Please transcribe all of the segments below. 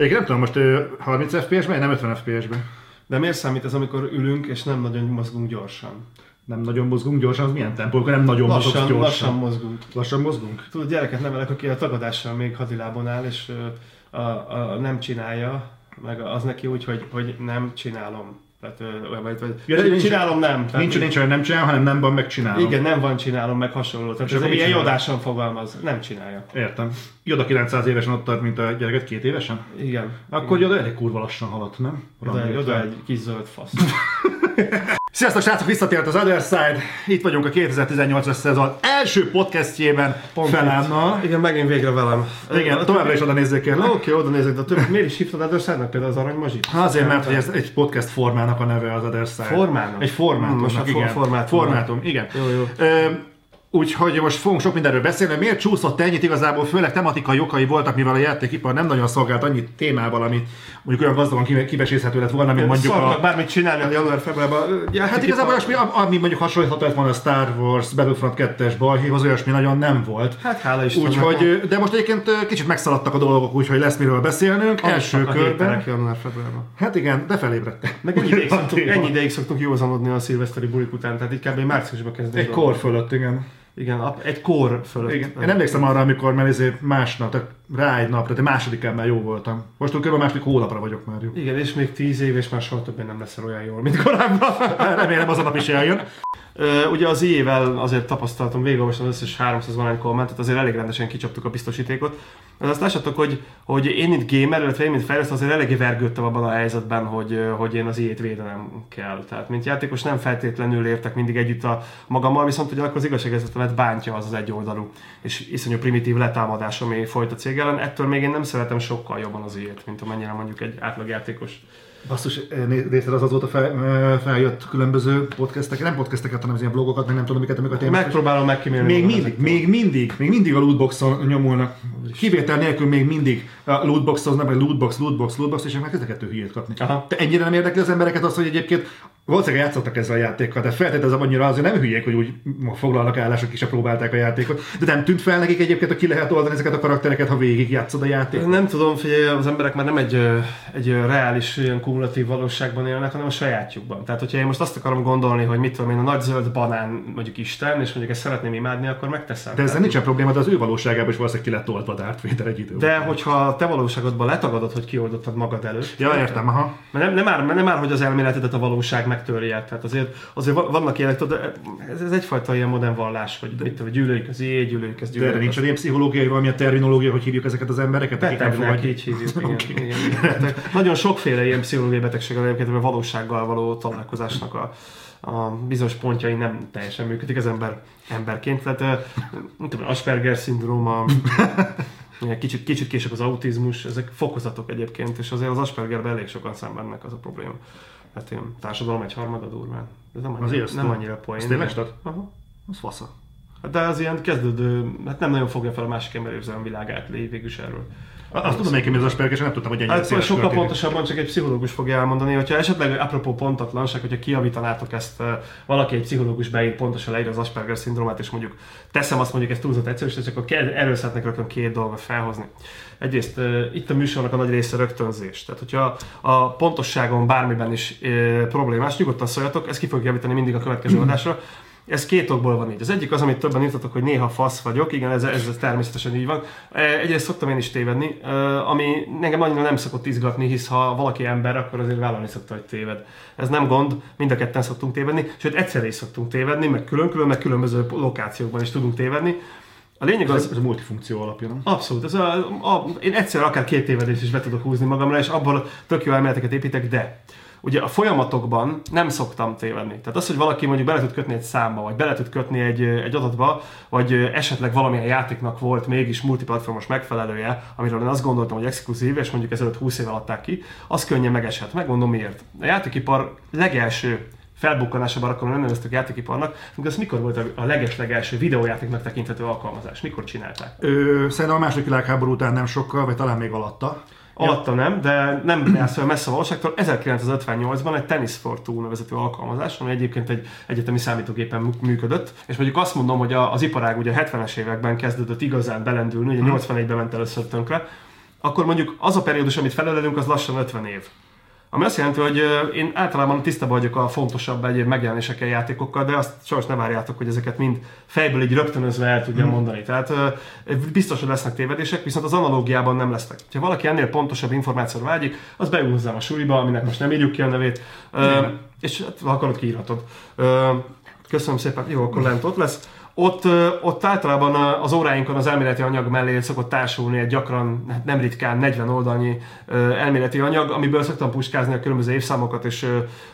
Egyébként nem tudom, most ö, 30 FPS-ben, nem 50 FPS-ben. De miért számít ez, amikor ülünk és nem nagyon mozgunk gyorsan? Nem nagyon mozgunk gyorsan, az milyen tempó, akkor nem nagyon Lassan, gyorsan. lassan mozgunk. lassan mozgunk? Tudod, gyereket nevelek, aki a tagadással még hadilábon áll, és ö, a, a, nem csinálja, meg az neki úgy, hogy, hogy nem csinálom. Tehát, ö, vagy, vagy, Ja, nincs- csinálom nem. Tehát, Nincs, nincs olyan nem csinálom, hanem nem van, megcsinálom. Igen, nem van csinálom, meg hasonló. Tehát És ez ilyen jodásan fogalmaz. Nem csinálja. Értem. Joda 900 évesen ott tart, mint a gyereket két évesen? Igen. Akkor Joda elég kurva lassan haladt, nem? Oda, Randi oda fel. egy kis zöld fasz. Sziasztok srácok, visszatért az Other Side. Itt vagyunk a 2018-as szezon első podcastjében Felánnal. Igen, megint végre velem. Igen, továbbra is oda nézzék kérlek. Oké, oda nézek, de a többi, miért is hívtad Ederside-nak például az aranymazsit? Azért, mert hogy ez egy podcast formának a neve az Other Side. Formának? Egy formátumnak, Hm, most a for- igen. formátum. Formátum, igen. Jó, jó. Ö, Úgyhogy most fogunk sok mindenről beszélni. Miért csúszott ennyit? Igazából főleg tematikai okai voltak, mivel a játékipar nem nagyon szolgált annyit témával, amit mondjuk olyan gazdagon kive- kivesézhető lett volna, mint mondjuk Szarnak a... bármit csinálni a január-februárban. Hát igazából olyasmi, ami mondjuk hasonlítható lett volna a Star Wars Battlefront 2-es balhéhoz, olyasmi nagyon nem volt. Hát hála Istennek. Úgyhogy, de most egyébként kicsit megszaladtak a dolgok, úgyhogy lesz miről beszélnünk. Első a körben. január-februárban. Hát igen, de felébredtek. Meg ennyi ideig, szoktunk, téma. ennyi ideig szoktunk józanodni a szilveszteri bulik után, tehát kb. márciusban kezdünk. Egy kor fölött, igen. Igen, egy kor fölött. igen. Én emlékszem arra, amikor már másnap, tehát rá egy napra, tehát másodikán már jó voltam. Most kb. második hónapra vagyok már jó. Igen, és még tíz év, és már soha többé nem leszel olyan jól, mint korábban. Remélem az a nap is eljön. Ö, ugye az ével azért tapasztaltam, végigolvastam az összes 300 valány kommentet, azért elég rendesen kicsaptuk a biztosítékot. De azt lássatok, hogy, hogy én itt gamer, illetve én mint fejlesztő azért eléggé vergődtem abban a helyzetben, hogy, hogy én az ilyet védenem kell. Tehát mint játékos nem feltétlenül értek mindig együtt a magammal, viszont ugye akkor az igazságérzetemet bántja az az egyoldalú és iszonyú primitív letámadás, ami folyt a cég ellen. Ettől még én nem szeretem sokkal jobban az ilyet, mint amennyire mondjuk egy átlagjátékos. Basszus, nézted az azóta fel, ö, feljött különböző podcastek, nem podcasteket, hanem az ilyen blogokat, meg nem tudom miket, amiket én Megpróbálom megkímélni. Még mindig, még mindig, még mindig a lootboxon nyomulnak. Kivétel nélkül még mindig a lootboxoznak, meg lootbox, lootbox, lootbox, és meg kezdek ettől hülyét kapni. Aha. Te ennyire nem érdekli az embereket az, hogy egyébként valószínűleg játszottak ezzel a játékkal, de feltételezem annyira azért nem hülyék, hogy úgy foglalnak állások is, próbálták a játékot. De nem tűnt fel nekik egyébként, hogy ki lehet oldani ezeket a karaktereket, ha végig játszod a játékot. Nem tudom, figyelj, az emberek már nem egy, egy reális, ilyen kumulatív valóságban élnek, hanem a sajátjukban. Tehát, hogyha én most azt akarom gondolni, hogy mit tudom én, a nagy zöld banán mondjuk Isten, és mondjuk ezt szeretném imádni, akkor megteszem. De ezzel nincsen probléma, de az ő valóságában is valószínűleg ki lett oltva Darth Vader egy idő. de hogyha te valóságodban letagadod, hogy kioldottad magad előtt. Ja, értem, aha. Mert nem, nem, már, nem már, hogy az elméletedet a valóság megtörje. Tehát azért, azért va- vannak ilyenek, tudod, ez, ez egyfajta ilyen modern vallás, hogy mit tudom, gyűlöljük az éj, gyűlöljük ezt, De gyűlöljük nincs ilyen pszichológiai, valamilyen terminológia, hogy hívjuk ezeket az embereket, Betegnek így hívjuk. Igen, Oké. igen, igen. Tehát Nagyon sokféle ilyen pszichológiai betegség van egyébként, a valósággal való találkozásnak a, a bizonyos pontjai nem teljesen működik az ember emberként. Tehát nem tudom, Asperger szindróma, kicsit, kicsit később az autizmus, ezek fokozatok egyébként, és azért az Aspergerben elég sokan szenvednek az a probléma. Hát ilyen társadalom egy harmada durván. Ez nem Az annyira, ijesztő. nem annyira poén. Ezt tényleg? Aha. Az fasza. De az ilyen kezdődő, hát nem nagyon fogja fel a másik ember érzelmi világát, végül is erről. Azt tudom, melyik mi az Asperger, és nem tudtam, hogy ennyire Hát sokkal pontosabban csak egy pszichológus fogja elmondani, hogyha esetleg apropó pontatlanság, hogyha kiavítanátok ezt, valaki egy pszichológus beír pontosan leír az Asperger szindrómát, és mondjuk teszem azt mondjuk, ez túlzott egyszerűsítés, akkor ke- erről szeretnék rögtön két dolgot felhozni. Egyrészt itt a műsornak a nagy része rögtönzés. Tehát, hogyha a pontosságon bármiben is eh, problémás, nyugodtan szóljatok, ez ki fogja javítani mindig a következő adásra. Ez két okból van így. Az egyik az, amit többen írtatok, hogy néha fasz vagyok, igen, ez, ez természetesen így van. E, Egyrészt szoktam én is tévedni, e, ami engem annyira nem szokott izgatni, hisz ha valaki ember, akkor azért vállalni szokta, hogy téved. Ez nem gond, mind a ketten szoktunk tévedni, sőt egyszerre is szoktunk tévedni, meg külön-külön, meg különböző lokációkban is tudunk tévedni. A lényeg az, Ez, ez a multifunkció alapja, nem? Abszolút. Ez a, a, én egyszer akár két tévedést is be tudok húzni magamra, és abból tök jó elméleteket építek, de ugye a folyamatokban nem szoktam tévedni. Tehát az, hogy valaki mondjuk bele tud kötni egy számba, vagy bele tud kötni egy, egy adatba, vagy esetleg valamilyen játéknak volt mégis multiplatformos megfelelője, amiről én azt gondoltam, hogy exkluzív, és mondjuk ezelőtt 20 év alatt adták ki, az könnyen megeshet. Megmondom miért. A játékipar legelső felbukkanásában akkor nem neveztük játékiparnak, de ez mikor volt a- leges-legelső videójátéknak tekinthető alkalmazás? Mikor csinálták? Ö, szerintem a második világháború után nem sokkal, vagy talán még alatta. Alatta nem, de nem jársz olyan messze a valóságtól. 1958-ban egy Tennis for Two nevezetű alkalmazás, ami egyébként egy egyetemi számítógépen mű- működött, és mondjuk azt mondom, hogy az iparág ugye a 70-es években kezdődött igazán belendülni, ugye 84-ben ment először tönkre, akkor mondjuk az a periódus, amit felelünk, az lassan 50 év. Ami azt jelenti, hogy én általában tisztában vagyok a fontosabb egyéb megjelenésekkel, játékokkal, de azt sajnos ne várjátok, hogy ezeket mind fejből így rögtönözve el tudjam mm. mondani. Tehát biztos, hogy lesznek tévedések, viszont az analógiában nem lesznek. Ha valaki ennél pontosabb információra vágyik, az beúzzám a suliba, aminek most nem írjuk ki a nevét, mm. és hát, ha akarod, kiírhatod. Köszönöm szépen, jó, akkor lent ott lesz. Ott, ott általában az óráinkon az elméleti anyag mellé szokott társulni egy gyakran, hát nem ritkán 40 oldalnyi elméleti anyag, amiből szoktam puskázni a különböző évszámokat és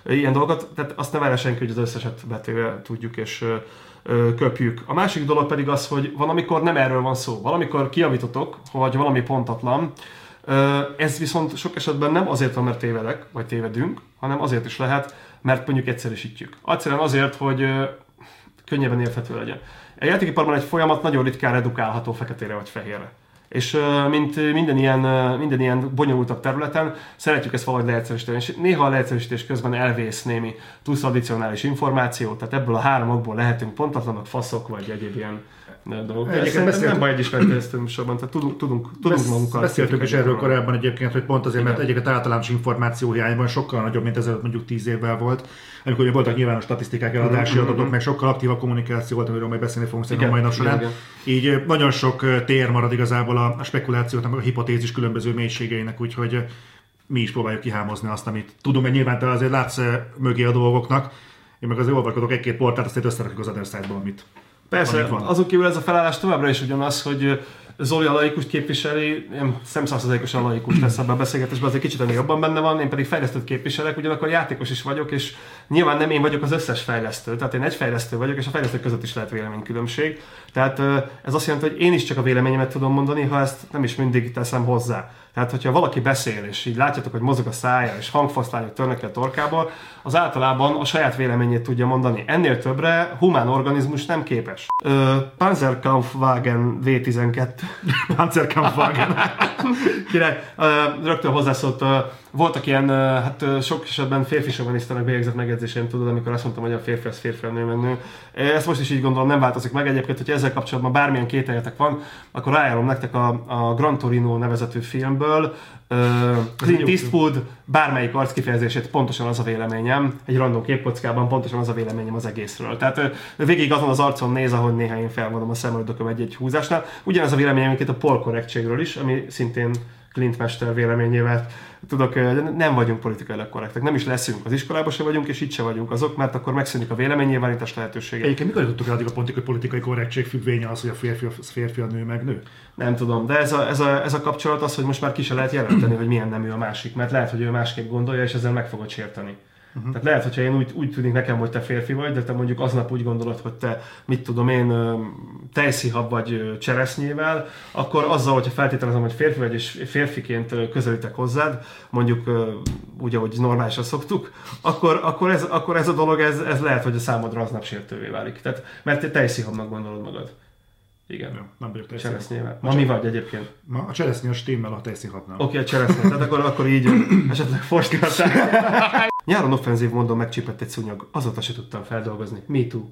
ilyen dolgokat, tehát azt ne várja senki, hogy az összeset betéve tudjuk és köpjük. A másik dolog pedig az, hogy van, amikor nem erről van szó. Valamikor kiavítotok, vagy valami pontatlan, ez viszont sok esetben nem azért van, mert tévedek, vagy tévedünk, hanem azért is lehet, mert mondjuk egyszerűsítjük. Egyszerűen azért, hogy könnyebben érthető legyen. A játékiparban egy folyamat nagyon ritkán redukálható feketére vagy fehérre. És mint minden ilyen, minden ilyen bonyolultabb területen, szeretjük ezt valahogy leegyszerűsíteni. És néha a leegyszerűsítés közben elvész némi túlsz addicionális információ, tehát ebből a háromokból lehetünk pontatlanok, faszok, vagy egyéb ilyen dolgok. Egyébként beszéltünk, nem baj egy ismerkedeztünk sorban, tehát tudunk, tudunk, tudunk Besz, magunkkal. Beszéltünk is erről korábban egyébként, hogy pont azért, Igen. mert egyébként általános információ hiányban sokkal nagyobb, mint ezelőtt mondjuk tíz évvel volt, amikor voltak nyilvános statisztikák, eladási mm-hmm. adatok, meg sokkal aktívabb kommunikáció volt, amiről majd beszélni fogunk szerintem a mai nap során. Igen. Így nagyon sok tér marad igazából a, a spekulációt, a hipotézis különböző mélységeinek, úgyhogy mi is próbáljuk kihámozni azt, amit tudunk, mert nyilván te azért látsz mögé a dolgoknak, én meg azért olvasgatok egy-két portált, azt összerakjuk az Other amit Persze, azok kívül ez a felállás továbbra is ugyanaz, hogy Zoli a laikust képviseli, nem szemszázszerzalékosan laikus lesz ebben a beszélgetésben, azért kicsit ennél jobban benne van, én pedig fejlesztőt képviselek, ugyanakkor játékos is vagyok, és nyilván nem én vagyok az összes fejlesztő, tehát én egy fejlesztő vagyok, és a fejlesztők között is lehet véleménykülönbség. Tehát ez azt jelenti, hogy én is csak a véleményemet tudom mondani, ha ezt nem is mindig teszem hozzá. Tehát, hogyha valaki beszél, és így látjátok, hogy mozog a szája, és hangfoszlányok törnek a torkából, az általában a saját véleményét tudja mondani. Ennél többre humán organizmus nem képes. Ö, Panzerkampfwagen V12. Panzerkampfwagen. Király, rögtön hozzászólt voltak ilyen, hát sok esetben férfi sovinisztának bejegyzett megjegyzésén, tudod, amikor azt mondtam, hogy a férfi az férfi, a nő meg nő. Ezt most is így gondolom, nem változik meg egyébként, hogy ezzel kapcsolatban bármilyen kételjetek van, akkor rájárulom nektek a, a Gran Torino nevezetű filmből, Uh, Clint Eastwood bármelyik arckifejezését pontosan az a véleményem, egy random képkockában pontosan az a véleményem az egészről. Tehát végig azon az arcon néz, ahogy néha én felmondom a szemöldököm egy-egy húzásnál. Ugyanez a véleményem a polkorrektségről is, ami szintén Clint Mester véleményével tudok, nem vagyunk politikailag korrektek, nem is leszünk, az iskolában se vagyunk, és itt se vagyunk azok, mert akkor megszűnik a véleménynyilvánítás lehetősége. Egyébként mikor jutottuk addig a pontig, hogy politikai korrektség függvénye az, hogy a férfi, a férfi, a nő meg nő? Nem tudom, de ez a, ez, a, ez a kapcsolat az, hogy most már ki se lehet jelenteni, hogy milyen nemű a másik, mert lehet, hogy ő másképp gondolja, és ezzel meg fogod sérteni. Uh-huh. Tehát lehet, hogyha én úgy, úgy tűnik nekem, hogy te férfi vagy, de te mondjuk aznap úgy gondolod, hogy te, mit tudom én, tejszihab vagy cseresznyével, akkor azzal, hogyha feltételezem, hogy férfi vagy és férfiként közelítek hozzád, mondjuk úgy, ahogy normálisan szoktuk, akkor, akkor, ez, akkor ez a dolog, ez, ez lehet, hogy a számodra aznap sértővé válik. Tehát, mert te tejszihabnak gondolod magad. Igen. Ja, nem vagyok Cseresznyével. Ma mi vagy egyébként? Ma a cseresznye a stimmel, a tejszínhatnál. Oké, okay, a cseresznye. Tehát akkor, akkor így esetleg forskolták. Nyáron offenzív módon megcsípett egy szúnyog. Azóta se tudtam feldolgozni. Me too.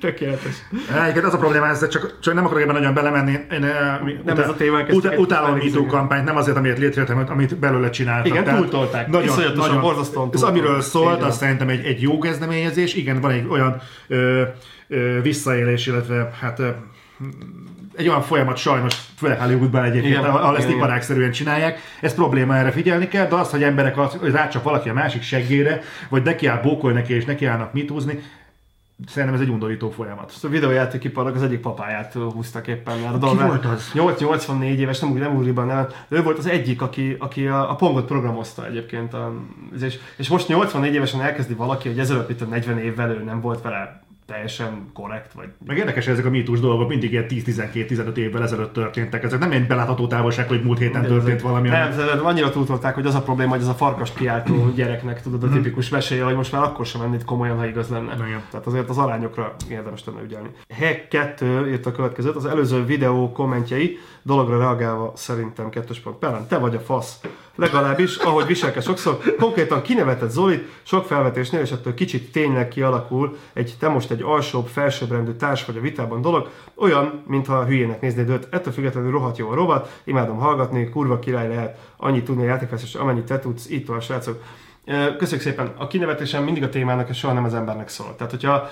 Tökéletes. Egyébként az a probléma, ezzel csak, csak nem akarok ebben nagyon belemenni. Én, mi, nem utá, ez a témánk. Ut- utálom a MeToo kampányt, nem azért, amiért létrejöttem, amit belőle csináltak. Igen, túltolták. Nagyon, nagyon, borzasztóan Ez amiről szólt, az szerintem egy, egy jó kezdeményezés. Igen, van egy olyan ö, ö, visszaélés, illetve hát ö, egy olyan folyamat sajnos, főleg Hollywoodban egyébként, igen, ahol ezt iparágszerűen csinálják. Ez probléma, erre figyelni kell, de az, hogy emberek az, hogy rácsap valaki a másik seggére, vagy neki áll bókolni neki, és neki állnak mit húzni, Szerintem ez egy undorító folyamat. A videójátékiparnak az egyik papáját húztak éppen. Mert a Ki volt az? 8-84 éves, nem úgy nem úriban, nem. Ő volt az egyik, aki, aki a, a Pongot programozta egyébként. A, és, és most 84 évesen elkezdi valaki, hogy ezelőtt itt a 40 évvel ő nem volt vele teljesen korrekt. Vagy... Meg érdekes, ezek a mítus dolgok mindig ilyen 10-12-15 évvel ezelőtt történtek. Ezek nem egy belátható távolság, hogy múlt héten történt ezek, valami. Nem, nem, annyira túltolták, hogy az a probléma, hogy ez a farkast kiáltó gyereknek, tudod, a mhm. tipikus meséje, hogy most már akkor sem menni komolyan, ha igaz lenne. Igen. Tehát azért az arányokra érdemes lenne ügyelni. Hack 2 írt a következőt, az előző videó kommentjei, dologra reagálva szerintem kettős pont. Pellen, te vagy a fasz. Legalábbis, ahogy viselke sokszor, konkrétan kinevetett Zolit, sok felvetésnél, és ettől kicsit tényleg kialakul egy te most egy alsóbb, felsőbbrendű társ vagy a vitában dolog, olyan, mintha hülyének néznéd őt, ettől függetlenül rohadt jó a rovat, imádom hallgatni, kurva király lehet, annyit tudni a játékfejlesztés, amennyit te tudsz, itt van srácok. Köszönjük szépen. A kinevetésem mindig a témának, és soha nem az embernek szól. Tehát, hogyha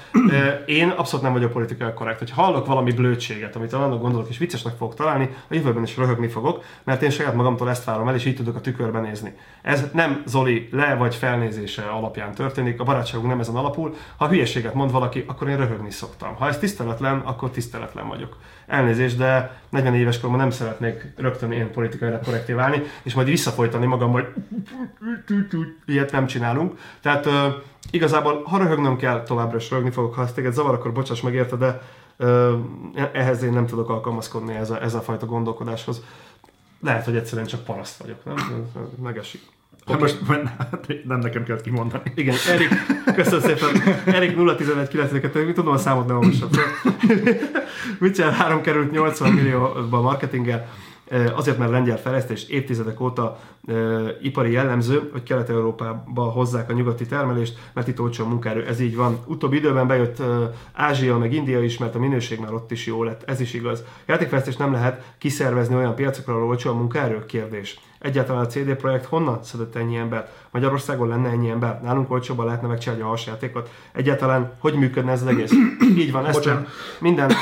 én abszolút nem vagyok politikai korrekt, hogyha hallok valami blödséget, amit annak gondolok, és viccesnek fogok találni, a jövőben is röhögni fogok, mert én saját magamtól ezt várom el, és így tudok a tükörben nézni. Ez nem Zoli le vagy felnézése alapján történik, a barátságunk nem ezen alapul. Ha hülyeséget mond valaki, akkor én röhögni szoktam. Ha ez tiszteletlen, akkor tiszteletlen vagyok. Elnézést, de 40 éves koromban nem szeretnék rögtön én politikailag korrekté válni, és majd visszafolytani magam, hogy ilyet nem csinálunk. Tehát igazából, ha röhögnöm kell, továbbra is röhögni fogok, ha ezt téged zavar, akkor bocsáss meg érte, de uh, ehhez én nem tudok alkalmazkodni ez a, ez a fajta gondolkodáshoz. Lehet, hogy egyszerűen csak paraszt vagyok, nem? Megesik. Okay. most nem nekem kellett kimondani. Igen, Erik, köszönöm szépen. Erik 011 tudom a számot nem olvasom. Mitchell 3 került 80 millióba marketinggel. Azért, mert lengyel fejlesztés évtizedek óta e, ipari jellemző, hogy Kelet-Európába hozzák a nyugati termelést, mert itt olcsó munkaerő, ez így van. Utóbbi időben bejött e, Ázsia meg India is, mert a minőség már ott is jó lett, ez is igaz. Játékfejlesztés nem lehet kiszervezni olyan piacokra, ahol olcsó a munkaerő? Kérdés. Egyáltalán a CD Projekt honnan szedett ennyi ember? Magyarországon lenne ennyi ember? Nálunk olcsóban lehetne megcsinálni a hasjátékot? Egyáltalán hogy működne ez az egész? Így van, ezt minden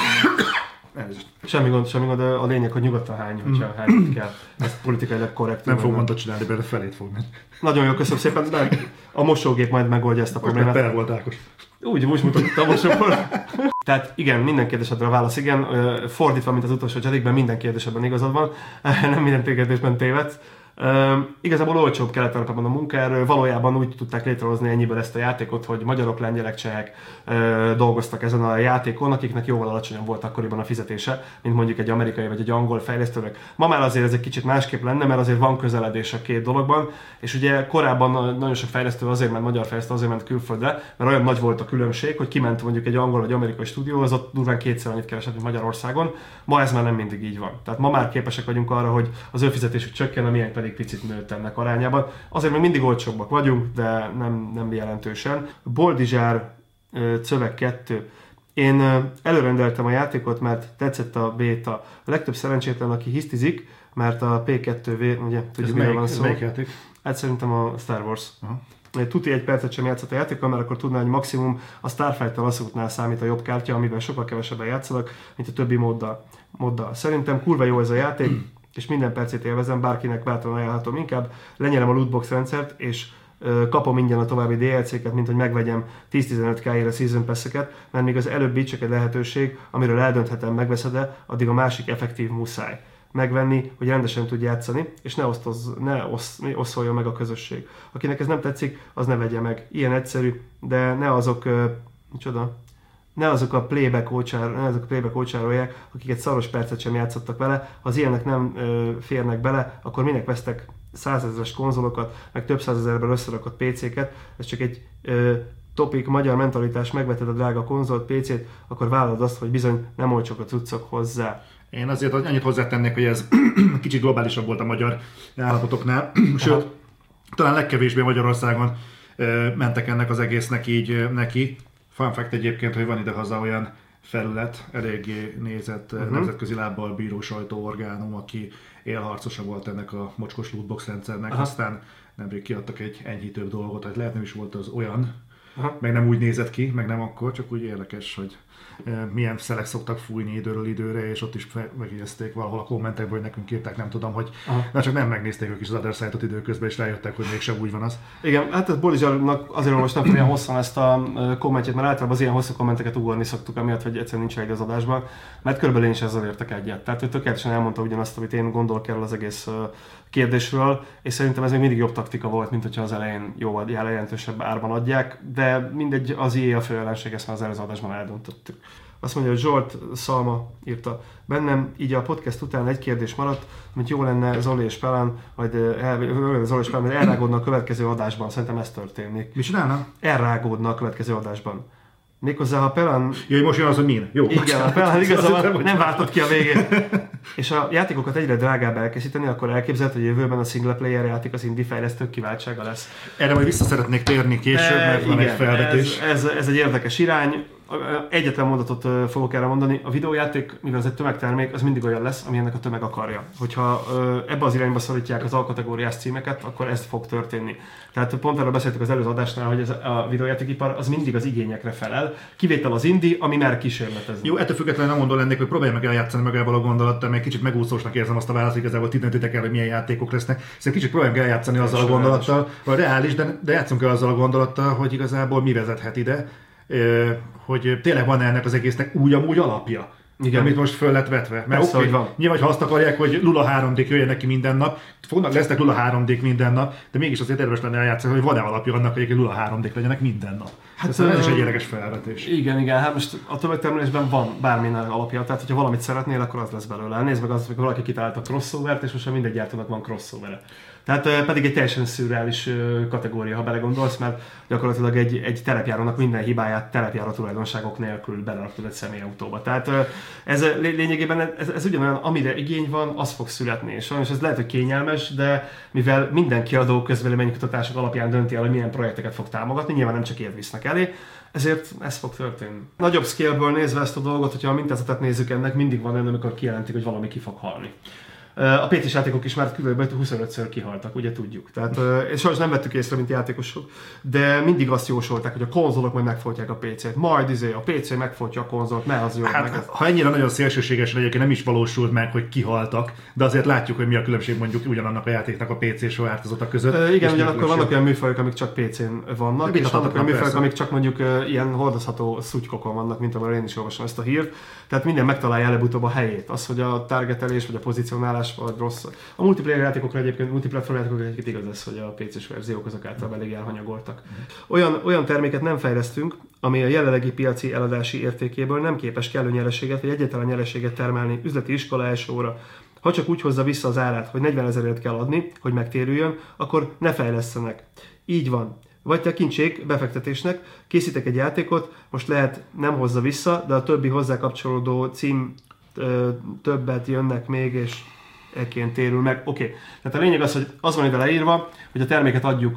Semmi gond, semmi gond, a lényeg, hogy nyugodtan hány, hogyha mm. hány kell. Ez politikailag korrekt. Nem fog mondani csinálni, a felét fog menni. Nagyon jó, köszönöm szépen, de a mosógép majd megoldja ezt a problémát. Most volt Ákos. Úgy, úgy mutatott a mosógép. Tehát igen, minden kérdésedre a válasz igen. Fordítva, mint az utolsó cserékben, minden kérdésedben igazad van. Nem minden kérdésben tévedsz. Uh, igazából olcsóbb kelet a munkaerő, valójában úgy tudták létrehozni ennyiből ezt a játékot, hogy magyarok, lengyelek, csehek uh, dolgoztak ezen a játékon, akiknek jóval alacsonyabb volt akkoriban a fizetése, mint mondjuk egy amerikai vagy egy angol fejlesztőnek. Ma már azért ez egy kicsit másképp lenne, mert azért van közeledés a két dologban, és ugye korábban nagyon sok fejlesztő azért ment, magyar fejlesztő azért ment külföldre, mert olyan nagy volt a különbség, hogy kiment mondjuk egy angol vagy amerikai stúdió, az ott durván kétszer annyit keresett, mint Magyarországon. Ma ez már nem mindig így van. Tehát ma már képesek vagyunk arra, hogy az ő fizetésük csökken, amilyen pedig picit nőtt ennek arányában. Azért még mindig olcsóbbak vagyunk, de nem, nem jelentősen. Boldizsár Cövek 2 én előrendeltem a játékot, mert tetszett a beta. A legtöbb szerencsétlen, aki hisztizik, mert a P2V, ugye tudjuk, miről van szó. Melyik játék? Hát szerintem a Star Wars. Aha. Tuti egy percet sem játszott a játékkal, mert akkor tudná, hogy maximum a Starfighter asszoknál számít a jobb kártya, amivel sokkal kevesebben játszanak, mint a többi moddal. moddal. Szerintem kurva jó ez a játék, és minden percét élvezem, bárkinek bátran ajánlhatom inkább. Lenyelem a lootbox rendszert, és kapom ingyen a további DLC-ket, mint hogy megvegyem 10-15 k a Season pass mert még az előbbi csak egy lehetőség, amiről eldönthetem, megveszed-e, addig a másik effektív muszáj megvenni, hogy rendesen tud játszani, és ne, osztoz, ne osz, oszolja meg a közösség. Akinek ez nem tetszik, az ne vegye meg. Ilyen egyszerű, de ne azok, uh, micsoda, ne azok a playback ócsár, ne azok a playback ócsárolják, akik egy szaros percet sem játszottak vele. Ha az ilyenek nem ö, férnek bele, akkor minek vesztek százezeres konzolokat, meg több százezerben összerakott PC-ket, ez csak egy ö, topik, magyar mentalitás, megveted a drága konzolt, PC-t, akkor vállalod azt, hogy bizony nem olcsok a cuccok hozzá. Én azért annyit hozzátennék, hogy ez kicsit globálisabb volt a magyar állapotoknál, sőt, talán legkevésbé Magyarországon mentek ennek az egésznek így neki. Fun fact egyébként, hogy van idehaza olyan felület, eléggé nézett uh-huh. nemzetközi lábbal bíró sajtóorgánum, aki élharcosa volt ennek a mocskos lootbox rendszernek, Aha. aztán nemrég kiadtak egy enyhítőbb dolgot, hogy lehet nem is volt az olyan, Aha. meg nem úgy nézett ki, meg nem akkor, csak úgy érdekes, hogy milyen szelek szoktak fújni időről időre, és ott is megjegyezték valahol a kommentekben, hogy nekünk írták, nem tudom, hogy na csak nem megnézték ők is az Other Side-ot időközben, és rájöttek, hogy mégsem úgy van az. Igen, hát ez Bolizsarnak azért olvastam fel ilyen hosszan ezt a kommentjét, mert általában az ilyen hosszú kommenteket ugorni szoktuk, amiatt, hogy egyszerűen nincs egy az adásban, mert körülbelül én is ezzel értek egyet. Tehát ő tökéletesen elmondta ugyanazt, amit én gondolok erről az egész kérdésről, és szerintem ez még mindig jobb taktika volt, mint hogyha az elején jóval jelentősebb árban adják, de mindegy, az IE a főellenség, ezt már az előző adásban eldöntöttük. Azt mondja, hogy Zsolt Szalma írta. Bennem így a podcast után egy kérdés maradt, mint jó lenne Zoli és Pelán, majd el, Zoli és Pelán, elrágódna a következő adásban. Szerintem ez történik. Mi csinálna? Elrágódna a következő adásban. Méghozzá, ha Pelán... Jó, most jön az, hogy min. Jó. Igen, a Pelán igazából nem vártad ki a végét. És a játékokat egyre drágább elkészíteni, akkor elképzelhető, hogy jövőben a single player játék az indie fejlesztők kiváltsága lesz. Erre majd vissza szeretnék térni később, mert van egy felvetés. Ez, ez, ez egy érdekes irány. Egyetlen mondatot fogok erre mondani. A videójáték, mivel ez egy tömegtermék, az mindig olyan lesz, ami ennek a tömeg akarja. Hogyha ebbe az irányba szorítják az alkategóriás címeket, akkor ez fog történni. Tehát pont erről beszéltük az előző adásnál, hogy ez a videójátékipar az mindig az igényekre felel. Kivétel az indi, ami már kísérletezni. Jó, ettől függetlenül nem mondom lennék, hogy próbálj meg eljátszani magával a gondolattal, mert kicsit megúszósnak érzem azt a választ, igazából ti döntitek el, hogy milyen játékok lesznek. Szerintem kicsit próbáljunk eljátszani azzal a gondolattal, vagy reális, de, de játszunk el azzal a gondolattal, hogy igazából mi vezethet ide hogy tényleg van ennek az egésznek úgy amúgy alapja. Igen. amit most föl lett vetve. Mert Persze, okay, van. nyilván, hogy azt akarják, hogy Lula 3D jöjjön neki minden nap, fognak, lesznek Lula 3D minden nap, de mégis azért érdemes lenne eljátszani, hogy van-e alapja annak, hogy Lula 3D legyenek minden nap. Hát ez, ez is egy érdekes felvetés. Igen, igen, hát most a tömegtermelésben van bármilyen alapja, tehát hogyha valamit szeretnél, akkor az lesz belőle. Nézd meg azt, hogy valaki kitalálta a crossover és most mindegy gyártónak van crossover tehát pedig egy teljesen szürreális kategória, ha belegondolsz, mert gyakorlatilag egy, egy terepjárónak minden hibáját terepjáró tulajdonságok nélkül beleraktad egy személyautóba. Tehát ez lényegében ez, ez ugyanolyan, amire igény van, az fog születni. És sajnos ez lehet, hogy kényelmes, de mivel minden kiadó közvéleménykutatások alapján dönti el, hogy milyen projekteket fog támogatni, nyilván nem csak ilyet visznek elé, ezért ez fog történni. Nagyobb scale-ből nézve ezt a dolgot, hogyha a mintázatot nézzük ennek, mindig van olyan, amikor kijelentik, hogy valami ki fog halni. A PC-s játékok is már kb. 25-ször kihaltak, ugye tudjuk. Tehát, és sajnos nem vettük észre, mint játékosok, de mindig azt jósolták, hogy a konzolok majd megfojtják a PC-t. Majd izé, a PC megfojtja a konzolt, ne az jó. Hát, meg ha ennyire nagyon szélsőségesen egyébként nem is valósult meg, hogy kihaltak, de azért látjuk, hogy mi a különbség mondjuk ugyanannak a játéknak a PC-s változata között. E, igen, ugyanakkor vannak olyan műfajok, amik csak PC-n vannak, de és vannak olyan műfajok, amik csak mondjuk ilyen hordozható szutykokon vannak, mint amire én is olvasom ezt a hírt. Tehát minden megtalálja előbb-utóbb a helyét. Az, hogy a targetelés vagy a pozicionálás megoldás, vagy rossz. A multiplayer játékokra egyébként, multiplatform játékokra egyébként igaz ez, hogy a PC-s verziók azok általában elég elhanyagoltak. Olyan, olyan terméket nem fejlesztünk, ami a jelenlegi piaci eladási értékéből nem képes kellő nyereséget, vagy egyáltalán nyereséget termelni üzleti iskola első óra. Ha csak úgy hozza vissza az árát, hogy 40 ezerért kell adni, hogy megtérüljön, akkor ne fejlesztenek. Így van. Vagy te kincsék befektetésnek, készítek egy játékot, most lehet nem hozza vissza, de a többi hozzá kapcsolódó cím többet jönnek még, és ekként térül meg. Oké, okay. tehát a lényeg az, hogy az van ide leírva, hogy a terméket adjuk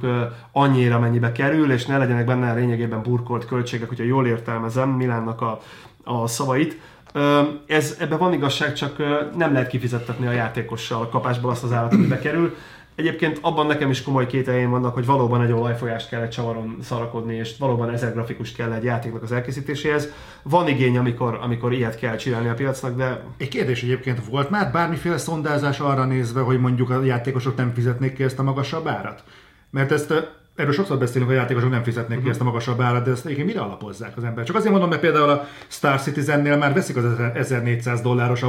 annyira, mennyibe kerül, és ne legyenek benne lényegében burkolt költségek, hogyha jól értelmezem Milánnak a, a szavait. Ez, ebben van igazság, csak nem lehet kifizettetni a játékossal kapásból azt az állat, ami bekerül. Egyébként abban nekem is komoly kételjeim vannak, hogy valóban egy olajfolyást kell egy csavaron szarakodni, és valóban ezer grafikust kell egy játéknak az elkészítéséhez. Van igény, amikor, amikor ilyet kell csinálni a piacnak, de... Egy kérdés egyébként volt már bármiféle szondázás arra nézve, hogy mondjuk a játékosok nem fizetnék ki ezt a magasabb árat? Mert ezt Erről sokszor beszélünk, hogy a játékosok nem fizetnék uh-huh. ki ezt a magasabb árat, de ezt egyébként mire alapozzák az ember? Csak azért mondom, mert például a Star Citizennél már veszik az 1400 dolláros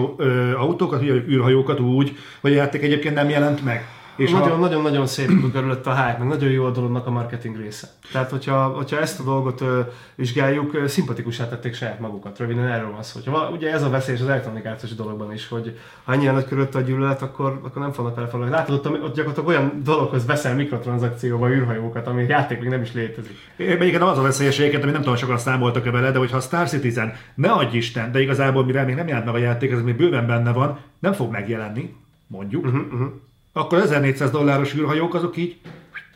autókat, űrhajókat úgy, hogy a játék egyébként nem jelent meg. És nagyon-nagyon nagyon szép körülött a hype, meg nagyon jó a dolognak a marketing része. Tehát, hogyha, hogyha ezt a dolgot ö, vizsgáljuk, ö, szimpatikusá tették saját magukat. Röviden erről van szó. Hogyha, ugye ez a veszély az elektronikációs dologban is, hogy ha ennyire nagy körülött a gyűlölet, akkor, akkor nem fognak vele Látod, ott, ott gyakorlatilag olyan dologhoz veszel mikrotranszakcióba űrhajókat, ami játék még nem is létezik. Igen, az a veszélyességet, ami nem tudom, sokan számoltak-e vele, de hogyha a Star Citizen, ne adj Isten, de igazából mire még nem járt meg a játék, ez még bőven benne van, nem fog megjelenni, mondjuk. Uh-huh, uh-huh akkor 1400 dolláros űrhajók azok így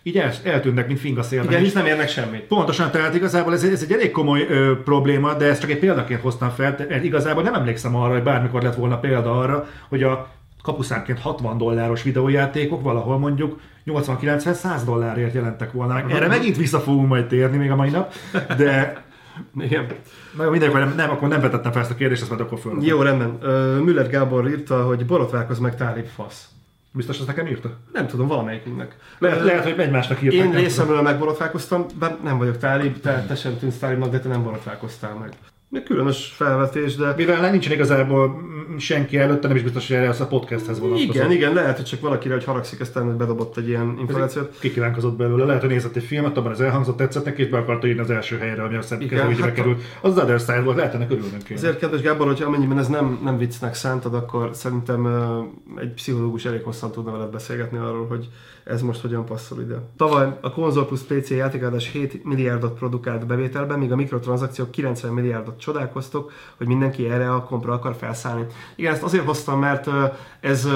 így el, eltűnnek, mint finga szélben. Igen, és nem érnek semmit. Pontosan, tehát igazából ez, ez egy elég komoly ö, probléma, de ezt csak egy példaként hoztam fel. Igazából nem emlékszem arra, hogy bármikor lett volna példa arra, hogy a kapuszánként 60 dolláros videójátékok valahol mondjuk 80-90-100 dollárért jelentek volna. Erre megint vissza fogunk majd térni még a mai nap, de igen. Na, mindenki, nem, nem, akkor nem vetettem fel ezt a kérdést, ezt majd akkor föl. Jó, rendben. Müller Gábor írta, hogy borotválkoz meg tálib fasz. Biztos ezt nekem írta? Nem tudom, valamelyikünknek. Lehet, lehet hogy egymásnak írták. Én részemről megborotfálkoztam, bár nem vagyok tálib, te, te sem tűnsz tálibnak, de te nem borotválkoztál meg. Még különös felvetés, de... Mivel nincsen igazából senki előtte, nem is biztos, hogy erre a podcasthez vonatkozik. Igen, igen, lehet, hogy csak valakire, hogy haragszik, aztán bedobott egy ilyen információt. Kikívánkozott belőle, lehet, hogy nézett egy filmet, abban az elhangzott, tetszett neki, és be akarta írni az első helyre, ami azt hiszem hát, került. Az az Other Side volt, lehet ennek örülnünk Azért, kedves Gábor, hogy amennyiben ez nem, nem viccnek szántad, akkor szerintem egy pszichológus elég hosszan tudna veled beszélgetni arról, hogy ez most hogyan passzol ide. Tavaly a konzol plusz PC játékadás 7 milliárdot produkált bevételben, míg a mikrotranszakciók 90 milliárdot csodálkoztok, hogy mindenki erre a kompra akar felszállni. Igen, ezt azért hoztam, mert ez,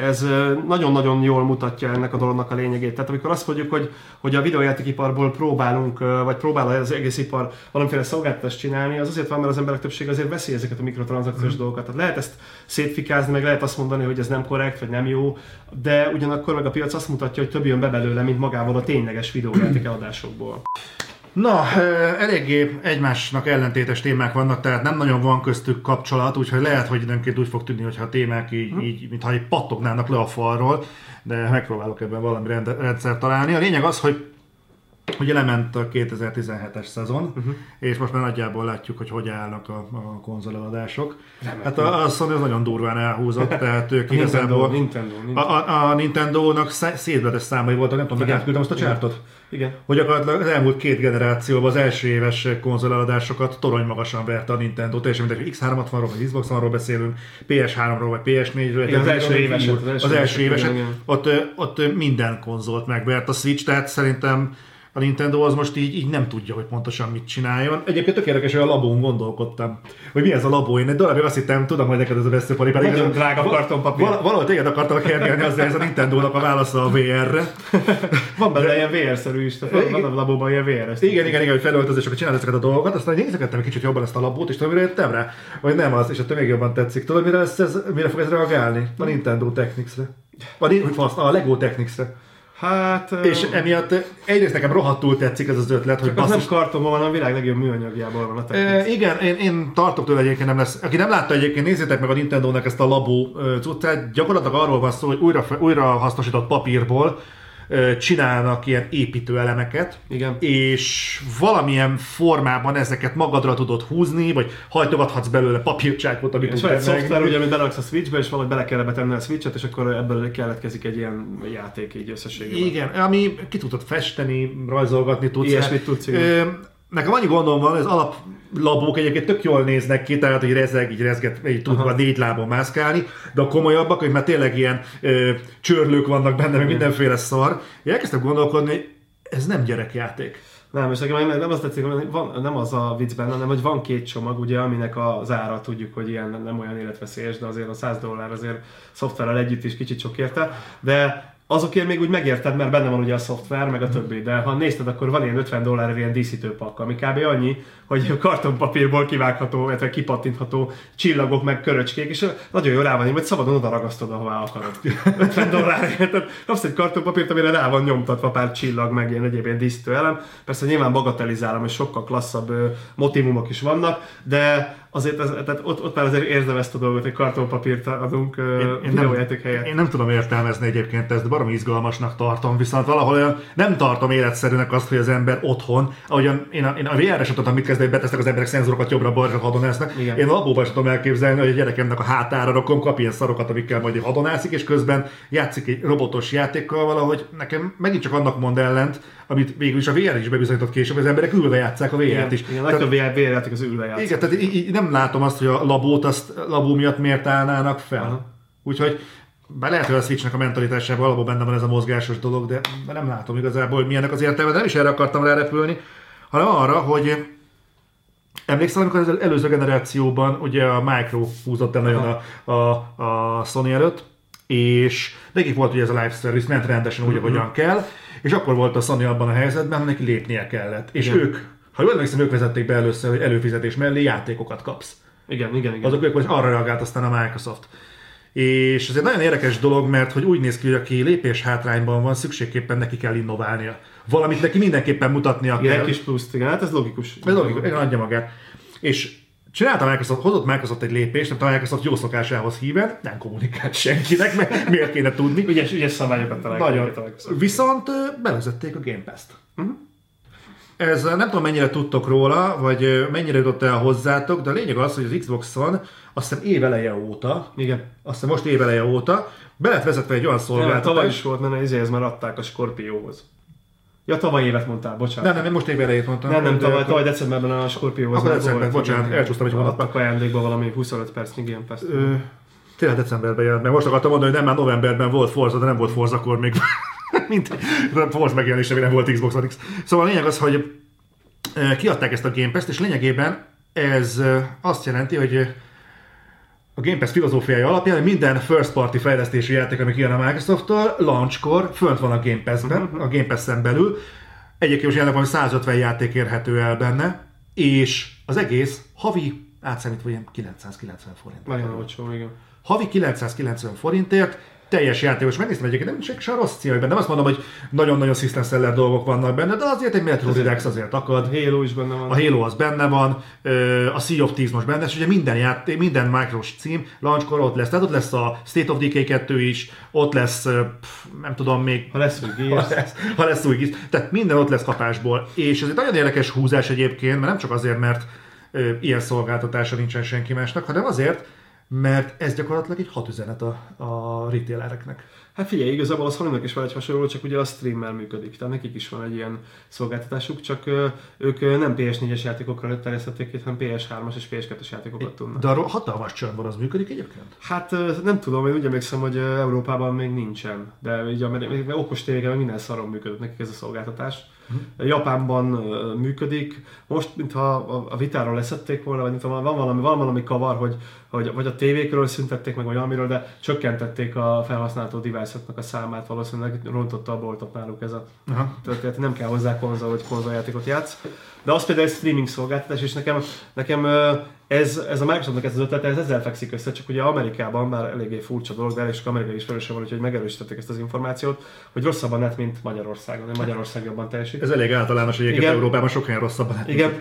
ez nagyon-nagyon jól mutatja ennek a dolognak a lényegét. Tehát amikor azt mondjuk, hogy, hogy a videójátékiparból próbálunk, vagy próbál az egész ipar valamiféle szolgáltatást csinálni, az azért van, mert az emberek többsége azért veszi ezeket a mikrotranszakciós mm. dolgokat. Tehát lehet ezt szétfikázni, meg lehet azt mondani, hogy ez nem korrekt, vagy nem jó, de ugyanakkor meg a piac azt mutatja, hogy több jön be belőle, mint magával a tényleges videójáték eladásokból. Na, eléggé egymásnak ellentétes témák vannak, tehát nem nagyon van köztük kapcsolat, úgyhogy lehet, hogy időnként úgy fog tűnni, hogyha a témák így, hm. így mintha így pattognának le a falról, de megpróbálok ebben valami rend, rendszer találni. A lényeg az, hogy Ugye lement a 2017-es szezon, uh-huh. és most már nagyjából látjuk, hogy hogy állnak a, a konzoleladások. Hát a, a Sony az nagyon durván elhúzott, tehát ők igazából... Nintendo, Nintendo. A, a, a Nintendo-nak szétvetes számai voltak, nem tudom, hogy azt a csártot? Igen. Hogy gyakorlatilag az elmúlt két generációban az első éves konzoleladásokat torony magasan verte a Nintendo, teljesen mindegy, X360-ról vagy Xbox-ról beszélünk, PS3-ról vagy PS4-ről. Igen, az, első éves, az első, az első éves, ott, ott minden konzolt megvert a Switch, tehát szerintem a Nintendo az most így, így nem tudja, hogy pontosan mit csináljon. Egyébként tök érdekes, hogy a labón gondolkodtam, hogy mi ez a labó. Én egy darabig azt hittem, tudom, hogy neked ez a veszőpari, pedig Nagyon ez drága kartonpapír. Val- valahogy téged akartam kergelni, azzal ez a Nintendo-nak a válasza a VR-re. van benne ilyen VR-szerű is, tehát van a labóban ilyen VR Igen, igen, igen, hogy felöltözéseket csinál ezeket a dolgokat, aztán nézegettem egy kicsit jobban ezt a labót, és tudom, mire jöttem rá, vagy nem az, és a még jobban tetszik. Tudod, mire, ez, ez, mire fog ez reagálni? A Nintendo Technics-re. A, a Lego Technics-re. Hát... És emiatt egyrészt nekem rohadtul tetszik ez az ötlet, hogy basszus... nem kartonban van, a világ legjobb műanyagjából van a e, Igen, én, én tartok tőle egyébként nem lesz. Aki nem látta egyébként, nézzétek meg a Nintendo-nek ezt a labó cuccát. Gyakorlatilag arról van szó, hogy újra, újra hasznosított papírból csinálnak ilyen építőelemeket, Igen. és valamilyen formában ezeket magadra tudod húzni, vagy hajtogathatsz belőle papírcsákot, amit tud egy szoftver, ugye, amit beleraksz a Switchbe, és valahogy bele kell betenni a Switchet, és akkor ebből keletkezik egy ilyen játék így összességében. Igen, ami ki tudod festeni, rajzolgatni tudsz. Ilyesmit tudsz, igen. Nekem annyi gondom van, az alaplabók egyébként tök jól néznek ki, tehát hogy rezeg, így rezget, így tud a négy lábon mászkálni, de a komolyabbak, hogy már tényleg ilyen ö, csörlők vannak benne, meg mindenféle szar. Én elkezdtem gondolkodni, hogy ez nem gyerekjáték. Nem, és nekem nem az tetszik, hogy van, nem az a vicc benne, hanem hogy van két csomag, ugye, aminek az ára tudjuk, hogy ilyen nem olyan életveszélyes, de azért a 100 dollár azért szoftverrel együtt is kicsit sok érte, de azokért még úgy megérted, mert benne van ugye a szoftver, meg a többi, de ha nézted, akkor van ilyen 50 dollár ilyen díszítőpak, ami kb. annyi, hogy kartonpapírból kivágható, illetve kipattintható csillagok, meg köröcskék, és nagyon jól rá van, hogy szabadon oda ragasztod, ahová akarod. 50 dollárért, tehát kapsz egy kartonpapírt, amire rá van nyomtatva pár csillag, meg ilyen egyéb ilyen díszítő elem. Persze nyilván bagatelizálom, és sokkal klasszabb motivumok is vannak, de azért ez, tehát ott, ott már azért érzem ezt a dolgot, hogy kartonpapírt adunk én, én nem, helyett. Én nem tudom értelmezni egyébként ezt, de baromi izgalmasnak tartom, viszont valahol olyan, nem tartom életszerűnek azt, hogy az ember otthon, ahogyan én a, én a VR-re sem tudtam mit kezdeni, hogy betesznek az emberek szenzorokat jobbra-balra hadonáznak. Igen. Én a labóban sem tudom elképzelni, hogy a gyerekemnek a hátára rakom, kap ilyen szarokat, amikkel majd hadonászik, és közben játszik egy robotos játékkal valahogy nekem megint csak annak mond ellent, amit végül is a VR is bebizonyított később, az emberek ülve játszák a VR-t is. Igen, a legtöbb VR, játék az ülve játszik. Igen, tehát így, így, nem látom azt, hogy a labót azt labó miatt miért állnának fel. Aha. Úgyhogy bár lehet, hogy a Switchnek a mentalitásában alapból benne van ez a mozgásos dolog, de nem látom igazából, hogy milyennek az értelme, de nem is erre akartam repülni, hanem arra, hogy Emlékszel, amikor az előző generációban ugye a Micro húzott el nagyon a, a, a Sony előtt, és nekik volt ugye ez a live service, ment rendesen úgy, uh-huh. ahogyan kell, és akkor volt a Sony abban a helyzetben, hogy neki lépnie kellett. És igen. ők, ha jól emlékszem, ők vezették be először, hogy előfizetés mellé játékokat kapsz. Igen, igen, igen. Azok ők, hogy arra reagált aztán a Microsoft. És ez egy nagyon érdekes dolog, mert hogy úgy néz ki, hogy aki lépés hátrányban van, szükségképpen neki kell innoválnia. Valamit neki mindenképpen mutatnia igen, kell. egy kis pluszt, igen, hát ez logikus. Ez logikus, adja magát. És csinálta Microsoft, hozott Microsoft egy lépést, nem a Microsoft jó szokásához híven, nem kommunikált senkinek, mert miért kéne tudni. Ügyes, ügyes szabályokat találják. Nagyon. Viszont bevezették a Game Pass-t. Uh-huh. Ez nem tudom mennyire tudtok róla, vagy mennyire jutott el hozzátok, de a lényeg az, hogy az Xbox-on azt hiszem éveleje óta, Igen. azt hiszem most éveleje óta, be lett vezetve egy olyan szolgáltatás. tavaly is volt, mert izéhez már adták a Scorpiohoz. Ja, tavaly évet mondtál, bocsánat. Nem, nem, én most évelejét mondtam. Nem, nem, tavaly, tavaly decemberben a Scorpiohoz. Akkor december, bocsánat, elcsúsztam egy hónapba. Adtak ajándékba valami 25 perc Game Pass. Ö, tényleg decemberben jelent, mert most akartam mondani, hogy nem már novemberben volt Forza, de nem volt Forza akkor még. mint Forza megjelenése, nem volt Xbox One X. Szóval a lényeg az, hogy kiadták ezt a Game Pass-t, és lényegében ez azt jelenti, hogy a Game Pass filozófiája alapján, hogy minden first party fejlesztési játék, ami kijön a Microsoft-tól, launchkor fönt van a Game Pass-ben, uh-huh. a Game Pass-en belül. Egyébként most jelenleg van 150 játék érhető el benne, és az egész havi átszámítva ilyen 990 forint. Nagyon olcsó, igen. Havi 990 forintért teljes játékos. Megnéztem egyébként, nem csak se rossz cím. Nem azt mondom, hogy nagyon-nagyon system seller dolgok vannak benne, de azért egy Metro Redux azért akad. A Halo is benne van. A Halo az benne van, a Sea of Thieves most benne, és ugye minden játék, minden micros cím launchkor ott lesz. Tehát ott lesz a State of Decay 2 is, ott lesz, pff, nem tudom még... Ha lesz új ha lesz, ha lesz új Gears. Tehát minden ott lesz kapásból. És ez egy nagyon érdekes húzás egyébként, mert nem csak azért, mert ilyen szolgáltatása nincsen senki másnak, hanem azért, mert ez gyakorlatilag egy hat üzenet a, a retailereknek. Hát figyelj, igazából a sony is van egy hasonló, csak ugye a streammel működik, tehát nekik is van egy ilyen szolgáltatásuk, csak ők nem PS4-es játékokra terjesztették ki, hanem PS3-as és PS2-es játékokat tudnak. De arról hatalmas csörn van, az működik egyébként? Hát nem tudom, én úgy emlékszem, hogy Európában még nincsen, de ugye a okos tévéken minden szaron működik nekik ez a szolgáltatás. Uh-huh. Japánban működik. Most, mintha a vitáról leszették volna, vagy mintha van valami, van valami kavar, hogy, hogy vagy a tévékről szüntették meg, vagy valamiről, de csökkentették a felhasználható device a számát, valószínűleg rontotta a boltot náluk ez a uh-huh. történet. Nem kell hozzá konzol, hogy konzoljátékot játsz. De az például egy streaming szolgáltatás, és nekem, nekem ez, ez a Microsoftnak ez az ötlete, ez ezzel fekszik össze, csak ugye Amerikában már eléggé furcsa dolog, de és Amerikai is felelőse van, úgyhogy megerősítették ezt az információt, hogy rosszabb a net, mint Magyarországon, de Magyarország jobban teljesít. Ez elég általános, hogy egyébként Európában sok helyen rosszabb a net. Igen,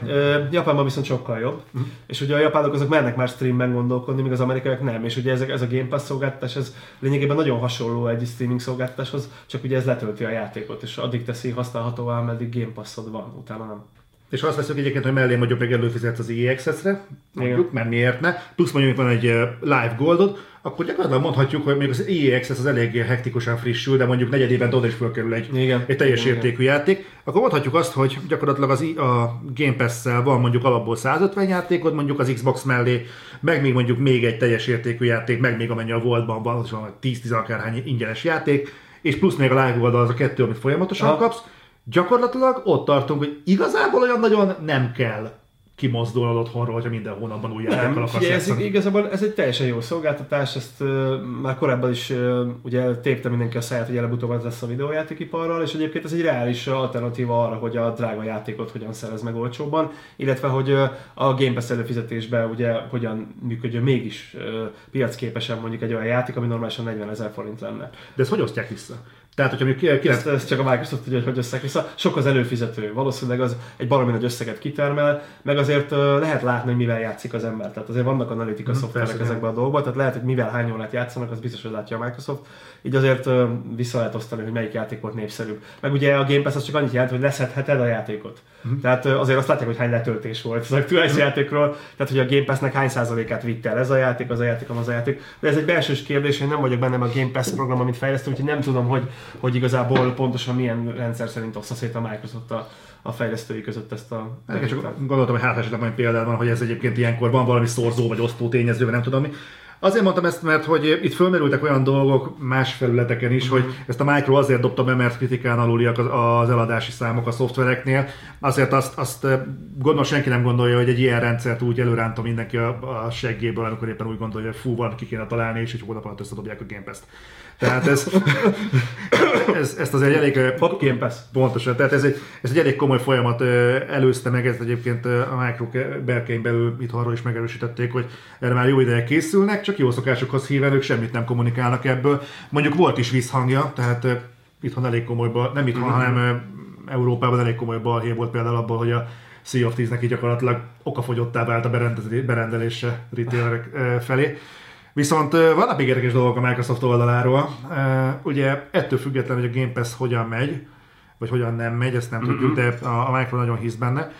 Japánban viszont sokkal jobb. Uh-huh. És ugye a japánok azok mernek már streamben gondolkodni, míg az amerikaiak nem. És ugye ez, ez a Game Pass szolgáltatás, ez lényegében nagyon hasonló egy streaming szolgáltatáshoz, csak ugye ez letölti a játékot, és addig teszi használhatóvá, ameddig Game Passod van, utána nem. És azt veszük egyébként, hogy mellé mondjuk meg előfizetsz az EXS-re, mondjuk, mert miért ne, plusz mondjuk van egy live goldod, akkor gyakorlatilag mondhatjuk, hogy még az EXS az elég hektikusan frissül, de mondjuk negyedében tudod is fölkerül egy, Igen. egy teljes Igen. értékű játék, akkor mondhatjuk azt, hogy gyakorlatilag az, a Game Pass-szel van mondjuk alapból 150 játékod, mondjuk az Xbox mellé, meg még mondjuk még egy teljes értékű játék, meg még amennyi a Voltban van, az van 10-10 akárhány ingyenes játék, és plusz még a live oldal az a kettő, amit folyamatosan ha. kapsz, gyakorlatilag ott tartunk, hogy igazából olyan nagyon nem kell kimozdulnod otthonról, hogyha minden hónapban új játékkal akarsz ez, igazából ez egy teljesen jó szolgáltatás, ezt uh, már korábban is uh, ugye tépte mindenki a száját, hogy előbb-utóbb az lesz a videójátékiparral, és egyébként ez egy reális alternatíva arra, hogy a drága játékot hogyan szerez meg olcsóbban, illetve hogy uh, a Game Pass előfizetésben ugye hogyan működjön mégis uh, piacképesen mondjuk egy olyan játék, ami normálisan 40 ezer forint lenne. De ezt hogy osztják vissza? Tehát, hogyha mondjuk 9... Ezt, ezt csak a Microsoft tudja, hogy összeg vissza. Sok az előfizető, valószínűleg az egy baromi nagy összeget kitermel, meg azért uh, lehet látni, hogy mivel játszik az ember. Tehát azért vannak analitika mm, szoftverek ezekben a dolgokban, tehát lehet, hogy mivel hány órát játszanak, az biztos, hogy látja a Microsoft. Így azért uh, vissza lehet osztani, hogy melyik játék volt népszerűbb. Meg ugye a Game Pass az csak annyit jelent, hogy leszedheted a játékot. Mm. Tehát uh, azért azt látják, hogy hány letöltés volt az aktuális mm. játékról, tehát hogy a Game Passnek hány százalékát vitte el ez a játék, az a játék, az a játék. De ez egy belsős kérdés, én nem vagyok benne a Game Pass program, amit fejlesztünk, úgyhogy nem tudom, hogy, hogy igazából pontosan milyen rendszer szerint oszta szét a Microsoft a, a fejlesztői között ezt a... Csak gondoltam, hogy hát esetleg majd például van, hogy ez egyébként ilyenkor van valami szorzó vagy osztó tényező, vagy nem tudom mi. Azért mondtam ezt, mert hogy itt fölmerültek olyan dolgok más felületeken is, hogy ezt a Micro azért dobta be, mert kritikán aluliak az, eladási számok a szoftvereknél. Azért azt, azt gondolom senki nem gondolja, hogy egy ilyen rendszert úgy előránta mindenki a, a seggéből, amikor éppen úgy gondolja, hogy fú, van, ki kéne találni, és egy hónap alatt összedobják a Game Pass-t. Tehát ez, ez, ezt az egy elég... Pop Game Pass. Pontosan, tehát ez egy, ez egy elég komoly folyamat előzte meg, ezt egyébként a Micro berkein belül itt arról is megerősítették, hogy erre már jó ideje készülnek, csak jó szokásokhoz híven ők semmit nem kommunikálnak ebből. Mondjuk volt is visszhangja, tehát itthon elég komoly, nem itthon, mm-hmm. hanem Európában elég komoly balhé volt például abból, hogy a Sea of Thieves-nek gyakorlatilag okafogyottá vált a berendelése retailerek felé. Viszont vannak még érdekes dolgok a Microsoft oldaláról. Ugye ettől függetlenül, hogy a Game Pass hogyan megy, vagy hogyan nem megy, ezt nem mm-hmm. tudjuk, de a, Microsoft nagyon hisz benne.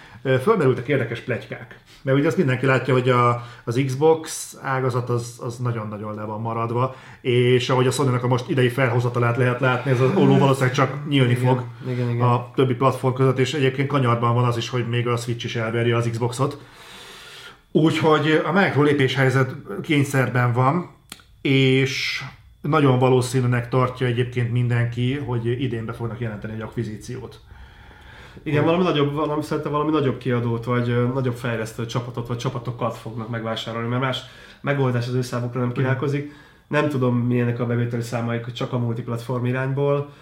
Fölmerültek érdekes plegykák. Mert ugye azt mindenki látja, hogy a, az Xbox ágazat az, az nagyon-nagyon le van maradva, és ahogy a sony a most idei felhozatalát lehet látni, ez az oló valószínűleg csak nyílni igen, fog igen, igen. a többi platform között, és egyébként kanyarban van az is, hogy még a Switch is elverje az Xboxot. Úgyhogy a micro lépéshelyzet kényszerben van, és nagyon valószínűnek tartja egyébként mindenki, hogy idén be fognak jelenteni egy akvizíciót. Igen, valami nagyobb, valami, szerintem valami nagyobb kiadót, vagy nagyobb fejlesztő csapatot, vagy csapatokat fognak megvásárolni, mert más, megoldás az ő számukra nem kínálkozik. Nem tudom milyenek a bevételi számaik, csak a multiplatform irányból.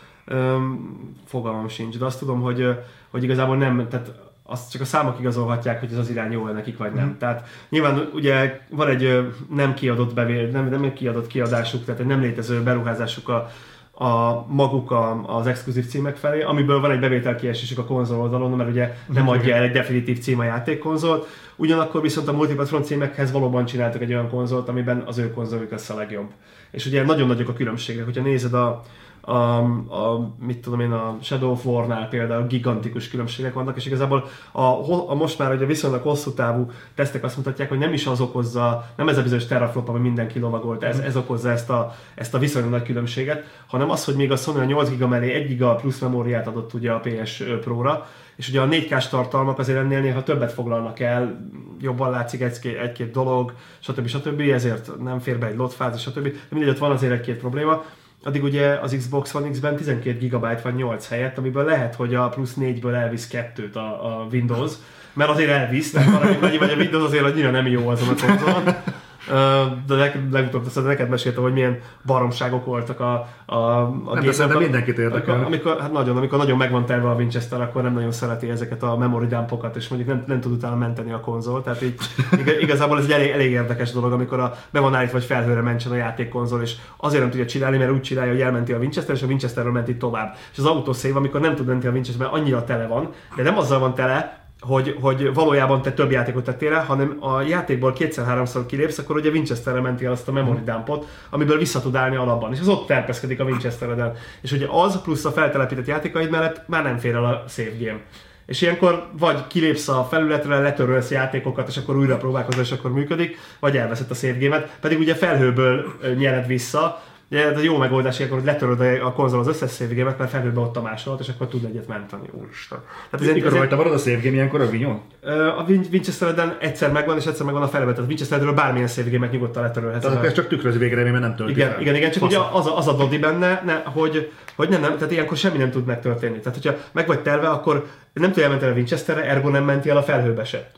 Fogalmam sincs, de azt tudom, hogy, hogy igazából nem, tehát azt csak a számok igazolhatják, hogy ez az irány jó nekik, vagy nem. Mm. Tehát nyilván ugye van egy nem kiadott bevél, nem, nem kiadott kiadásuk, tehát egy nem létező beruházásuk a, a maguk a, az exkluzív címek felé, amiből van egy bevételkiesésük a konzol oldalon, mert ugye nem mhm. adja el egy definitív cím a játékkonzolt. Ugyanakkor viszont a multiplatform címekhez valóban csináltak egy olyan konzolt, amiben az ő konzoljuk lesz a legjobb. És ugye nagyon nagyok a különbségek, hogyha nézed a, a, a, mit tudom én, a Shadow of War-nál például gigantikus különbségek vannak, és igazából a, a most már ugye viszonylag hosszú távú tesztek azt mutatják, hogy nem is az okozza, nem ez a bizonyos teraflop, ami mindenki lovagolt, ez, ez okozza ezt a, ezt a viszonylag nagy különbséget, hanem az, hogy még a Sony a 8 giga mellé 1 giga plusz memóriát adott ugye a PS Pro-ra, és ugye a 4K-s tartalmak azért ennél néha többet foglalnak el, jobban látszik egy-két, egy-két dolog, stb. stb. ezért nem fér be egy lotfázis, stb. De mindegy, ott van azért egy-két probléma addig ugye az Xbox One X-ben 12 GB van 8 helyett, amiből lehet, hogy a plusz 4-ből elvisz kettőt a, a Windows, mert azért elvisz, tehát vagy a Windows azért annyira nem jó azon a konzolon de leg, legutóbb azt neked meséltem, hogy milyen baromságok voltak a, a, a nem, gép. De mindenkit érdekel. Amikor, amikor, hát nagyon, amikor nagyon megvan terve a Winchester, akkor nem nagyon szereti ezeket a memory dumpokat, és mondjuk nem, nem tud utána menteni a konzol. Tehát így, igazából ez egy elég, elég érdekes dolog, amikor a, be van állítva, vagy felhőre mentsen a játékkonzol, és azért nem tudja csinálni, mert úgy csinálja, hogy elmenti a Winchester, és a Winchesterről menti tovább. És az autószév, amikor nem tud menni a Winchester, mert annyira tele van, de nem azzal van tele, hogy, hogy valójában te több játékot tettél el, hanem a játékból kétszer-háromszor kilépsz, akkor ugye Winchesterre menti el azt a memory dumpot, amiből vissza tud állni alapban, és az ott terpeszkedik a Winchestereden. És ugye az plusz a feltelepített játékaid mellett már nem fér el a save game. És ilyenkor vagy kilépsz a felületre, letörölsz játékokat, és akkor újra próbálkozol, és akkor működik, vagy elveszett a save game-et, pedig ugye felhőből nyered vissza, de ez jó megoldás, akkor hogy letöröd a konzol az összes game mert felhőbe ott a másolat, és akkor tud egyet menteni, úristen. Tehát ez Mikor rajta marad a game ilyenkor a Vinyon? A Winchester-eden egyszer megvan, és egyszer megvan a felebe, tehát Winchester-ről bármilyen save game-et nyugodtan letörölhetsz. Tehát ez csak tükrözi végre, mert nem történik. Igen, igen, igen, csak ugye az, a, az a dodi benne, ne, hogy, hogy nem, nem, tehát ilyenkor semmi nem tud megtörténni. Tehát, hogyha meg vagy terve, akkor nem tudja elmenteni a Winchesterre, ergo nem menti el a felhőbe se.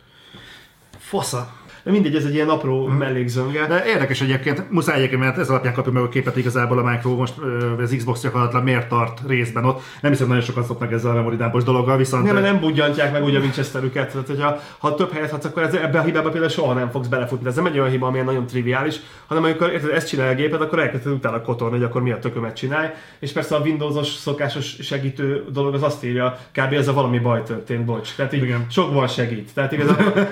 Fasza. De mindegy, ez egy ilyen apró mm. mellékzönge. De érdekes egyébként, muszáj egyébként, mert ez alapján kapja meg a képet igazából a Micro, most az Xbox gyakorlatilag miért tart részben ott. Nem hiszem, nagyon sokat szoknak ezzel a memory dumpos dologgal, viszont... Nem, nem budjantják meg úgy a Winchesterüket, tehát hogyha ha több helyet hadsz, akkor ez, ebbe a hibába például soha nem fogsz belefutni. Ez nem egy olyan hiba, ami nagyon triviális, hanem amikor érted, ezt csinálja a géped, akkor elkezded utána kotorni, hogy akkor mi a tökömet csinálj. És persze a Windowsos szokásos segítő dolog az azt írja, kb. ez a valami baj történt, bocs. Tehát így Igen. sokban segít. Tehát igazából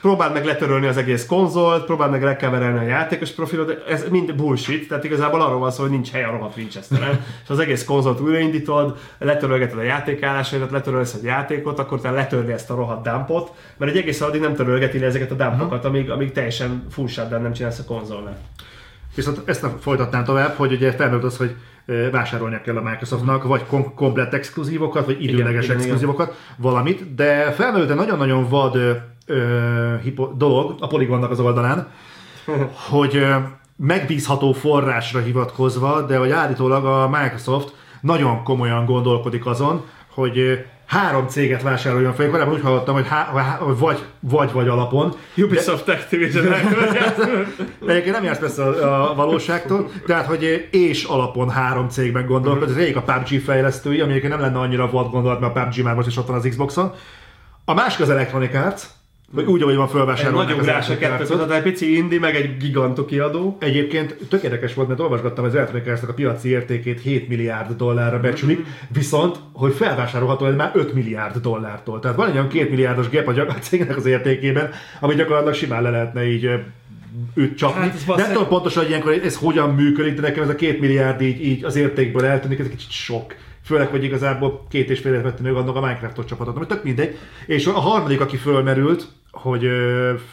próbáld meg letörölni az egész konzolt, próbáld meg lekeverelni a játékos profilot, ez mind bullshit, tehát igazából arról van szó, hogy nincs hely a rohadt winchester és az egész konzolt újraindítod, letörölgeted a játékállásaidat, letörölsz egy játékot, akkor te letörli ezt a rohadt dumpot, mert egy egész addig nem törölgeti le ezeket a dumpokat, amíg, amíg teljesen full shutdown nem csinálsz a konzolnál. Viszont ezt folytatnám tovább, hogy ugye felmerült az, hogy vásárolnia kell a Microsoftnak, vagy kom- komplet exkluzívokat, vagy időleges igen, exkluzívokat, igen. valamit, de felmerült egy nagyon-nagyon vad ö, ö, hipo- dolog a Polygonnak az oldalán, hogy ö, megbízható forrásra hivatkozva, de hogy állítólag a Microsoft nagyon komolyan gondolkodik azon, hogy három céget vásároljon fel. Korábban úgy hallottam, hogy há, vagy, vagy vagy alapon. Ubisoft de, Activision. egyébként nem jársz persze a, a valóságtól, tehát hogy és alapon három cégben gondolkodik. Egyik a PUBG fejlesztői, ami egyébként nem lenne annyira vad gondolat, mert a PUBG már most is ott van az Xboxon. A másik az Electronic Arts, vagy úgy, ahogy van fölvásárolva. Nagy ugrás a kettő között, egy pici indi, meg egy gigantok kiadó. Egyébként tök érdekes volt, mert olvasgattam az Electronic a piaci értékét 7 milliárd dollárra becsülik, mm-hmm. viszont, hogy felvásárolható ez már 5 milliárd dollártól. Tehát van egy olyan 2 milliárdos gap a cégnek az értékében, ami gyakorlatilag simán le lehetne így őt csapni. Hát nem tudom pontosan, hogy ilyenkor ez hogyan működik, de nekem ez a két milliárd így, így az értékből eltűnik, ez egy kicsit sok. Főleg, hogy igazából két és fél évet vettem a Minecraftot csapatot, ami tök mindegy. És a harmadik, aki fölmerült, hogy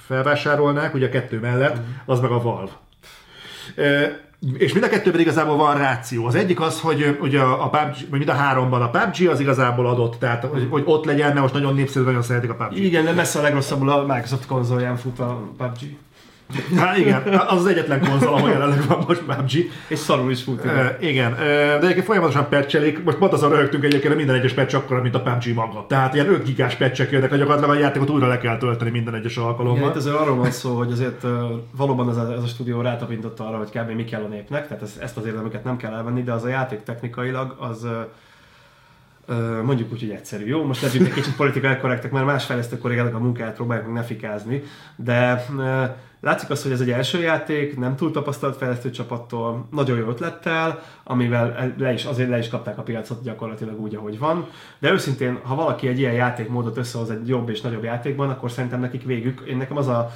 felvásárolnák, ugye a kettő mellett, mhm. az meg a Valve. És mind a kettőben igazából van ráció. Az egyik az, hogy ugye a PUBG, vagy mind a háromban a PUBG az igazából adott, tehát hogy, hogy ott legyen, mert most nagyon népszerű, nagyon szeretik a PUBG. Igen, de messze a legrosszabbul a Microsoft konzolján fut a PUBG. Hát igen, az az egyetlen konzol, ahol jelenleg van most PUBG. És szarul is fut. Igen, de egyébként folyamatosan patchelik. Most pont azon röhögtünk egyébként, minden egyes patch akkora, mint a PUBG maga. Tehát ilyen 5 gigás patchek jönnek, hogy gyakorlatilag a játékot újra le kell tölteni minden egyes Igen, alkalommal. itt azért arról van szó, hogy azért valóban ez a, ez a stúdió rátapintotta arra, hogy kb. mi kell a népnek, tehát ezt, ezt az érdemüket nem kell elvenni, de az a játék technikailag az mondjuk úgy, hogy egyszerű. Jó, most legyünk egy kicsit politikai korrektek, mert más fejlesztő kollégának a munkáját próbáljuk meg ne fikázni, de Látszik az, hogy ez egy első játék, nem túl tapasztalt fejlesztő csapattól, nagyon jó ötlettel, amivel le is, azért le is kapták a piacot gyakorlatilag úgy, ahogy van. De őszintén, ha valaki egy ilyen játékmódot összehoz egy jobb és nagyobb játékban, akkor szerintem nekik végük. Én nekem az a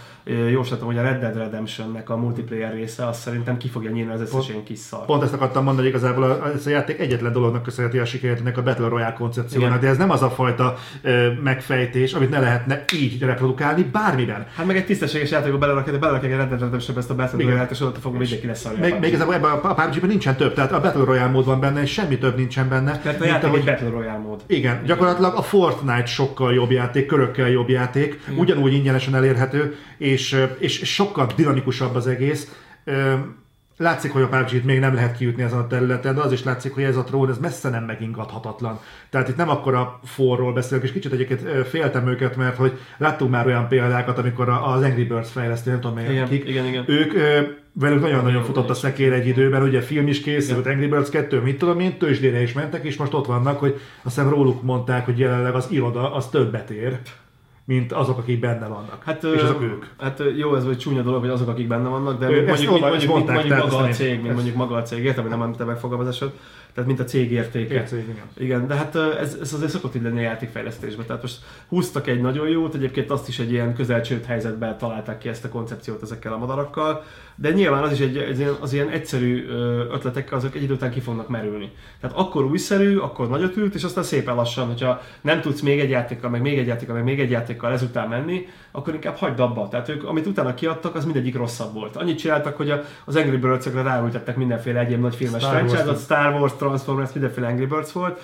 jóslatom, hogy a Red Dead Redemption-nek a multiplayer része, azt szerintem ki fogja nyírni az összes ilyen kis szar. Pont ezt akartam mondani, hogy igazából a, ez a játék egyetlen dolognak köszönheti a sikerének a Battle Royale koncepciónak, Igen. de ez nem az a fajta ö, megfejtés, amit ne lehetne így reprodukálni bármiben. Hát meg egy tisztességes játékba belerakják, de Dead Redemption ezt a Battle Igen. Royale-t, és oda fogom mindenki lesz Még, még ebben a PUBG-ben nincsen több, tehát a Battle Royale mód van benne, és semmi több nincsen benne. Mert a játék ahogy- egy Battle Royale mód. Igen, gyakorlatilag a Fortnite sokkal jobb játék, körökkel jobb játék, ugyanúgy ingyenesen elérhető, és, és sokkal dinamikusabb az egész. Látszik, hogy a PUBG-t még nem lehet kijutni ezen a területen, de az is látszik, hogy ez a trón ez messze nem megingathatatlan. Tehát itt nem akkora forról beszélünk, és kicsit egyébként féltem őket, mert hogy láttunk már olyan példákat, amikor a- az Angry Birds fejlesztő, nem tudom melyik, Igen, kik, igen, igen. ők velük nagyon-nagyon futott a szekér egy időben, ugye film is készült, Angry Birds 2, mit tudom én, tőzsdére is mentek, és most ott vannak, hogy azt hiszem róluk mondták, hogy jelenleg az iroda az többet ér, mint azok, akik benne vannak. Hát, és azok ők. Hát jó, ez vagy csúnya dolog, hogy azok, akik benne vannak, de Ő, mondjuk, mondjuk, mondjuk, mondjuk, mondták, mondjuk tehát maga a cég, mint mondjuk maga a cég, értem, hogy nem te megfogalmazásod, tehát mint a cég értéke. Ércég, igen. Igen, de hát ez, ez azért szokott így lenni a játékfejlesztésben. Tehát most húztak egy nagyon jót, egyébként azt is egy ilyen közelcsőt helyzetben találták ki ezt a koncepciót ezekkel a madarakkal, de nyilván az is egy, egy ilyen- az ilyen egyszerű ö, ötletekkel azok egy idő után ki fognak merülni. Tehát akkor újszerű, akkor nagyot ült, és aztán szépen lassan, hogyha nem tudsz még egy játékkal, meg még egy játékkal, meg még egy játékkal ezután menni, akkor inkább hagyd abba. Tehát ők, amit utána kiadtak, az mindegyik rosszabb volt. Annyit csináltak, hogy az Angry ráültettek mindenféle egyéb nagy filmes Wars-t. franchise Star Wars, Transformers, mindenféle Angry Birds volt,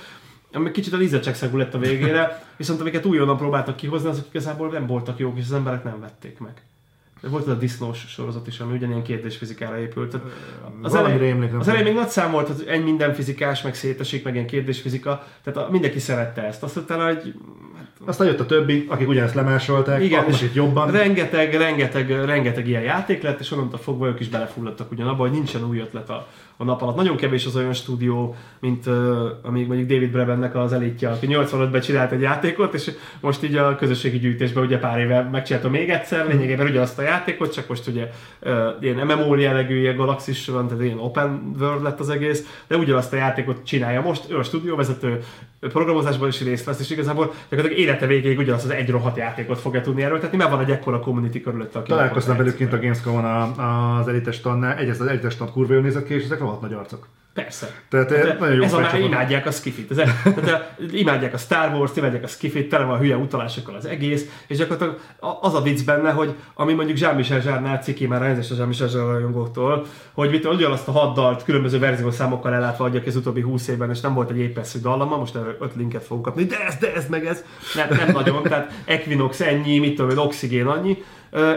ami kicsit a ízecsekszegú lett a végére, viszont amiket újonnan próbáltak kihozni, azok igazából nem voltak jók, és az emberek nem vették meg. De volt az a disznós sorozat is, ami ugyanilyen kérdésfizikára épült. Tehát Az elején, az elején még nagy szám volt, hogy ennyi minden fizikás, meg szétesik, meg ilyen kérdésfizika, tehát a, mindenki szerette ezt. Azt utána egy Aztán jött a többi, akik ugyanezt lemásolták, Igen, és itt jobban. rengeteg, rengeteg, rengeteg ilyen játék lett, és onnantól fogva ők is belefulladtak ugyanabba, hogy nincsen új ötlet a, a nap alatt. Nagyon kevés az olyan stúdió, mint uh, amíg mondjuk David Brebennek az elitje, aki 85-ben csinált egy játékot, és most így a közösségi gyűjtésben ugye pár éve megcsinálta még egyszer, lényegében ugyanazt a játékot, csak most ugye uh, ilyen MMO jellegű, ilyen galaxis van, tehát ilyen open world lett az egész, de ugyanazt a játékot csinálja most, ő a stúdióvezető, programozásban is részt vesz, és igazából gyakorlatilag élete végéig ugyanazt az egy rohadt játékot fogja tudni erőltetni, mert van egy ekkora community körülötte, Találkoztam velük kint a. Gamescom-on az elites tannál, egyrészt az elites tann kurva jól nézett ki, és ezek rohadt nagy arcok. Persze. Tehát, De nagyon jó ez a már imádják a skifit. Ez, tehát, imádják a Star Wars, imádják a skifit, tele van a hülye utalásokkal az egész, és gyakorlatilag a- az a vicc benne, hogy ami mondjuk Jean-Michel Zsárnál ciki már elnézést a Jean-Michel Zsár rajongóktól, hogy mit ugyanazt a hat dalt különböző verziós számokkal ellátva adja ki az utóbbi 20 évben, és nem volt egy épeszű dallama, most erről öt linket fogunk kapni, de ez, de ez, meg ez, nem, nem nagyon, tehát Equinox ennyi, mit tudom, én, Oxigén annyi,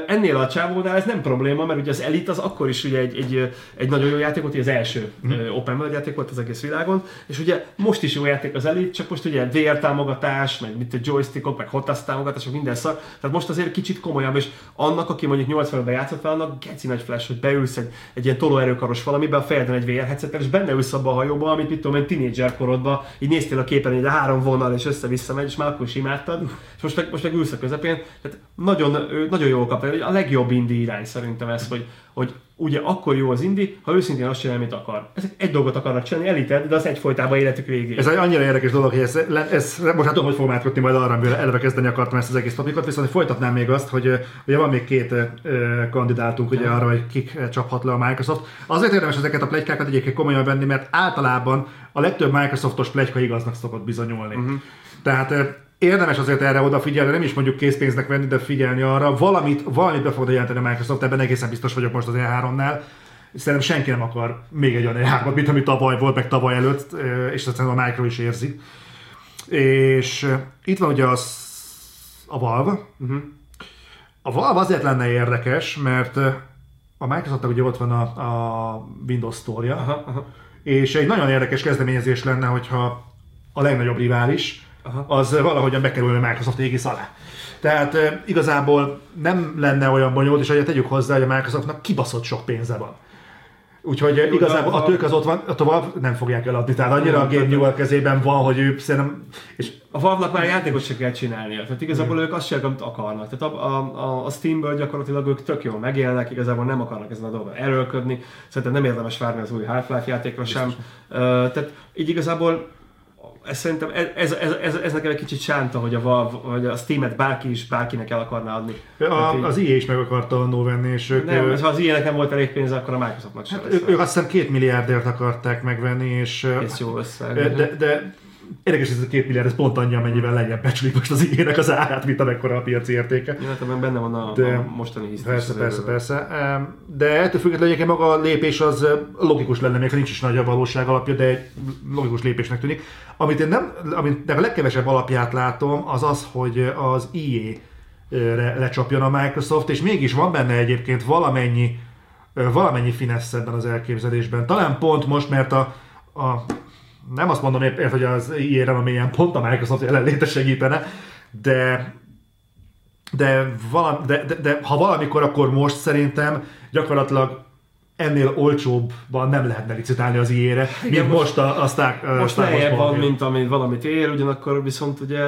Ennél a csávónál ez nem probléma, mert ugye az Elite az akkor is ugye egy, egy, egy nagyon jó játék volt, az első mm. open world játék volt az egész világon, és ugye most is jó játék az Elite, csak most ugye VR támogatás, meg mit a joystickok, meg hotas támogatások, minden szar. Tehát most azért kicsit komolyabb, és annak, aki mondjuk 80-ben játszott fel, annak geci nagy flash, hogy beülsz egy, egy ilyen tolóerőkaros valamiben, a fejeden egy VR headsettel, és benne ülsz abba a hajóba, amit mit tudom én, tínédzser korodban, így néztél a képen, így a három vonal, és össze-vissza megy, és már akkor is imádtad, és most meg, most meg ülsz a közepén. Tehát nagyon, nagyon jól kapta. A legjobb indie irány szerintem ez, hogy, hogy ugye akkor jó az indie, ha őszintén azt csinál, amit akar. Ezek egy dolgot akarnak csinálni, elited, de az egyfolytában életük végéig. Ez egy annyira érdekes dolog, hogy ez, ez most hát tudom, hogy fogom átkötni majd arra, amire előre kezdeni akartam ezt az egész topikot, viszont folytatnám még azt, hogy ö, ugye van még két ö, kandidátunk ugye arra, hogy kik csaphat le a Microsoft. Azért érdemes ezeket a plegykákat egyébként komolyan venni, mert általában a legtöbb Microsoftos plegyka igaznak szokott bizonyulni. Uh-huh. Tehát érdemes azért erre odafigyelni, nem is mondjuk készpénznek venni, de figyelni arra, valamit, valamit be fog jelenteni a Microsoft, ebben egészen biztos vagyok most az E3-nál. Szerintem senki nem akar még egy olyan E3-at, mint ami tavaly volt, meg tavaly előtt, és szerintem a Micro is érzi. És itt van ugye az, a Valve, uh-huh. A Valve azért lenne érdekes, mert a Microsoftnak ugye ott van a, a Windows Store-ja, aha. és egy nagyon érdekes kezdeményezés lenne, hogyha a legnagyobb rivális, Aha. az valahogyan bekerülne Microsoft égisz alá. Tehát e, igazából nem lenne olyan bonyolult, és ugye tegyük hozzá, hogy a Microsoftnak kibaszott sok pénze van. Úgyhogy Jó, igazából a- tőke az ott van, a tovább nem fogják eladni. Tehát annyira a Game Newell kezében van, hogy ő szerintem... És A Valve-nak már játékot se kell csinálnia. Tehát igazából ők azt csinálják, amit akarnak. Tehát a, a, a, Steamből gyakorlatilag ők tök jól megélnek, igazából nem akarnak ezen a dolgon erőlködni. Szerintem nem érdemes várni az új Half-Life játékra sem. Uh, tehát így igazából ez szerintem ez, ez, ez, ez, ez nekem egy kicsit sánta, hogy a, Valve, hogy a Steam-et bárki is bárkinek el akarná adni. A, így- az EA is meg akarta annó venni, és ők, nem, ő, ha az ilyenek nem volt elég pénze, akkor a Microsoftnak sem hát, lesz. ők, ők azt hiszem két milliárdért akarták megvenni, és Ez jó összeg. de, de érdekes, ez a két milliárd, ez pont annyi, amennyivel lejjebb becsülik most az EA-nek az árát, mint amekkora a piaci értéke. Ja, hát benne van a, De- a mostani hisztis. Persze, persze, persze. De ettől függetlenül egyébként maga a lépés az logikus lenne, még ha nincs is nagy a valóság alapja, de egy logikus lépésnek tűnik. Amit én nem, amit a legkevesebb alapját látom, az az, hogy az EA-re lecsapjon a Microsoft, és mégis van benne egyébként valamennyi, valamennyi finesz ebben az elképzelésben. Talán pont most, mert a, a nem azt mondom épp, hogy az EA renomélyen pont a Microsoft jelenléte segítene, de de, valami, de, de, de, ha valamikor, akkor most szerintem gyakorlatilag ennél olcsóbban nem lehetne licitálni az IE-re, mint Igen, most a, a Star, Most Star lejjebb van, mint amit valamit ér, ugyanakkor viszont ugye,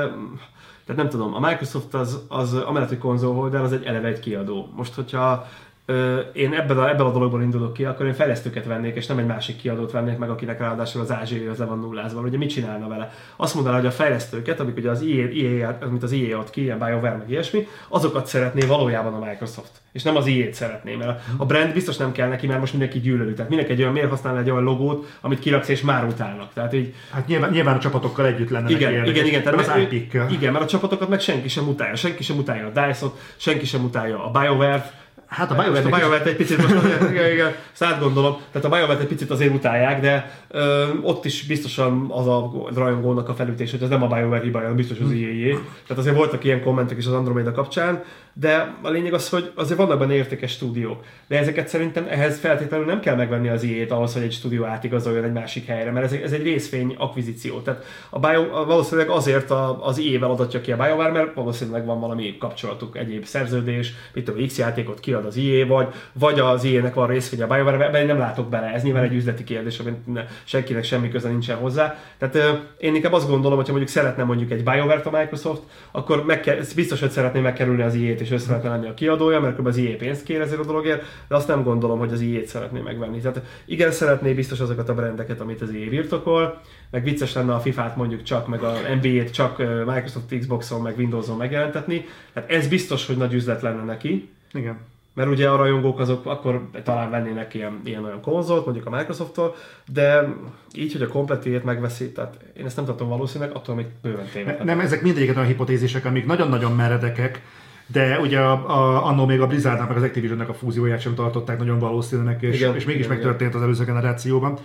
tehát nem tudom, a Microsoft az, az amellett, hogy konzolholder, az egy eleve egy kiadó. Most, hogyha ö, én ebben a, ebben a dologból indulok ki, akkor én fejlesztőket vennék, és nem egy másik kiadót vennék meg, akinek ráadásul az ázsiai az le van nullázva. Ugye mit csinálna vele? Azt mondaná, hogy a fejlesztőket, amik ugye az EA, EA, amit az EA ad ki, ilyen BioWare meg ilyesmi, azokat szeretné valójában a Microsoft. És nem az EA-t szeretné, mert a brand biztos nem kell neki, mert most mindenki gyűlöli. Tehát mindenki egy olyan, miért használna egy olyan logót, amit kiraksz és már utálnak. Tehát így Hát nyilván, nyilván a csapatokkal együtt lenne igen, neki igen, igen, tehát az mert- IP-kkel. igen, mert a csapatokat meg senki sem utálja. Senki sem utálja a DICE-ot, senki sem utálja a BioWare-t. Hát a Most a BioWare-t egy picit, most, igen, igen, ezt átgondolom, tehát a BioWare-t egy picit azért utálják, de ö, ott is biztosan az a rajongónak a felütés, hogy ez nem a BioWare hibája, biztos az IEA. Tehát azért voltak ilyen kommentek is az Andromeda kapcsán, de a lényeg az, hogy azért vannak benne értékes stúdiók. De ezeket szerintem ehhez feltétlenül nem kell megvenni az IE-t ahhoz, hogy egy stúdió átigazoljon egy másik helyre, mert ez, egy- ez egy részvény akvizíció. Tehát a Bio, a- valószínűleg azért a, az IE-vel adatja ki a BioWare, mert valószínűleg van valami kapcsolatuk, egyéb szerződés, mit tudom, X játékot kiad az IE, vagy, vagy az IE-nek van részvény a BioWare, ebben nem látok bele, ez nyilván egy üzleti kérdés, amit ne- senkinek semmi köze nincsen hozzá. Tehát én inkább azt gondolom, hogy mondjuk szeretne mondjuk egy BioWare-t a Microsoft, akkor meg biztos, hogy szeretné megkerülni az IE-t, és ő lenni a kiadója, mert kb. az IE pénzt kér ezért a dologért, de azt nem gondolom, hogy az IE-t szeretné megvenni. Tehát igen, szeretné biztos azokat a brandeket, amit az IE birtokol, meg vicces lenne a FIFA-t mondjuk csak, meg a NBA-t csak Microsoft Xboxon, meg Windowson megjelentetni. Tehát ez biztos, hogy nagy üzlet lenne neki. Igen. Mert ugye a rajongók azok akkor talán vennének ilyen, ilyen olyan konzolt, mondjuk a Microsofttól, de így, hogy a kompletét megveszi, tehát én ezt nem tartom valószínűleg, attól még bőven tévedhet. Nem, ezek mindegyiket olyan hipotézisek, amik nagyon-nagyon meredekek, de ugye a, a, annó még a Blizzardnak meg az Activisionnek a fúzióját sem tartották nagyon valószínűnek, és, Igen, és mégis igen, megtörtént az előző generációban.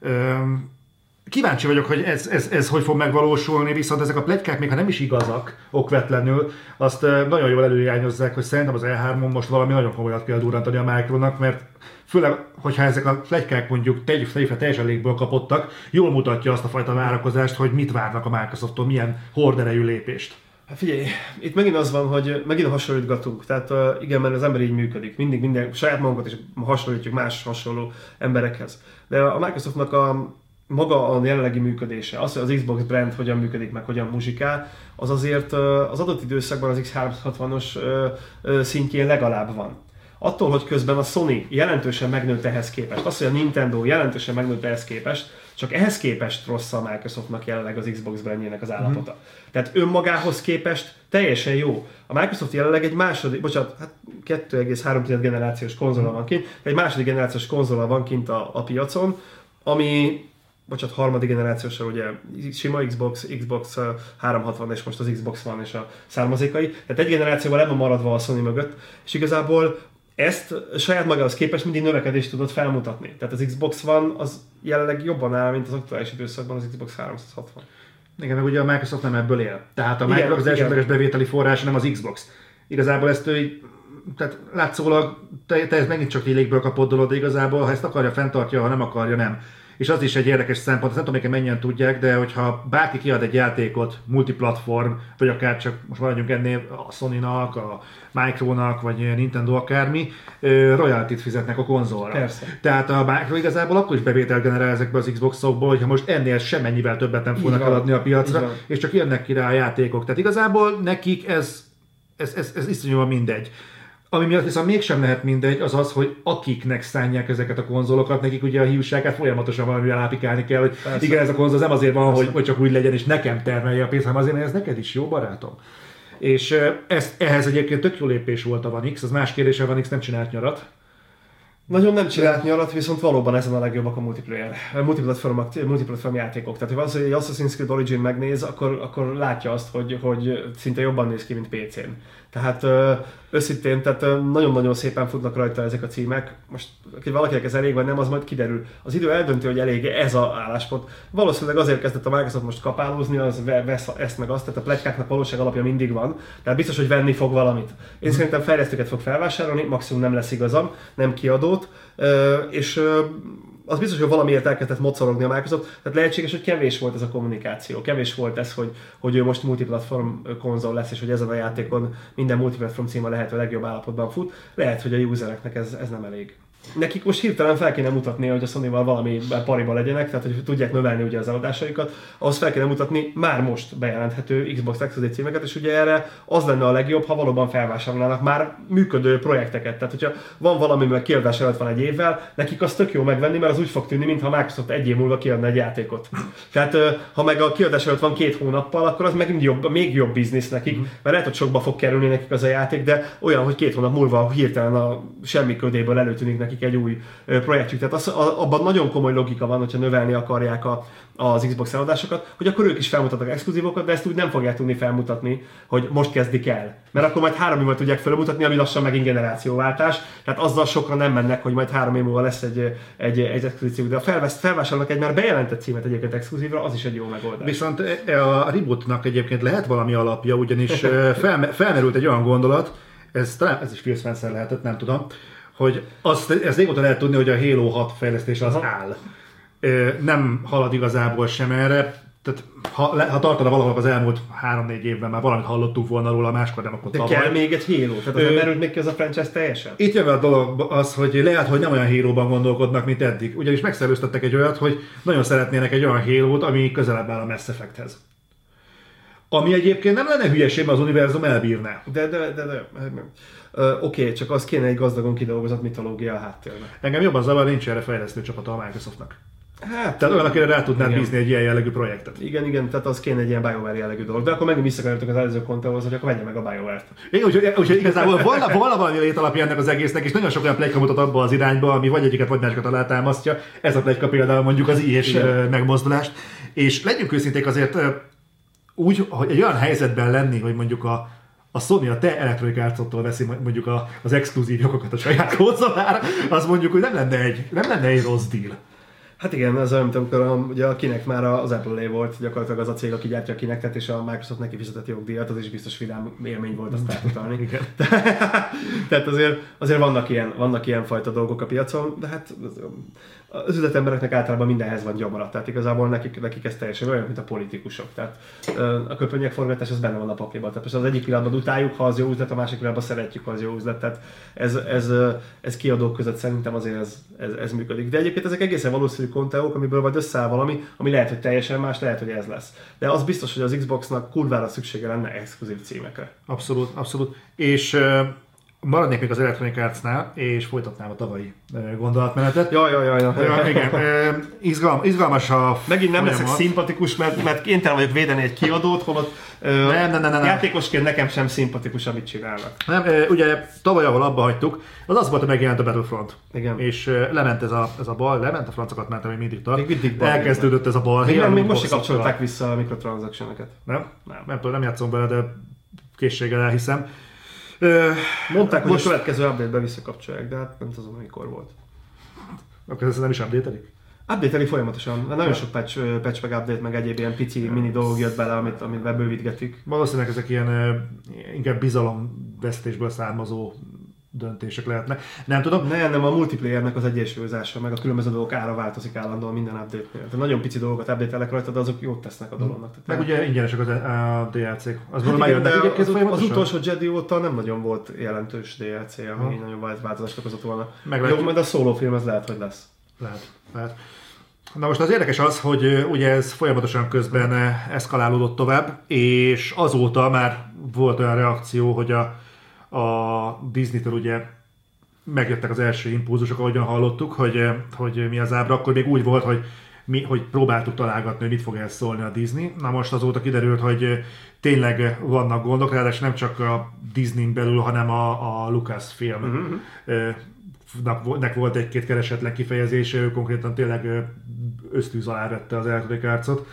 Üm, kíváncsi vagyok, hogy ez, ez, ez hogy fog megvalósulni, viszont ezek a plegykák még ha nem is igazak okvetlenül, azt nagyon jól előirányozzák, hogy szerintem az E3-on most valami nagyon komolyat kell durrantani a Micronak, mert főleg, hogyha ezek a plegykák mondjuk tegyük teljesen légből kapottak, jól mutatja azt a fajta várakozást, hogy mit várnak a Microsofttól, milyen horderejű lépést. Hát figyelj, itt megint az van, hogy megint hasonlítgatunk. Tehát igen, mert az ember így működik. Mindig minden, saját magunkat is hasonlítjuk más hasonló emberekhez. De a Microsoftnak a maga a jelenlegi működése, az, hogy az Xbox brand hogyan működik, meg hogyan muzsikál, az azért az adott időszakban az X360-os uh, uh, szintjén legalább van. Attól, hogy közben a Sony jelentősen megnőtt ehhez képest, az, hogy a Nintendo jelentősen megnőtt ehhez képest, csak ehhez képest rossz a Microsoftnak jelenleg az Xbox brandjének az állapota. Mm. Tehát önmagához képest teljesen jó. A Microsoft jelenleg egy második, bocsánat, hát 2,3 generációs konzola van kint, egy második generációs konzola van kint a, a piacon, ami bocsánat, harmadik generációsra ugye sima Xbox, Xbox uh, 360 és most az Xbox van és a származékai. Tehát egy generációval ebben maradva a Sony mögött, és igazából ezt saját magához képest mindig növekedést tudod felmutatni. Tehát az Xbox van az jelenleg jobban áll, mint az aktuális időszakban az Xbox 360. Igen, meg ugye a Microsoft nem ebből él. Tehát a Igen, Microsoft az igen. elsődleges bevételi forrás nem az Xbox. igazából ezt ő tehát látszólag te, te ez megint csak légből kapott dolog, de igazából ha ezt akarja, fenntartja, ha nem akarja, nem. És az is egy érdekes szempont, nem tudom, hogy mennyien tudják, de hogyha bárki kiad egy játékot, multiplatform, vagy akár csak most maradjunk ennél a Sony-nak, a Micro-nak, vagy Nintendo akármi, royaltit fizetnek a konzolra. Persze. Tehát a Micro igazából akkor is bevétel generál ezekbe az Xbox-okból, hogyha most ennél semmennyivel többet nem fognak eladni a piacra, és csak jönnek ki rá a játékok. Tehát igazából nekik ez, ez, ez, ez iszonyúan mindegy. Ami miatt viszont mégsem lehet mindegy, az az, hogy akiknek szánják ezeket a konzolokat, nekik ugye a hiúságát folyamatosan valamivel ápikálni kell, hogy Persze. igen, ez a konzol nem azért van, hogy, hogy csak úgy legyen, és nekem termelje a pénzt, hanem azért, mert ez neked is jó, barátom. És ez, ehhez egyébként tök jó lépés volt a Van X, az más kérdés, a Van X nem csinált nyarat, nagyon nem csinált nyarat, viszont valóban ezen a legjobbak a multiplayer, multiplatform, multiplatform játékok. Tehát, ha az, hogy egy Assassin's Creed Origin megnéz, akkor, akkor látja azt, hogy, hogy szinte jobban néz ki, mint PC-n. Tehát őszintén, tehát nagyon-nagyon szépen futnak rajta ezek a címek. Most, hogy valakinek ez elég vagy nem, az majd kiderül. Az idő eldönti, hogy elég ez a álláspont. Valószínűleg azért kezdett a Microsoft most kapálózni, az vesz ezt meg azt, tehát a pletykáknak valóság alapja mindig van. Tehát biztos, hogy venni fog valamit. Én mm. szerintem fejlesztőket fog felvásárolni, maximum nem lesz igazam, nem kiadót, és az biztos, hogy valamiért elkezdett mocorogni a Microsoft, tehát lehetséges, hogy kevés volt ez a kommunikáció, kevés volt ez, hogy, hogy ő most multiplatform konzol lesz, és hogy ezen a játékon minden multiplatform címa lehető legjobb állapotban fut. Lehet, hogy a usereknek ez, ez nem elég nekik most hirtelen fel kéne mutatni, hogy a sony valami pariba legyenek, tehát hogy tudják növelni ugye az eladásaikat, ahhoz fel kéne mutatni már most bejelenthető Xbox Exclusive címeket, és ugye erre az lenne a legjobb, ha valóban felvásárolnának már működő projekteket. Tehát, hogyha van valami, meg kiadás előtt van egy évvel, nekik az tök jó megvenni, mert az úgy fog tűnni, mintha Microsoft egy év múlva kiadna egy játékot. Tehát, ha meg a kiadás előtt van két hónappal, akkor az meg jobb, még jobb biznisz nekik, mhm. mert lehet, hogy sokba fog kerülni nekik az a játék, de olyan, hogy két hónap múlva hirtelen a semmi ködéből előtűnik nekik nekik egy új projektjük. Tehát az, abban nagyon komoly logika van, hogyha növelni akarják a, az Xbox eladásokat, hogy akkor ők is felmutatnak exkluzívokat, de ezt úgy nem fogják tudni felmutatni, hogy most kezdik el. Mert akkor majd három évvel tudják felmutatni, ami lassan megint generációváltás. Tehát azzal sokan nem mennek, hogy majd három év múlva lesz egy, egy, egy exkluzív. De a felvesz, felvásárolnak egy már bejelentett címet egyébként exkluzívra, az is egy jó megoldás. Viszont e, a rebootnak egyébként lehet valami alapja, ugyanis fel, felmerült egy olyan gondolat, ez talán ez is Phil Spencer lehetett, nem tudom, hogy azt, ezt régóta lehet tudni, hogy a Halo 6 fejlesztés az Aha. áll. Nem halad igazából sem erre, tehát ha, ha tartana valahol az elmúlt 3-4 évben már valamit hallottuk volna róla, máskor nem, akkor De tavaly. kell még egy Halo? Tehát az Ö, merült még ki az a franchise teljesen? Itt jön a dolog az, hogy lehet, hogy nem olyan halo gondolkodnak, mint eddig. Ugyanis megszerveztettek egy olyat, hogy nagyon szeretnének egy olyan halo ami közelebb áll a Mass Effecthez. Ami egyébként nem lenne hülyeség, mert az univerzum elbírná. De, de, de, de. Oké, okay, csak az kéne egy gazdagon kidolgozott mitológia a háttérben. Engem jobban zavar, nincs erre fejlesztő csapata a Microsoftnak. Hát, tehát olyan, akire rá tudnád bízni egy ilyen jellegű projektet. Igen, igen, tehát az kéne egy ilyen BioWare jellegű dolog. De akkor megint visszakerültünk az előző kontóhoz, hogy akkor vegye meg a BioWare-t. Igen, úgyhogy, úgyhogy igazából volna, volna valami létalapja ennek az egésznek, és nagyon sok olyan plegyka mutat abba az irányba, ami vagy egyiket, vagy másikat alátámasztja. Ez a plegyka például mondjuk az és megmozdulást. És legyünk őszinték azért úgy, hogy egy olyan helyzetben lenni, hogy mondjuk a, a Sony a te Electronic arts veszi mondjuk a, az exkluzív jogokat a saját konzolára, az mondjuk, hogy nem lenne egy, nem lenne egy rossz deal. Hát igen, az olyan, mint amikor a, ugye a kinek már az Apple volt, gyakorlatilag az a cég, aki gyártja a kinektet, és a Microsoft neki fizetett jogdíjat, az is biztos vidám élmény volt azt átutalni. Tehát azért, azért vannak, ilyen, vannak ilyen fajta dolgok a piacon, de hát az üzletembereknek általában mindenhez van gyomra, tehát igazából nekik, nekik ez teljesen olyan, mint a politikusok. Tehát a köpönyek forgatás az benne van a pakliban. Tehát az egyik pillanatban utáljuk, ha az jó üzlet, a másik pillanatban szeretjük, ha az jó üzlet. Tehát ez, ez, ez kiadók között szerintem azért ez, ez, ez, működik. De egyébként ezek egészen valószínű konteók, amiből vagy összeáll valami, ami lehet, hogy teljesen más, lehet, hogy ez lesz. De az biztos, hogy az Xboxnak kurvára szüksége lenne exkluzív címekre. Abszolút, abszolút. És Maradnék még az Electronic Arts-nál, és folytatnám a tavalyi gondolatmenetet. Jaj, jaj, jaj. jaj. Ja, igen. Izgalm, izgalmas a Megint nem folyamat. leszek szimpatikus, mert, mert kénytelen vagyok védeni egy kiadót, holott nem, nem, nem, nem, játékosként nekem sem szimpatikus, amit csinálnak. Nem, ugye tavaly, ahol abba hagytuk, az az volt, hogy megjelent a Battlefront. Igen. És lement ez a, ez a bal, lement a francokat, mert még mindig tart. Még mindig bal, Elkezdődött ez a bal. Még, nem, még most se kapcsolták vissza a mikrotransactioneket. Nem? Nem. Nem tudom, nem játszom bele, de készséggel elhiszem. Mondták, most... hogy a következő update-be visszakapcsolják, de hát nem tudom, mikor volt. Akkor ez nem is update-elik? update folyamatosan, nagyon ja. sok patch, patch meg update, meg egyéb ilyen pici mini dolgok jött bele, amit, amit bebővítgetik. Valószínűleg ezek ilyen inkább bizalom vesztésből származó döntések lehetnek. Nem tudom. Ne, nem, a multiplayernek az egyensúlyozása, meg a különböző dolgok ára változik állandóan minden update-nél. Tehát nagyon pici dolgokat update rajta, de azok jót tesznek a dolognak. Tehát Meg ugye ingyenesek az, a DLC-k. Az Hát igen, de az, az utolsó Jedi óta nem nagyon volt jelentős DLC, ami nagyon vált- változást okozott volna. Meglátjuk. Jó, majd a solo film az lehet, hogy lesz. Lehet, lehet. Na most az érdekes az, hogy ö, ugye ez folyamatosan közben ö, eszkalálódott tovább, és azóta már volt olyan reakció, hogy a, a Disney-től ugye megjöttek az első impulzusok, ahogyan hallottuk, hogy, ö, hogy mi az ábra, akkor még úgy volt, hogy mi, hogy próbáltuk találgatni, hogy mit fog el szólni a Disney. Na most azóta kiderült, hogy ö, tényleg vannak gondok, ráadásul nem csak a Disney belül, hanem a, a Lucasfilm uh-huh. nak vo- nek volt egy-két keresetlen kifejezése, ő konkrétan tényleg ösztűz alá vette az Electronic Arts-ot,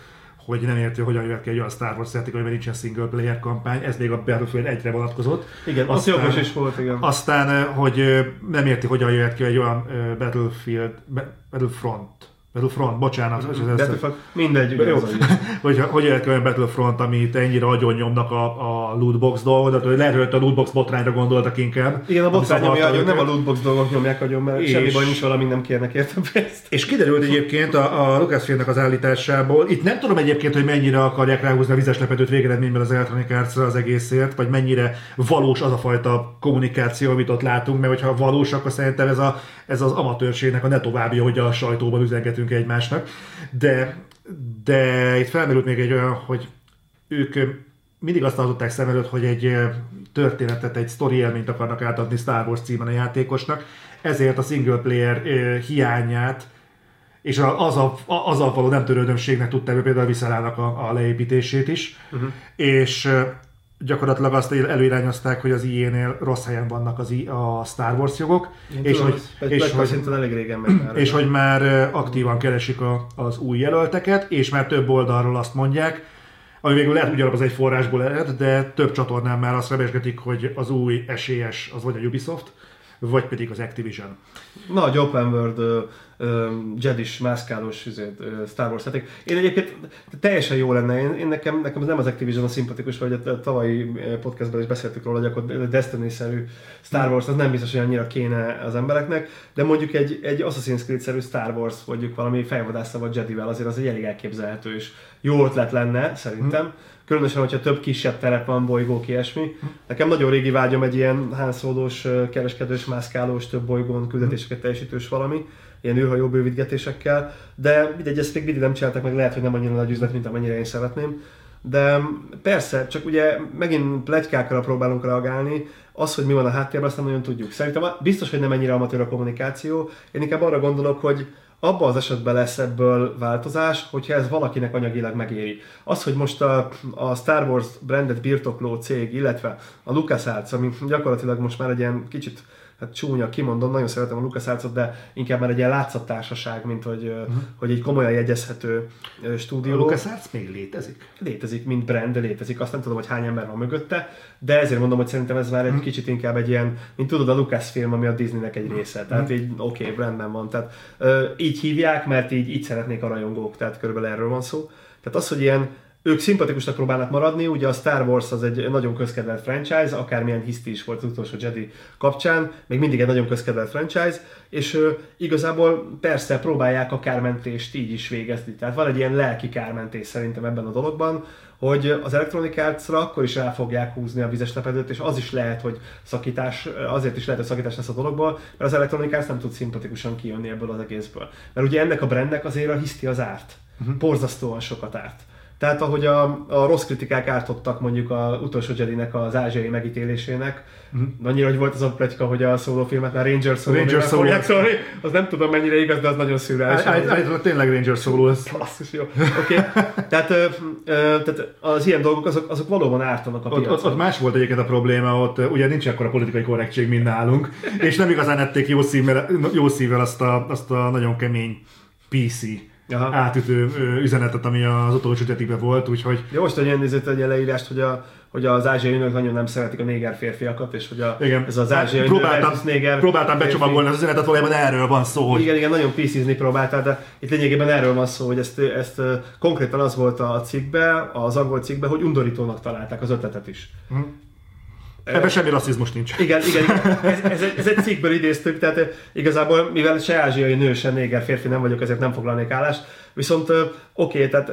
hogy nem érti, hogy hogyan jöhet ki egy olyan Star Wars játék, amiben nincsen single player kampány, ez még a Battlefield 1-re vonatkozott. Igen, az jogos is volt, igen. Aztán, ö, hogy ö, nem érti, hogyan jöhet ki egy olyan ö, Battlefield, Ba- Battlefront, Battlefront, bocsánat, mm-hmm. Battlefront, mindegy, ugye Jó. az hogy, hogy ki olyan Battlefront, amit ennyire agyon nyomnak a, a lootbox dolgot, hogy lehet, hogy a lootbox botrányra gondoltak inkább. Igen, a botrány nyomja agyon, nem a lootbox dolgok nyomják agyon, mert És- semmi baj nincs valami, nem kérnek érte pénzt. És kiderült egyébként a, a Lucasfilmnek az állításából, itt nem tudom egyébként, hogy mennyire akarják ráhúzni a vizes lepedőt végeredményben az Electronic arts az egészért, vagy mennyire valós az a fajta kommunikáció, amit ott látunk, mert hogyha valós, akkor szerintem ez, a, ez az amatőrségnek a ne továbbja, hogy a sajtóban üzengetünk egymásnak. De, de itt felmerült még egy olyan, hogy ők mindig azt tartották szem előtt, hogy egy történetet, egy sztori élményt akarnak átadni Star Wars címen a játékosnak, ezért a single player hiányát és a- az a, a- azzal való nem törődömségnek tudták ő például visszalállnak a, a leépítését is, uh-huh. és gyakorlatilag azt előirányozták, hogy az IE-nél rossz helyen vannak az I, a Star Wars jogok, és, Tudom, hogy, és, hogy, elég régen megy már. és hogy már aktívan keresik a, az új jelölteket, és már több oldalról azt mondják, ami végül lehet ugyanaz az egy forrásból ered, de több csatornán már azt rebesgetik, hogy az új esélyes az vagy a Ubisoft, vagy pedig az Activision. Nagy open world Jedis, mászkálós üzét, Star Wars játék. Én egyébként teljesen jó lenne, én, én nekem, nekem nem az Activision a szimpatikus, vagy a, a tavalyi ö, podcastban is beszéltük róla, hogy akkor Destiny-szerű Star Wars az nem biztos, hogy annyira kéne az embereknek, de mondjuk egy, egy Assassin's Creed-szerű Star Wars, mondjuk valami fejvadásszal vagy Jedivel azért az egy elég elképzelhető és jó ötlet lenne, szerintem. Különösen, hogyha több kisebb terep van, bolygók, ilyesmi. Nekem nagyon régi vágyom egy ilyen hánszódós, kereskedős, mászkálós, több bolygón küldetéseket teljesítős valami, ilyen űrhajó bővítgetésekkel, de mindegy, ezt még mindig nem csináltak meg, lehet, hogy nem annyira nagy üzlet, mint amennyire én szeretném. De persze, csak ugye megint plegykákra próbálunk reagálni, az, hogy mi van a háttérben, azt nem nagyon tudjuk. Szerintem biztos, hogy nem ennyire amatőr a kommunikáció. Én inkább arra gondolok, hogy abban az esetben lesz ebből változás, hogyha ez valakinek anyagilag megéri. Az, hogy most a, a Star Wars brandet birtokló cég, illetve a LucasArts, ami gyakorlatilag most már egy ilyen kicsit hát csúnya, kimondom, nagyon szeretem a LucasArts-ot, de inkább már egy ilyen látszattársaság, mint hogy, uh-huh. hogy egy komolyan jegyezhető ö, A stúdió. LucasArts még létezik? Létezik, mint brand, de létezik. Azt nem tudom, hogy hány ember van mögötte, de ezért mondom, hogy szerintem ez már egy kicsit inkább egy ilyen, mint tudod, a Lucasfilm, ami a Disneynek egy része. Tehát így oké, okay, brandben van. Tehát így hívják, mert így, így szeretnék a rajongók, tehát körülbelül erről van szó. Tehát az, hogy ilyen ők szimpatikusnak próbálnak maradni, ugye a Star Wars az egy nagyon közkedvelt franchise, akármilyen hiszti is volt az utolsó Jedi kapcsán, még mindig egy nagyon közkedvelt franchise, és ö, igazából persze próbálják a kármentést így is végezni. Tehát van egy ilyen lelki kármentés szerintem ebben a dologban, hogy az Electronic Arts-ra akkor is rá fogják húzni a vizes lepedőt, és az is lehet, hogy szakítás, azért is lehet, hogy szakítás lesz a dologból, mert az Electronic Arts nem tud szimpatikusan kijönni ebből az egészből. Mert ugye ennek a brandnek azért a hiszti az árt. Uh-huh. Borzasztóan sokat árt. Tehát ahogy a, a rossz kritikák ártottak mondjuk a utolsó Jedi-nek az ázsiai megítélésének, uh-huh. annyira, hogy volt az a pletyka, hogy a szóló filmet már Ranger szóló Ranger Solo. fogják szólni, az nem tudom mennyire igaz, de az nagyon szürreális. Állítólag tényleg Ranger szóló, ez Basszus, jó. Oké. Okay. Tehát, ö, ö, tehát az ilyen dolgok, azok, azok valóban ártanak a Ott, ott, piacon. ott más volt egyébként a probléma, ott ugye nincs akkora politikai korrektség, mint nálunk, és nem igazán ették jó szívvel, jó szívvel azt a, azt a nagyon kemény PC Aha. átütő üzenetet, ami az utolsó Jediben volt, úgyhogy Jó, most hogy nézett egy leírást, hogy, a, hogy az ázsiai nők nagyon nem szeretik a néger férfiakat, és hogy a, igen, ez az ázsiai nő próbáltam, versus néger próbáltam férfi. becsomagolni az üzenetet, valójában erről van szó, hogy Igen, igen, nagyon pc próbáltál, de itt lényegében erről van szó, hogy ezt, ezt konkrétan az volt a cikkbe, az angol cikkbe, hogy undorítónak találták az ötletet is. Mhm. Ebben semmi rasszizmus nincs. Igen, igen, igen. Ez, ez, egy, ez egy cikkből idéztük, tehát igazából, mivel se ázsiai nő, se néger férfi nem vagyok, ezért nem foglalnék állást. Viszont oké, okay, tehát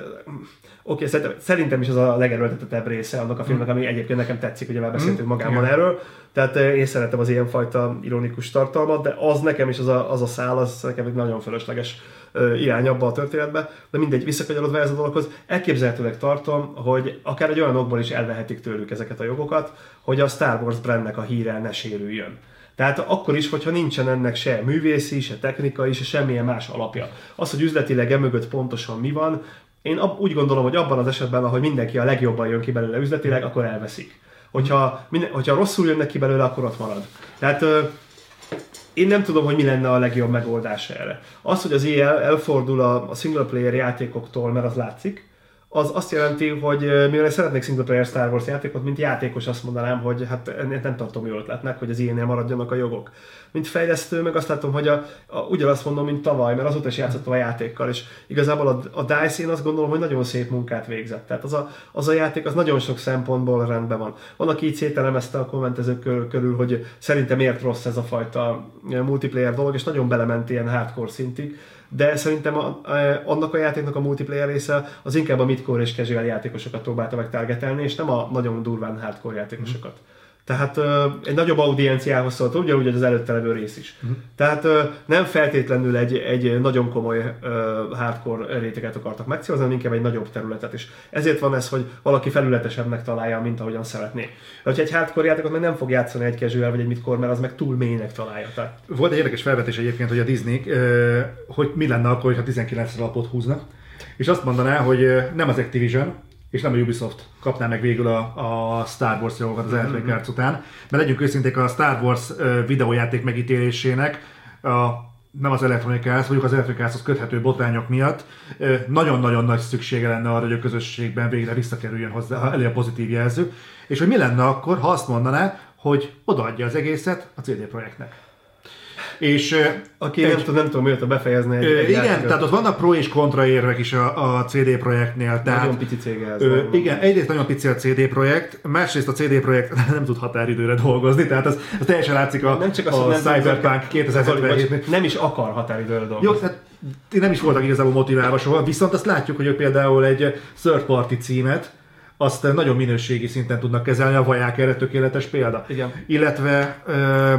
Oké, okay, szerintem is az a legerőltetettebb része annak a filmnek, ami egyébként nekem tetszik, ugye már beszéltünk mm. magában Igen. erről. Tehát én szeretem az ilyenfajta ironikus tartalmat, de az nekem is az a, az a szál, az nekem egy nagyon fölösleges irány abba a történetbe, de mindegy, visszakanyarodva ez a dologhoz, elképzelhetőleg tartom, hogy akár egy olyan okból is elvehetik tőlük ezeket a jogokat, hogy a Star Wars brandnek a híre ne sérüljön. Tehát akkor is, hogyha nincsen ennek se művészi, se technikai, se semmilyen más alapja. Az, hogy üzletileg emögött pontosan mi van, én ab, úgy gondolom, hogy abban az esetben, ahogy mindenki a legjobban jön ki belőle üzletileg, akkor elveszik. Hogyha, minden, hogyha rosszul jönnek ki belőle, akkor ott marad. Tehát én nem tudom, hogy mi lenne a legjobb megoldás erre. Az, hogy az EA elfordul a, a single player játékoktól, mert az látszik, az azt jelenti, hogy mivel szeretnék single player Star Wars játékot, mint játékos azt mondanám, hogy hát nem tartom jó ötletnek, hogy az ilyennél maradjanak a jogok. Mint fejlesztő, meg azt látom, hogy a, a, ugyanazt mondom, mint tavaly, mert azóta is játszottam a játékkal, és igazából a, a DICE én azt gondolom, hogy nagyon szép munkát végzett. Tehát az a, az a játék az nagyon sok szempontból rendben van. Van, aki így szételemezte a kommentezők körül, hogy szerintem miért rossz ez a fajta multiplayer dolog, és nagyon belement ilyen hardcore szintig de szerintem a, a, annak a játéknak a multiplayer része az inkább a midcore és casual játékosokat próbálta meg targetelni, és nem a nagyon durván hardcore játékosokat. Mm. Tehát egy nagyobb audienciához szólt, ugyanúgy, hogy az előtte levő rész is. Uh-huh. Tehát nem feltétlenül egy, egy nagyon komoly uh, hardcore réteget akartak megcélozni, hanem inkább egy nagyobb területet is. Ezért van ez, hogy valaki felületesebbnek találja, mint ahogyan szeretné. De hogyha egy hardcore játékot meg nem fog játszani egy casual vagy egy midcore, mert az meg túl mélynek találja. Tehát... Volt egy érdekes felvetés egyébként, hogy a Disney, uh, hogy mi lenne akkor, ha 19 alapot húzna, és azt mondaná, hogy nem az Activision, és nem a Ubisoft kapná meg végül a, a Star Wars jogokat az Electronic mm-hmm. Arts után. Mert legyünk őszinték, a Star Wars videójáték megítélésének a, nem az Electronic Arts, mondjuk az Electronic Arts köthető botrányok miatt nagyon-nagyon nagy szüksége lenne arra, hogy a közösségben végre visszakerüljön hozzá elő a pozitív jelző. És hogy mi lenne akkor, ha azt mondaná, hogy odaadja az egészet a CD Projektnek. És aki egy, nem, tudom, nem tudom miért befejezni egy, egy Igen, játékot. tehát ott vannak pro és kontra érvek is a, a CD projektnél. Tehát, nagyon pici cég ez. Ö, igen, egyrészt nagyon pici a CD projekt, másrészt a CD projekt nem tud határidőre dolgozni, tehát az, az teljesen látszik a, nem csak a, a Cyberpunk 2077 Nem is akar határidőre dolgozni. Jó, tehát nem is voltak igazából motiválva soha, viszont azt látjuk, hogy például egy third party címet, azt nagyon minőségi szinten tudnak kezelni, a vaják erre tökéletes példa. Igen. Illetve ö,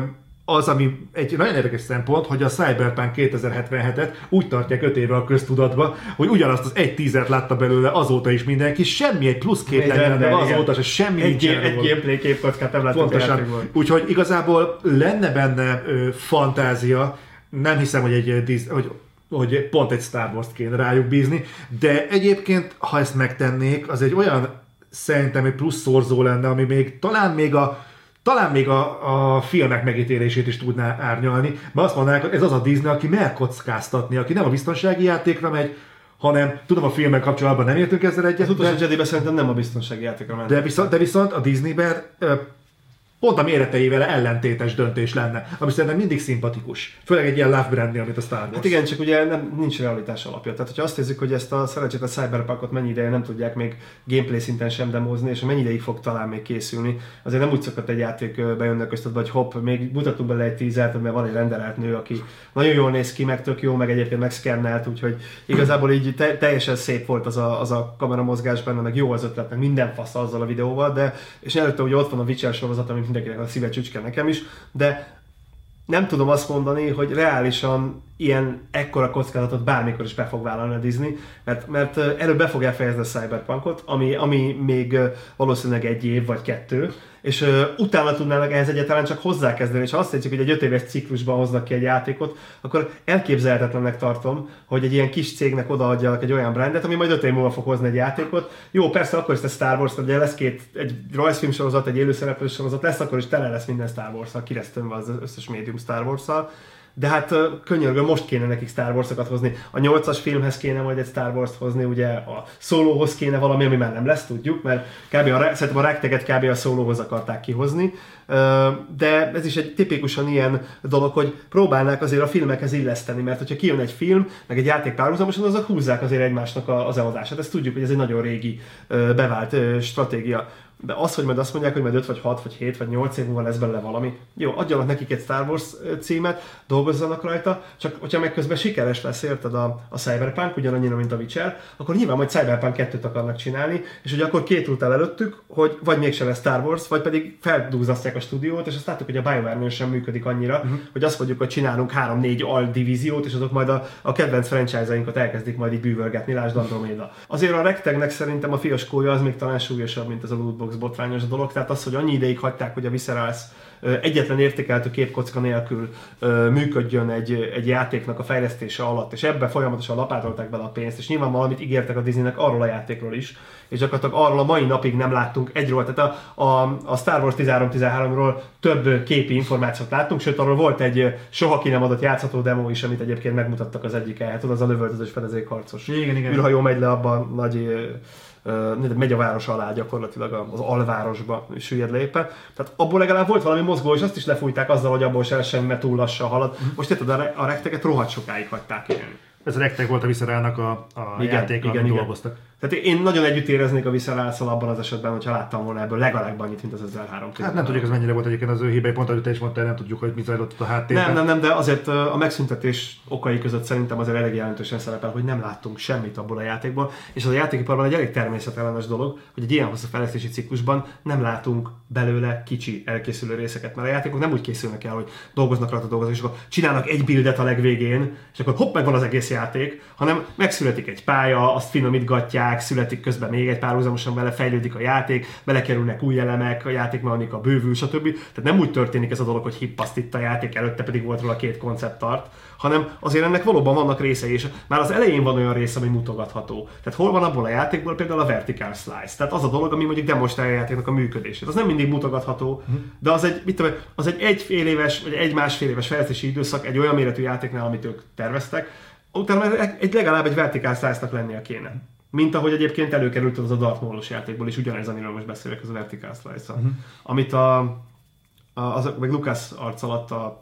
az, ami egy nagyon érdekes szempont, hogy a Cyberpunk 2077-et úgy tartják 5 éve a köztudatba, hogy ugyanazt az egy tízert látta belőle azóta is mindenki, semmi egy plusz kép legyen, de azóta se semmi egy, gé- egy gameplay képkockát nem láttuk Pontosan. Úgyhogy igazából lenne benne ö, fantázia, nem hiszem, hogy egy, hogy hogy pont egy Star Wars-t kéne rájuk bízni, de egyébként, ha ezt megtennék, az egy olyan szerintem egy plusz szorzó lenne, ami még talán még a talán még a, a filmek megítélését is tudná árnyalni, mert azt mondanák, hogy ez az a Disney, aki mer kockáztatni, aki nem a biztonsági játékra megy, hanem tudom a filmek kapcsolatban nem értünk ezzel egyet. Az utolsó Jedi szerintem nem a biztonsági játékra ment. De viszont, de viszont a Disneyben pont a méreteivel ellentétes döntés lenne, ami szerintem mindig szimpatikus. Főleg egy ilyen love brandnél, amit a Star Wars. Hát igen, csak ugye nem, nincs realitás alapja. Tehát, hogyha azt nézzük, hogy ezt a szerencsétlen Cyberpunkot mennyi ideje nem tudják még gameplay szinten sem demozni, és mennyi ideig fog talán még készülni, azért nem úgy szokott egy játék bejönnek között, vagy hopp, még mutatunk bele egy tízert, mert van egy rendelelt nő, aki nagyon jól néz ki, meg tök jó, meg egyébként megszkennelt, úgyhogy igazából így te, teljesen szép volt az a, az a kameramozgás benne, meg jó az ötlet, meg minden fasz azzal a videóval, de és előtte ugye ott van a Witcher sorozat, ami mindenkinek a szíve csücske nekem is, de nem tudom azt mondani, hogy reálisan ilyen ekkora kockázatot bármikor is be fog vállalni a Disney, mert, mert előbb be fogja fejezni a Cyberpunkot, ami, ami még valószínűleg egy év vagy kettő, és uh, utána tudnának ehhez egyáltalán csak hozzákezdeni, és ha azt hiszük, hogy egy öt éves ciklusban hoznak ki egy játékot, akkor elképzelhetetlennek tartom, hogy egy ilyen kis cégnek odaadjanak egy olyan brandet, ami majd öt év múlva fog hozni egy játékot. Jó, persze akkor is a Star Wars, ugye lesz két, egy rajzfilm sorozat, egy élőszereplős sorozat, lesz akkor is tele lesz minden Star Wars-szal, az összes médium Star Wars-szal de hát könyörgöm, most kéne nekik Star Wars-okat hozni. A nyolcas filmhez kéne majd egy Star Wars-t hozni, ugye a szólóhoz kéne valami, ami már nem lesz, tudjuk, mert kb. a, szerintem a rekteget kb. a szólóhoz akarták kihozni, de ez is egy tipikusan ilyen dolog, hogy próbálnák azért a filmekhez illeszteni, mert hogyha kijön egy film, meg egy játék párhuzamosan, azok húzzák azért egymásnak az eladását. Ezt tudjuk, hogy ez egy nagyon régi bevált stratégia. De az, hogy majd azt mondják, hogy majd 5 vagy 6 vagy 7 vagy 8 év múlva lesz belőle valami, jó, adjanak nekik egy Star Wars címet, dolgozzanak rajta, csak hogyha meg közben sikeres lesz, érted a, a Cyberpunk, ugyanannyira, mint a Witcher, akkor nyilván majd Cyberpunk 2-t akarnak csinálni, és hogy akkor két út el előttük, hogy vagy mégse lesz Star Wars, vagy pedig feldúzasztják a stúdiót, és azt láttuk, hogy a BioWare sem működik annyira, uh-huh. hogy azt mondjuk, hogy csinálunk 3-4 aldivíziót, és azok majd a, a kedvenc franchise-ainkat elkezdik majd így bűvölgetni, lásd Andromeda. Azért a Rectegnek szerintem a fiaskója az még talán súlyosabb, mint ez a lootbox botrányos dolog, tehát az, hogy annyi ideig hagyták, hogy a Viscerals egyetlen értékeltő képkocka nélkül működjön egy, egy játéknak a fejlesztése alatt, és ebbe folyamatosan lapátolták bele a pénzt, és nyilván valamit ígértek a Disneynek arról a játékról is, és gyakorlatilag arról a mai napig nem láttunk egyről, tehát a, a, a Star Wars 13-13-ról több képi információt láttunk, sőt arról volt egy soha ki nem adott játszható demo is, amit egyébként megmutattak az egyik el, tudod, az a lövöldözős fedezékharcos. Igen, igen. űrhajó megy le abban nagy megy a város alá gyakorlatilag az alvárosba süllyed le éppen. Tehát abból legalább volt valami mozgó, és azt is lefújták azzal, hogy abból se sem, mert túl lassan halad. Mhm. Most érted, a rekteket rohadt sokáig hagyták élni. Ez a rektek volt a Viszerának a, a igen, játék, igen, igen. dolgoztak. Tehát én nagyon együtt éreznék a visszalászal abban az esetben, hogyha láttam volna ebből legalább annyit, mint az 1003 Hát nem tudjuk, ez mennyire volt egyébként az ő hibái, pont ahogy te is mondtál, nem tudjuk, hogy mi zajlott a háttérben. Nem, nem, nem, de azért a megszüntetés okai között szerintem azért elég jelentősen szerepel, hogy nem láttunk semmit abból a játékból, és az a játékiparban egy elég természetellenes dolog, hogy egy ilyen hosszú fejlesztési ciklusban nem látunk belőle kicsi elkészülő részeket, mert a játékok nem úgy készülnek el, hogy dolgoznak rajta dolgoznak, és akkor csinálnak egy buildet a legvégén, és akkor hopp, megvan az egész játék, hanem megszületik egy pálya, azt finomítgatják, születik közben még egy párhuzamosan vele, fejlődik a játék, belekerülnek új elemek, a játékmechanika bővül, stb. Tehát nem úgy történik ez a dolog, hogy hippaszt itt a játék, előtte pedig volt róla két koncept tart, hanem azért ennek valóban vannak részei, és már az elején van olyan rész, ami mutogatható. Tehát hol van abból a játékból például a vertical slice. Tehát az a dolog, ami mondjuk demonstrálja a játéknak a működését. Az nem mindig mutogatható, de az egy, mit tudom, az egy egy fél éves, vagy egy másfél éves fejlesztési időszak egy olyan méretű játéknál, amit ők terveztek, utána egy, legalább egy vertical slice-nak lennie kéne. Mint ahogy egyébként előkerült az a Darth Maul-os játékból is, ugyanez, amiről most beszélek, az a vertical slice uh-huh. Amit a, a, az, meg Lucas arc alatt a,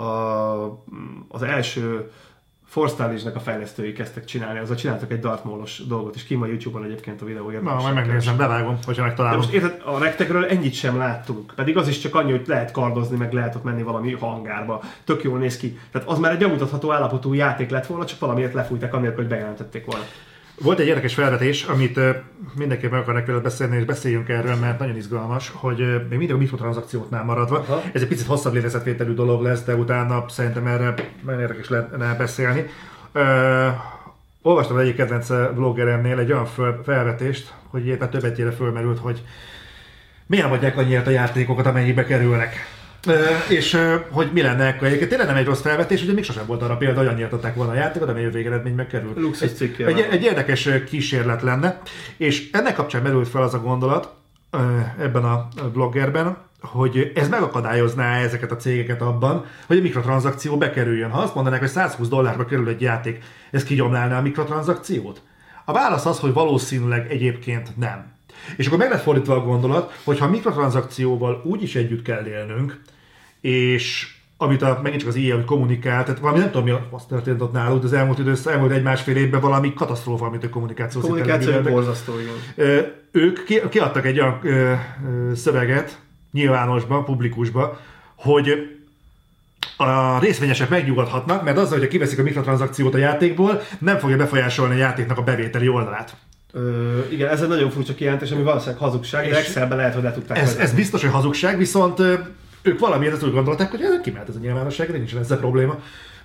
a, az első Force a fejlesztői kezdtek csinálni, azzal csináltak egy Darth Maul-os dolgot, és ki a YouTube-on egyébként a videó érdemes. Na, majd megnézem, bevágom, hogyha megtalálom. De most érted, a rektekről ennyit sem láttunk, pedig az is csak annyi, hogy lehet kardozni, meg lehet ott menni valami hangárba. Tök jól néz ki. Tehát az már egy bemutatható állapotú játék lett volna, csak valamiért lefújták, anélkül, hogy bejelentették volna. Volt egy érdekes felvetés, amit mindenképp meg akarnak vele beszélni, és beszéljünk erről, mert nagyon izgalmas, hogy még mindig a mikrotranszakcióknál maradva. Aha. Ez egy picit hosszabb lélezetvételű dolog lesz, de utána szerintem erre nagyon érdekes lenne beszélni. Uh, olvastam egyik kedvenc bloggeremnél egy olyan felvetést, hogy éppen többetjére fölmerült, hogy miért adják annyiért a játékokat, amennyibe kerülnek és hogy mi lenne akkor egyébként tényleg nem egy rossz felvetés, ugye még sosem volt arra példa, hogy annyira adták volna a játékot, amely végeredmény megkerült. egy, egy, egy, érdekes kísérlet lenne, és ennek kapcsán merült fel az a gondolat ebben a bloggerben, hogy ez megakadályozná ezeket a cégeket abban, hogy a mikrotranszakció bekerüljön. Ha azt mondanák, hogy 120 dollárba kerül egy játék, ez kigyomlálná a mikrotranszakciót? A válasz az, hogy valószínűleg egyébként nem. És akkor meg lett fordítva a gondolat, hogy ha mikrotranszakcióval úgy is együtt kell élnünk, és amit a, megint csak az ilyen kommunikált, tehát valami nem tudom, mi az történt ott náluk, az elmúlt időszak, elmúlt egy-másfél évben valami katasztrófa, amit a kommunikáció Kommunikáció borzasztó, igen. Ők ki, kiadtak egy olyan ö, ö, szöveget, nyilvánosba, publikusba, hogy a részvényesek megnyugodhatnak, mert azzal, hogyha kiveszik a mikrotranszakciót a játékból, nem fogja befolyásolni a játéknak a bevételi oldalát. Ö, igen, ez egy nagyon furcsa kijelentés, ami valószínűleg hazugság, és Excelben lehet, hogy le tudták ez, ez biztos, hogy hazugság, viszont ők valamiért ezt úgy gondolták, hogy ez kimelt ez a nyilvánosságra, nincs ezzel probléma.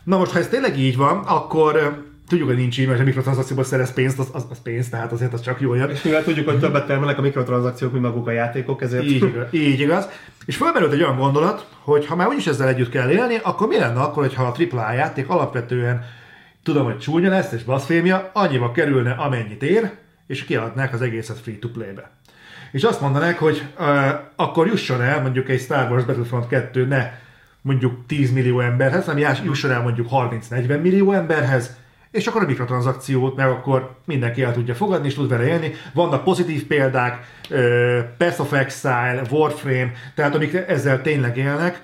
Na most, ha ez tényleg így van, akkor tudjuk, hogy nincs így, mert a mikrotranszakcióból szerez pénzt, az, az, az pénz, tehát azért az csak jó jön. És mivel tudjuk, hogy többet termelnek a mikrotranszakciók, mint maguk a játékok, ezért... Így igaz. Így igaz. És felmerült egy olyan gondolat, hogy ha már úgyis ezzel együtt kell élni, akkor mi lenne akkor, ha a AAA játék alapvetően tudom, hogy csúnya lesz és baszfémia, annyiba kerülne, amennyit ér, és kiadnák az egészet free-to-play-be. És azt mondanák, hogy uh, akkor jusson el mondjuk egy Star Wars Battlefront 2 ne mondjuk 10 millió emberhez, hanem jusson el mondjuk 30-40 millió emberhez, és akkor a mikrotranszakciót meg akkor mindenki el tudja fogadni, és tud vele élni. Vannak pozitív példák, uh, Path of Exile, Warframe, tehát amik ezzel tényleg élnek,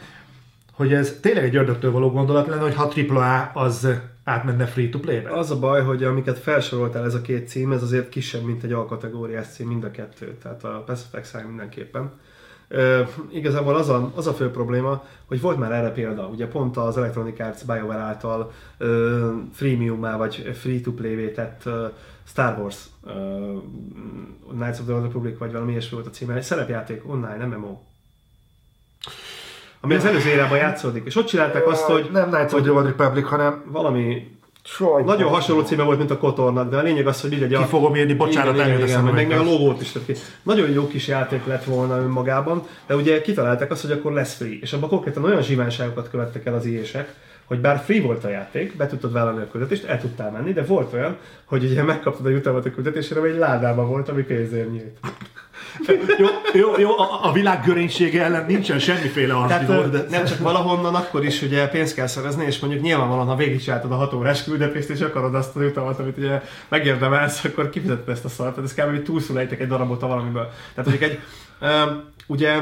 hogy ez tényleg egy ördögtől való gondolat lenne, hogy ha AAA az átmenne free-to-play-be? Az a baj, hogy amiket felsoroltál ez a két cím, ez azért kisebb, mint egy alkategóriás cím, mind a kettő. Tehát a of Exile mindenképpen. Uh, igazából az a, az a fő probléma, hogy volt már erre példa, ugye pont az Electronic Arts BioWare által uh, freemium vagy free-to-play-vé tett uh, Star Wars uh, Knights of the Old Republic, vagy valami ilyesmi volt a címe, egy szerepjáték online, MMO. Ami az előző érában játszódik. És ott csinálták azt, hogy... Nem Knights of the Old Republic, hanem valami Sajnos. Nagyon hasonló címe volt, mint a Kotornak, de a lényeg az, hogy így egy... Ki fogom írni, bocsánat, igen, igen, igen, meg, meg a logót is ki. Nagyon jó kis játék lett volna önmagában, de ugye kitalálták azt, hogy akkor lesz free, és abban konkrétan olyan zsívánságokat követtek el az iések, hogy bár free volt a játék, be tudtad vállalni a küldetést, el tudtál menni, de volt olyan, hogy ugye megkaptad a jutalmat a küldetésre, vagy egy ládában volt, ami pénzért nyílt. Jó, jó, jó, a, a világ görénysége ellen nincsen semmiféle antidót, de... Nem csak valahonnan, akkor is ugye pénzt kell szerezni, és mondjuk nyilvánvalóan, ha végigcsináltad a 6 órás küldetést, és akarod azt a jutalmat, amit ugye megérdemelsz, akkor kifizeted ezt a szart. Tehát ez kb. hogy túlszulejtek egy darabot a valamiből. Tehát mondjuk egy, um, ugye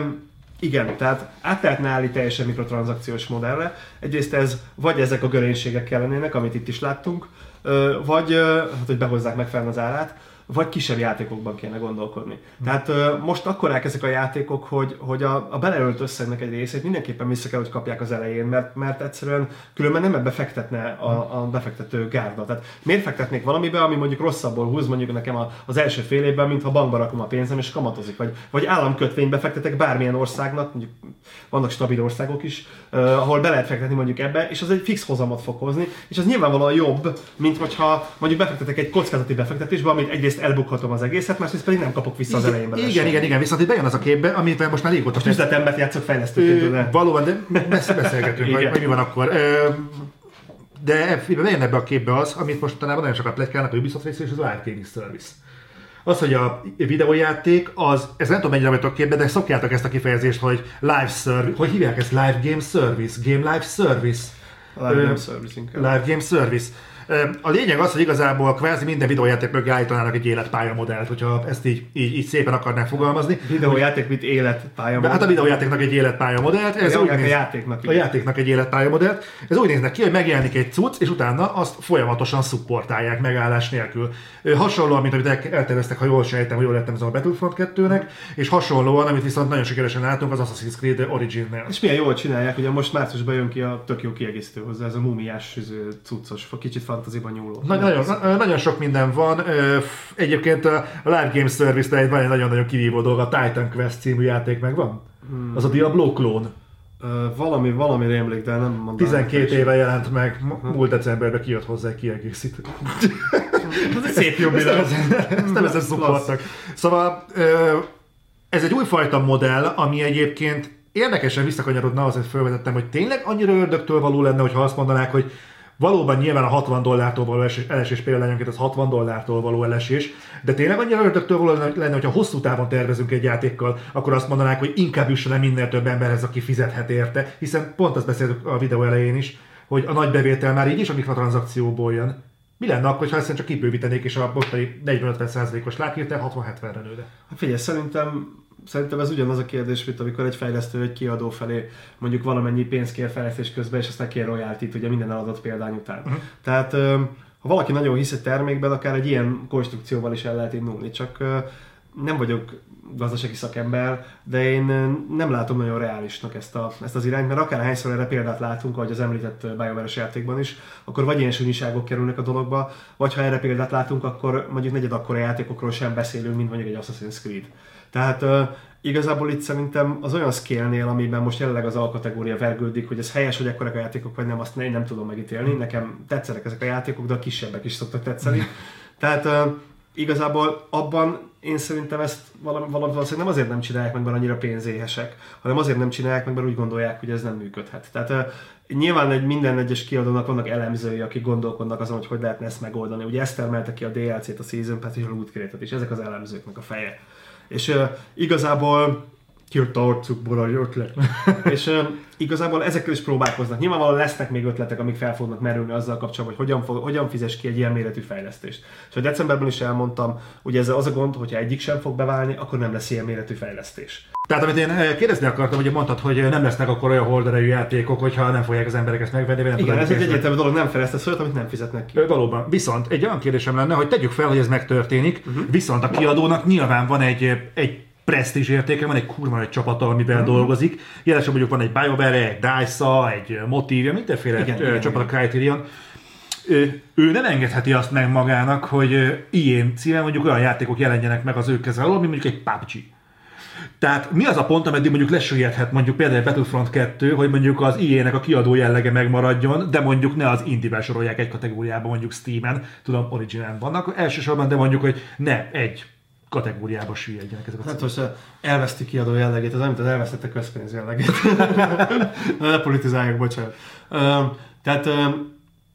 igen, tehát át lehetne állni teljesen mikrotranszakciós modellre. Egyrészt ez vagy ezek a görénységek kellenének, amit itt is láttunk, vagy hát, hogy behozzák megfelelően az árát, vagy kisebb játékokban kéne gondolkodni. Tehát most akkor ezek a játékok, hogy, hogy a, a beleölt összegnek egy részét mindenképpen vissza kell, hogy kapják az elején, mert, mert egyszerűen különben nem ebbe fektetne a, a befektető gárda. Tehát miért fektetnék valamibe, ami mondjuk rosszabbul húz mondjuk nekem az első fél évben, mintha bankba rakom a pénzem és kamatozik, vagy, vagy államkötvénybe fektetek bármilyen országnak, mondjuk vannak stabil országok is, uh, ahol be lehet fektetni mondjuk ebbe, és az egy fix hozamot fog hozni, és az nyilvánvalóan jobb, mint hogyha mondjuk befektetek egy kockázati befektetésbe, amit egyrészt elbukhatom az egészet, másrészt pedig nem kapok vissza az elején Igen, igen, igen, igen, viszont itt bejön az a képbe, amit most már régóta... Most üzletembert játszok fejlesztőként, de... Valóban, de beszélgetünk, hogy, hogy mi van akkor. De bejön ebbe a képbe az, amit most talán nagyon sokat pletykálnak a Ubisoft részéről, és az Live Gaming Service. Az, hogy a videójáték, az, ez nem tudom mennyire vagytok képbe, de szokjátok ezt a kifejezést, hogy live service, hogy hívják ezt? Live Game Service, Game Live Service. Live Game Service inkább. Live Game Service. A lényeg az, hogy igazából kvázi minden videójáték mögé állítanának egy életpályamodellt, hogyha ezt így, így, így szépen akarnák fogalmazni. Videójáték, mint életpályamodellt. Hát a videójátéknak egy életpályamodellt. Ez úgy néz, a játéknak. A játéknak egy életpályamodellt. Ez úgy néznek ki, hogy megjelenik egy cucc, és utána azt folyamatosan szupportálják megállás nélkül. Hasonlóan, mint amit elterveztek, ha jól sejtem, hogy jól lettem ez a Battlefront 2-nek, és hasonlóan, amit viszont nagyon sikeresen látunk, az Assassin's Creed Origin-nél. És milyen jól csinálják, ugye most márciusban jön ki a tök jó kiegészítő hozzá, ez a mumiás cuccos, kicsit fantaziban nyúló. Na, nagyon, nagyon sok minden van. Egyébként a Live Game Service-re egy nagyon-nagyon kivívó dolog, a Titan Quest című játék megvan? Hmm. Az a Diablo klón. Uh, valami, valami rémlik, de nem mondom. 12 éve jelent meg, múlt decemberben kijött hozzá egy kiegészítő. ez egy szép jobb Ezt nem ezen szupportak. Szóval ez egy újfajta modell, ami egyébként érdekesen visszakanyarodna, azért felvetettem, hogy tényleg annyira ördögtől való lenne, hogyha azt mondanák, hogy Valóban nyilván a 60 dollártól való elesés például az 60 dollártól való elesés, de tényleg annyira ördögtől való lenne, hogyha hosszú távon tervezünk egy játékkal, akkor azt mondanák, hogy inkább jusson el minél több emberhez, aki fizethet érte, hiszen pont azt beszéltük a videó elején is, hogy a nagy bevétel már így is a mikrotranszakcióból jön. Mi lenne akkor, ha ezt csak kibővítenék, és a botai 40-50%-os láthírtel 60-70-re nőne? Hát figyelj, szerintem Szerintem ez ugyanaz a kérdés, mint amikor egy fejlesztő egy kiadó felé mondjuk valamennyi pénzt kér fejlesztés közben, és aztán kér royalty ugye minden eladott példány után. Uh-huh. Tehát ha valaki nagyon hisz egy termékben, akár egy ilyen konstrukcióval is el lehet indulni, csak nem vagyok gazdasági szakember, de én nem látom nagyon reálisnak ezt, a, ezt az irányt, mert akár hányszor erre példát látunk, ahogy az említett bioware játékban is, akkor vagy ilyen súnyiságok kerülnek a dologba, vagy ha erre példát látunk, akkor mondjuk negyed akkora játékokról sem beszélünk, mint mondjuk egy Assassin's Creed. Tehát uh, igazából itt szerintem az olyan scale-nél, amiben most jelenleg az alkategória vergődik, hogy ez helyes, hogy ekkorek a játékok, vagy nem, azt én nem tudom megítélni. Nekem tetszenek ezek a játékok, de a kisebbek is szoktak tetszeni. Tehát uh, igazából abban én szerintem ezt valami, valami valószínűleg nem azért nem csinálják meg, mert annyira pénzéhesek, hanem azért nem csinálják meg, mert úgy gondolják, hogy ez nem működhet. Tehát uh, nyilván egy minden egyes kiadónak vannak elemzői, akik gondolkodnak azon, hogy hogy lehetne ezt megoldani. Ugye ezt termelte ki a DLC-t, a Season Pass és a Loot Crate-et, és ezek az elemzőknek a feje. És igazából Kijött a arcukból a ötlet. és uh, igazából ezekkel is próbálkoznak. Nyilvánvalóan lesznek még ötletek, amik fel fognak merülni azzal kapcsolatban, hogy hogyan, fog, hogyan fizes ki egy ilyen méretű fejlesztést. És hogy decemberben is elmondtam, hogy ez az a gond, hogyha egyik sem fog beválni, akkor nem lesz ilyen méretű fejlesztés. Tehát amit én kérdezni akartam, hogy mondtad, hogy nem lesznek akkor olyan horderejű játékok, hogyha nem fogják az emberek ezt megvenni. Nem Igen, ez egy egyértelmű dolog, nem fejlesztesz olyat, amit nem fizetnek ki. Valóban. Viszont egy olyan kérdésem lenne, hogy tegyük fel, hogy ez megtörténik, uh-huh. viszont a kiadónak nyilván van egy, egy presztízs értéke, van egy kurva egy csapata, amivel mm. dolgozik. Jelesen mondjuk van egy BioWare, egy DICE, egy Motivia, mindenféle igen, igen, csapat a Criterion. Ő, ő nem engedheti azt meg magának, hogy ilyen címen mondjuk olyan játékok jelenjenek meg az ő kezre alól, mint mondjuk egy PUBG. Tehát mi az a pont, ameddig mondjuk lesüllyedhet mondjuk például Battlefront 2, hogy mondjuk az IE-nek a kiadó jellege megmaradjon, de mondjuk ne az indie sorolják egy kategóriába, mondjuk Steam-en, tudom, Origin-en vannak elsősorban, de mondjuk, hogy ne egy kategóriába süllyedjenek ezek a Hát most elveszti kiadó jellegét, az amit az elvesztette közpénz jellegét. ne politizáljuk, bocsánat. Tehát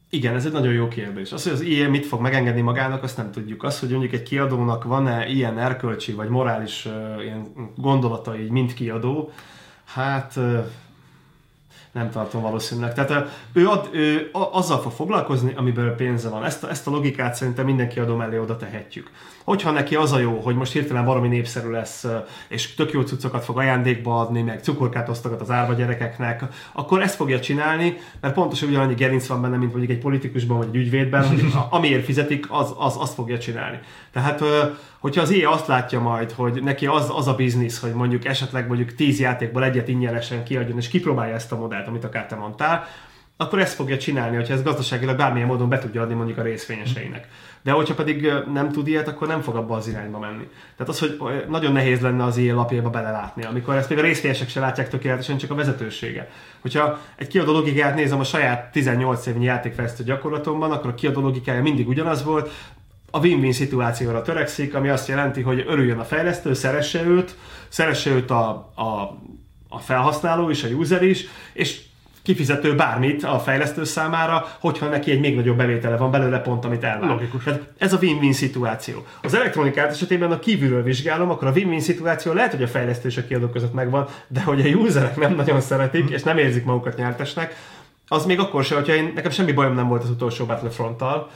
igen, ez egy nagyon jó kérdés. Az, hogy az IE mit fog megengedni magának, azt nem tudjuk. Az, hogy mondjuk egy kiadónak van-e ilyen erkölcsi vagy morális uh, ilyen gondolatai, mint kiadó, hát uh, nem tartom valószínűleg. Tehát ő, ad, ő azzal fog foglalkozni, amiből pénze van. Ezt a, ezt a logikát szerintem minden kiadó mellé oda tehetjük. Hogyha neki az a jó, hogy most hirtelen valami népszerű lesz, és tök jó cuccokat fog ajándékba adni, meg cukorkát osztogat az árva gyerekeknek, akkor ezt fogja csinálni, mert pontosan ugyanannyi gerinc van benne, mint mondjuk egy politikusban vagy egy ügyvédben, hogy amiért fizetik, az, az azt fogja csinálni. Tehát hogyha az ilyen azt látja majd, hogy neki az, az a biznisz, hogy mondjuk esetleg mondjuk 10 játékból egyet ingyenesen kiadjon, és kipróbálja ezt a modellt, amit akár te mondtál, akkor ezt fogja csinálni, hogyha ez gazdaságilag bármilyen módon be tudja adni mondjuk a részvényeseinek. De hogyha pedig nem tud ilyet, akkor nem fog abba az irányba menni. Tehát az, hogy nagyon nehéz lenne az ilyen lapjába belelátni, amikor ezt még a részvényesek se látják tökéletesen, csak a vezetősége. Hogyha egy kiadó logikáját nézem a saját 18 évnyi játékfejlesztő gyakorlatomban, akkor a kiadó logikája mindig ugyanaz volt, a win-win szituációra törekszik, ami azt jelenti, hogy örüljön a fejlesztő, szeresse őt, szeresse őt a, a, a felhasználó is, a user is, és kifizető bármit a fejlesztő számára, hogyha neki egy még nagyobb bevétele van belőle pont, amit elvár. Logikus. Tehát ez a win-win szituáció. Az elektronikát esetében, a kívülről vizsgálom, akkor a win-win szituáció lehet, hogy a fejlesztő és a kiadók között megvan, de hogy a userek nem nagyon szeretik, és nem érzik magukat nyertesnek, az még akkor sem, hogyha én, nekem semmi bajom nem volt az utolsó Battlefront-tal,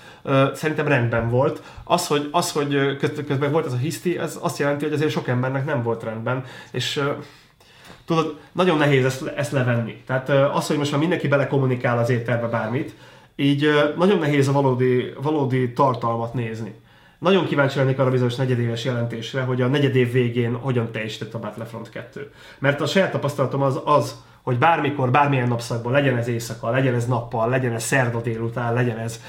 szerintem rendben volt. Az, hogy, az, hogy közben volt ez a hiszti, ez azt jelenti, hogy azért sok embernek nem volt rendben, és tudod, nagyon nehéz ezt, ezt levenni. Tehát az, hogy most már mindenki belekommunikál az étterbe bármit, így nagyon nehéz a valódi, valódi tartalmat nézni. Nagyon kíváncsi lennék arra bizonyos negyedéves jelentésre, hogy a negyedév végén hogyan teljesített a Battlefront 2. Mert a saját tapasztalatom az, az hogy bármikor, bármilyen napszakban, legyen ez éjszaka, legyen ez nappal, legyen ez szerda délután, legyen ez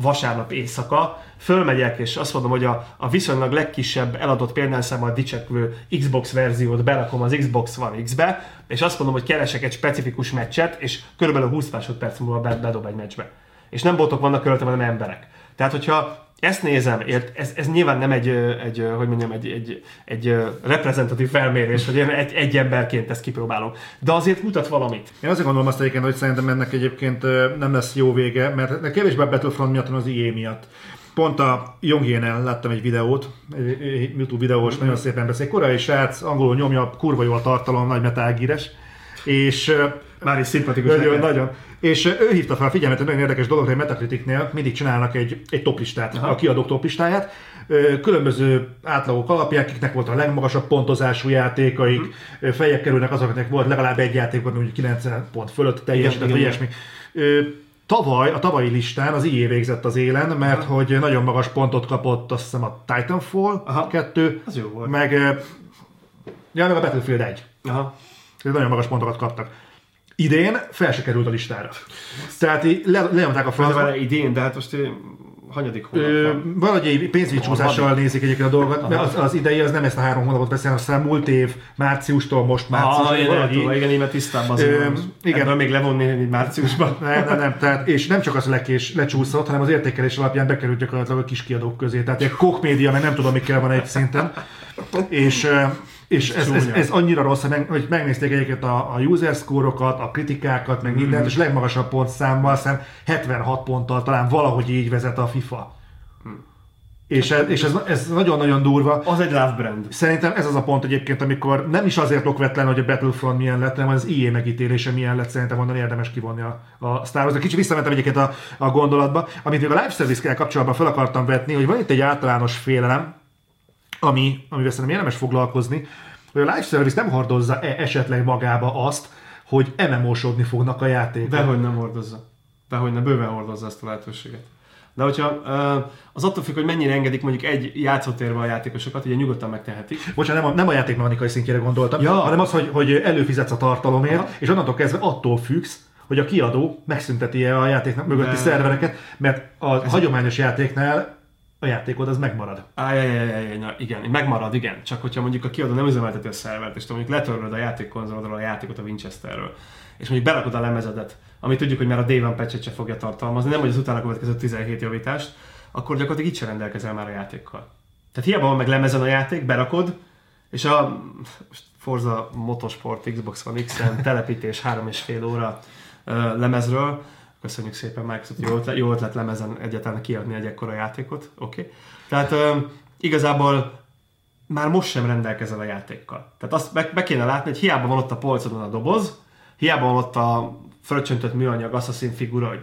vasárnap éjszaka, fölmegyek és azt mondom, hogy a, a viszonylag legkisebb eladott példányszámmal dicsekvő Xbox verziót berakom az Xbox One X-be, és azt mondom, hogy keresek egy specifikus meccset, és körülbelül 20 másodperc múlva bedob egy meccsbe. És nem botok vannak körülöttem, hanem emberek. Tehát, hogyha ezt nézem, ez, ez nyilván nem egy, egy, hogy mondjam, egy, egy, egy reprezentatív felmérés, hogy én egy, egy emberként ezt kipróbálom. De azért mutat valamit. Én azért gondolom azt egyébként, hogy szerintem ennek egyébként nem lesz jó vége, mert kevésbé a Battlefront miatt, hanem az IE miatt. Pont a Jongjénen láttam egy videót, egy YouTube videós, mm-hmm. nagyon szépen beszél. Korai srác, angolul nyomja, kurva jó a tartalom, nagy metágíres. És már is szimpatikus. Nagyon, nagyon. És ő hívta fel a figyelmet egy nagyon érdekes dolog, hogy Metacriticnél mindig csinálnak egy, egy toplistát, Aha. a kiadók toplistáját. Különböző átlagok alapján, kiknek volt a legmagasabb pontozású játékaik, hmm. fejek kerülnek azoknak volt legalább egy játék, mondjuk 90 pont fölött teljesített, vagy ilyesmi. Tavaly, a tavalyi listán az IE végzett az élen, mert Aha. hogy nagyon magas pontot kapott azt hiszem a Titanfall Aha. 2, az jó volt. meg, ja, meg a Battlefield 1. Aha. Nagyon magas pontokat kaptak. Idén fel se került a listára. Tehát így le, lenyomták a francba. De idén, de hát most hanyadik hónap Valahogy csúszással nézik egyébként a dolgot, mert az, az idei az nem ezt a három hónapot beszél, hanem múlt év márciustól most március. Ah, valahogy, igen, igen, tisztában az ö, igen. Ebből még levonni márciusban. Nem, nem, nem, tehát, és nem csak az lekés lecsúszott, hanem az értékelés alapján bekerült gyakorlatilag a kis kiadók közé. Tehát egy Koch média, meg nem tudom, mikkel van egy szinten. És és ez, ez, ez, annyira rossz, hogy megnézték egyébként a, a user score-okat, a kritikákat, meg mindent, mm. és legmagasabb pontszámmal, szem 76 ponttal talán valahogy így vezet a FIFA. Mm. És, ez, és ez, ez nagyon-nagyon durva. Az egy love brand. Szerintem ez az a pont egyébként, amikor nem is azért okvetlen, hogy a Battlefront milyen lett, hanem az IE megítélése milyen lett, szerintem onnan érdemes kivonni a, a Star Wars. Kicsit visszamentem egyébként a, a gondolatba, amit még a live service kapcsolatban fel akartam vetni, hogy van itt egy általános félelem, ami, amivel szerintem érdemes foglalkozni, hogy a live service nem hordozza -e esetleg magába azt, hogy MMO-sodni fognak a játékok. Dehogy nem hordozza. Dehogy nem, bőven hordozza ezt a lehetőséget. De hogyha az attól függ, hogy mennyire engedik mondjuk egy játszótérbe a játékosokat, ugye nyugodtan megtehetik. Bocsánat, nem a, nem a játékmechanikai szintjére gondoltam, ja. hanem az, hogy, hogy előfizetsz a tartalomért, Aha. és onnantól kezdve attól függsz, hogy a kiadó megszünteti-e a játék mögötti De... szervereket, mert a Ez hagyományos játéknál a játékod az megmarad. Ájjajjajjaj, igen, megmarad, igen. Csak hogyha mondjuk a kiadó nem a szervert, és mondjuk letöröd a játékkonzolodról a játékot a Winchesterről, és mondjuk berakod a lemezedet, amit tudjuk, hogy már a Dévan patch se fogja nem hogy az utána következő 17 javítást, akkor gyakorlatilag így sem rendelkezel a játékkal. Tehát hiába van meg lemezen a játék, berakod, és a Forza Motorsport Xbox One X-en telepítés 3,5 óra lemezről, köszönjük szépen Microsoft, jó ötlet, jó ötlet lemezen egyáltalán kiadni egy ekkora játékot, oké. Okay. Tehát um, igazából már most sem rendelkezel a játékkal. Tehát azt be, be kéne látni, hogy hiába van ott a polcodon a doboz, hiába van ott a fölcsöntött műanyag assassin figura, hogy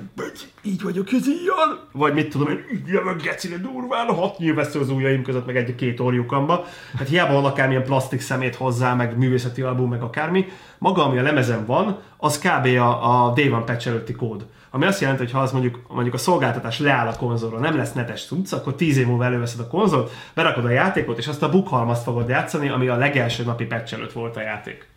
így vagyok ez ilyen, vagy mit tudom én, így jövök gecire durván, hat nyilvesző az ujjaim között, meg egy-két orjukamba. Hát hiába van akármilyen plastik szemét hozzá, meg művészeti album, meg akármi. Maga, ami a lemezen van, az kb. a, a Day One patch előtti kód. Ami azt jelenti, hogy ha az mondjuk, mondjuk a szolgáltatás leáll a konzolra, nem lesz netes tudsz, akkor 10 év múlva előveszed a konzolt, berakod a játékot, és azt a bukhalmazt fogod játszani, ami a legelső napi patch előtt volt a játék.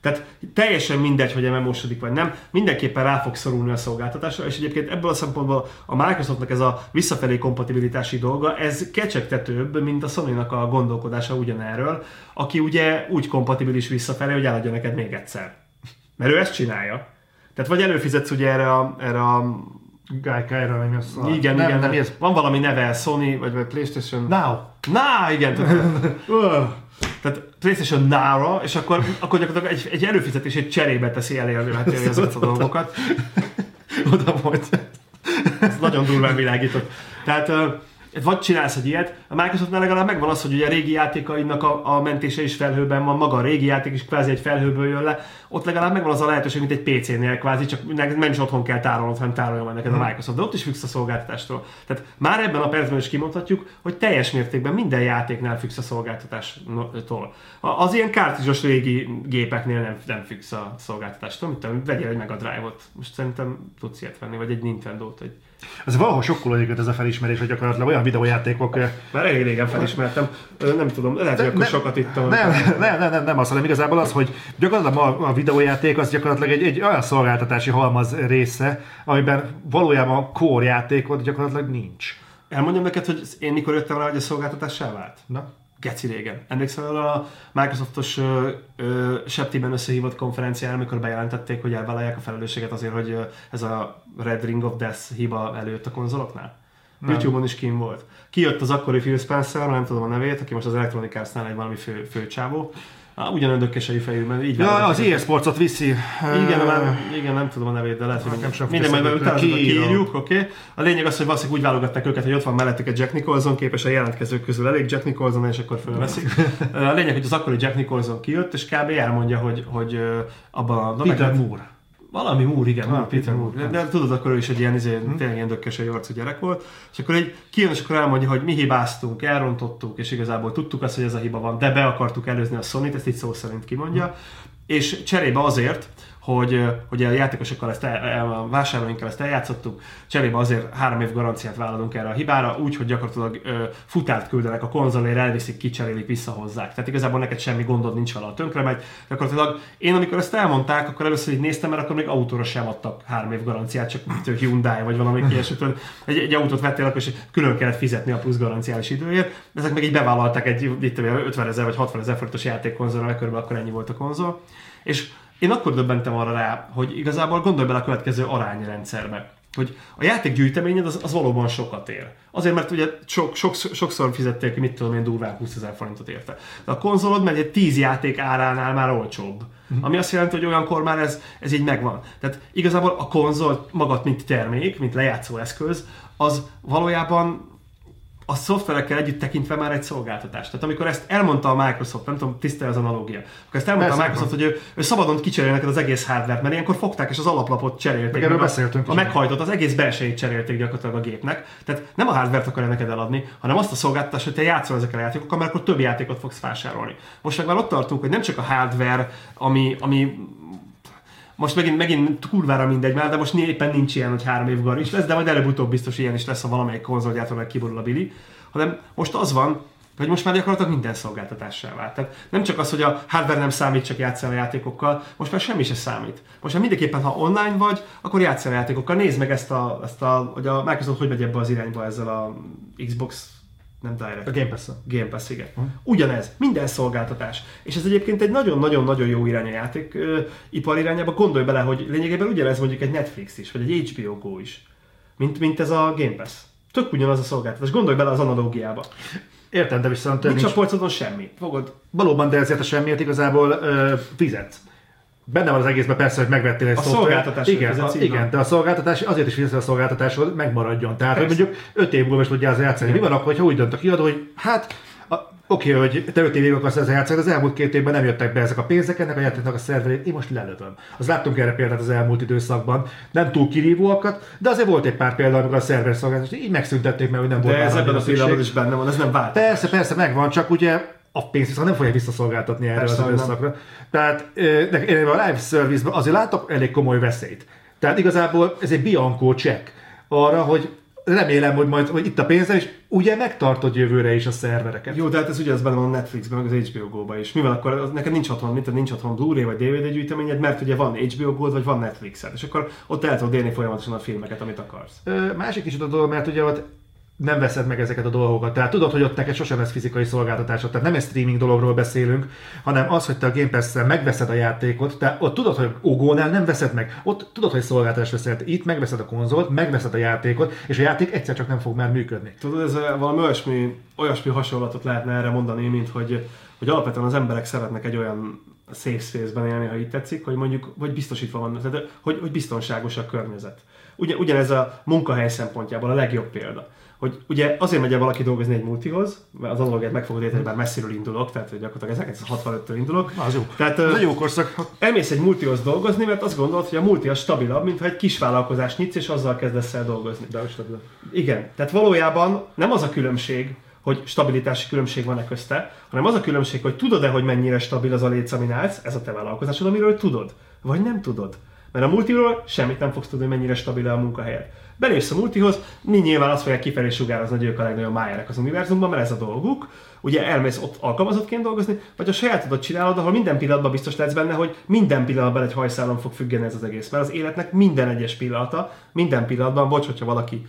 Tehát teljesen mindegy, hogy mmo vagy nem, mindenképpen rá fog szorulni a szolgáltatásra, és egyébként ebből a szempontból a Microsoftnak ez a visszafelé kompatibilitási dolga, ez kecsegtetőbb, mint a sony a gondolkodása ugyanerről, aki ugye úgy kompatibilis visszafelé, hogy eladja neked még egyszer. Mert ő ezt csinálja. Tehát vagy előfizetsz ugye erre a, erre a Geica, erre nem jössz Igen, nem, igen. Nem, nem, van valami neve, Sony, vagy, vagy PlayStation. Now. Now, igen. Tehát PlayStation Now-ra, és akkor, akkor gyakorlatilag egy, egy előfizetés, egy cserébe teszi elérhetővé ezeket a dolgokat. Oda volt. Ez nagyon durván világított. Tehát vagy csinálsz egy ilyet, a Microsoftnál legalább megvan az, hogy ugye a régi játékainak a, a mentése is felhőben van, maga a régi játék is kvázi egy felhőből jön le, ott legalább megvan az a lehetőség, mint egy PC-nél kvázi, csak nem is otthon kell tárolnod, hanem tárolja majd neked a hmm. Microsoft, de ott is függsz a szolgáltatástól. Tehát már ebben a percben is kimondhatjuk, hogy teljes mértékben minden játéknál függsz a szolgáltatástól. Az ilyen kártizsos régi gépeknél nem, nem függsz a szolgáltatástól, tudom, vegyél egy Mega Drive-ot. Most szerintem tudsz ilyet venni, vagy egy Nintendo-t, egy ez valahol sokkal egyébként ez a felismerés, hogy gyakorlatilag olyan videójátékok... Már elég régen felismertem, nem tudom, lehet, hogy akkor sokat ittam. Nem, nem, nem, nem, nem az, hanem igazából az, hogy gyakorlatilag a, a videójáték az gyakorlatilag egy, egy olyan szolgáltatási halmaz része, amiben valójában a core játékot gyakorlatilag nincs. Elmondjam neked, hogy én mikor jöttem rá, hogy a szolgáltatás vált? Na? Geci régen. Emlékszel a Microsoftos Septiben összehívott konferencián, amikor bejelentették, hogy elvállalják a felelősséget azért, hogy ez a Red Ring of Death hiba előtt a konzoloknál? Nem. YouTube-on is kim volt. Kijött az akkori Phil Spencer, nem tudom a nevét, aki most az Electronic Arts-nál egy valami fő, főcsávó, Ah, ugyanolyan dökkesei fejű, mert így Ja, az EA Sportsot viszi. Igen, nem, igen, nem tudom a nevét, de lehet, hogy nem sem minden majd utána kiírjuk, oké. Okay. A lényeg az, hogy valószínűleg úgy válogatták őket, hogy ott van mellettük egy Jack Nicholson, képes a jelentkezők közül elég Jack Nicholson, és akkor fölveszik. a lényeg, hogy az akkori Jack Nicholson kijött, és kb. elmondja, hogy, hogy abban a... Peter Moore. Valami Moore, igen, ah, Peter Moore. De, de tudod, akkor ő is egy ilyen, izé, hmm. tényleg ilyen dökkes arcú gyerek volt. És akkor egy kijön, és akkor elmondja, hogy mi hibáztunk, elrontottuk, és igazából tudtuk azt, hogy ez a hiba van, de be akartuk előzni a Sony-t, ezt így szó szerint kimondja. Hmm. És cserébe azért, hogy, hogy a játékosokkal ezt, el, a vásárlóinkkal ezt eljátszottuk, cserébe azért három év garanciát vállalunk erre a hibára, úgy, hogy gyakorlatilag ö, futárt küldenek a konzolért, elviszik, kicserélik, visszahozzák. Tehát igazából neked semmi gondod nincs vele, a tönkre megy. Gyakorlatilag én amikor ezt elmondták, akkor először így néztem, mert akkor még autóra sem adtak három év garanciát, csak Hyundai vagy valami ilyesmit. Egy, egy autót vettél, akkor és külön kellett fizetni a plusz garanciális időért. Ezek meg így bevállalták egy 50 ezer vagy 60 ezer forintos játékkonzolra, körülbelül akkor ennyi volt a konzol. És én akkor döbbentem arra rá, hogy igazából gondolj bele a következő arányrendszerbe hogy a játék gyűjteményed az, az valóban sokat ér. Azért, mert ugye sok, sok, sokszor fizették, mit tudom én, durván 20 ezer forintot érte. De a konzolod megy egy 10 játék áránál már olcsóbb. Uh-huh. Ami azt jelenti, hogy olyankor már ez, ez így megvan. Tehát igazából a konzol magad, mint termék, mint lejátszó eszköz, az valójában a szoftverekkel együtt tekintve már egy szolgáltatás. Tehát amikor ezt elmondta a Microsoft, nem tudom, tisztel az analógia, akkor ezt elmondta Persze, a Microsoft, hogy ő, ő szabadon kicserél neked az egész hardware mert ilyenkor fogták és az alaplapot cserélték. Meg erről a- beszéltünk A is. meghajtott, az egész belsejét cserélték gyakorlatilag a gépnek. Tehát nem a hardware-t akarja neked eladni, hanem azt a szolgáltatást, hogy te játszol ezekkel a játékokkal, mert akkor több játékot fogsz vásárolni. Most meg már ott tartunk, hogy nem csak a hardware, ami, ami most megint, megint kurvára mindegy már, de most éppen nincs ilyen, hogy három év gar is lesz, de majd előbb-utóbb biztos ilyen is lesz, ha valamelyik konzolgyártónak kiborul a Billy, hanem most az van, hogy most már gyakorlatilag minden szolgáltatássá vált. Tehát nem csak az, hogy a hardware nem számít, csak játszol a játékokkal, most már semmi se számít. Most már mindenképpen, ha online vagy, akkor játszol a játékokkal. Nézd meg ezt a, ezt a hogy a Microsoft hogy megy ebbe az irányba ezzel a Xbox, nem Direct. A Game pass Game Pass, igen. Ugyanez, minden szolgáltatás. És ez egyébként egy nagyon-nagyon-nagyon jó irány a játék ö, ipar irányába. Gondolj bele, hogy lényegében ugyanez mondjuk egy Netflix is, vagy egy HBO Go is, mint, mint ez a Game Pass. Tök ugyanaz a szolgáltatás. Gondolj bele az analógiába. Értem, de viszont Nincs, nincs, a polcodon semmi. Fogod, valóban, de ezért a semmiért igazából ö, fizetsz. Benne van az egészben persze, hogy megvettél egy A szoftvert. szolgáltatásért igen, a, igen, de a szolgáltatás azért is fizetsz a szolgáltatáshoz, hogy megmaradjon. Tehát, hogy Persze. mondjuk 5 év múlva is ezzel játszani. Mi van akkor, hogyha úgy dönt a kiadó, hogy hát Oké, hogy te 5 évig akarsz ezzel játszani, de az elmúlt két évben nem jöttek be ezek a pénzek, ennek a játéknak a szerverét, én most lelövöm. Az láttunk erre példát az elmúlt időszakban. Nem túl kirívóakat, de azért volt egy pár példa, amikor a szerver szolgáltatás így megszüntették, mert hogy nem volt de ez ebben a pillanatban is benne van, ez nem vált. Persze, persze, megvan, csak ugye a pénzt viszont nem fogja visszaszolgáltatni erre Persze, az hogy nem. időszakra. Tehát én a live service azért látok elég komoly veszélyt. Tehát igazából ez egy bianco check arra, hogy remélem, hogy majd hogy itt a pénzem, és ugye megtartod jövőre is a szervereket. Jó, de hát ez ugyanaz benne van a Netflixben, meg az HBO Go-ba is. Mivel akkor az, neked nincs otthon, mint nincs otthon Blu-ray vagy DVD gyűjteményed, mert ugye van HBO Go vagy van Netflixed, és akkor ott el tudod élni folyamatosan a filmeket, amit akarsz. Ö, másik kicsit a dolog, mert ugye ott nem veszed meg ezeket a dolgokat. Tehát tudod, hogy ott neked sosem lesz fizikai szolgáltatásod. Tehát nem egy streaming dologról beszélünk, hanem az, hogy te a Game Pass-szel megveszed a játékot, te ott tudod, hogy Ogónál nem veszed meg. Ott tudod, hogy szolgáltatás veszel. Itt megveszed a konzolt, megveszed a játékot, és a játék egyszer csak nem fog már működni. Tudod, ez eh, valami olyasmi, olyasmi hasonlatot lehetne erre mondani, mint hogy, hogy alapvetően az emberek szeretnek egy olyan safe space-ben élni, ha így tetszik, hogy mondjuk, hogy biztosítva van, tehát, hogy, hogy biztonságos a környezet. Ugye, ugyanez a munkahely szempontjából a legjobb példa. Hogy ugye azért megy el valaki dolgozni egy multihoz, mert az analógiát meg fogod érteni, bár messziről indulok, tehát hogy gyakorlatilag 1965-től indulok. Az jó. Tehát, Ez egy jó korszak. elmész egy multihoz dolgozni, mert azt gondolod, hogy a multi az stabilabb, mint ha egy kis vállalkozást nyitsz, és azzal kezdesz el dolgozni. De tudod. Igen, tehát valójában nem az a különbség, hogy stabilitási különbség van-e közte, hanem az a különbség, hogy tudod-e, hogy mennyire stabil az a léc, amin állsz, ez a te vállalkozásod, amiről tudod, vagy nem tudod. Mert a multiról semmit nem fogsz tudni, hogy mennyire stabil a munkahelyed. Belépsz a multihoz, mi nyilván azt fogják kifelé sugározni, hogy ők a legnagyobb májerek az univerzumban, mert ez a dolguk. Ugye elmész ott alkalmazottként dolgozni, vagy a sajátodat csinálod, ahol minden pillanatban biztos lehetsz benne, hogy minden pillanatban egy hajszálon fog függeni ez az egész. Mert az életnek minden egyes pillanata, minden pillanatban, bocs, hogyha valaki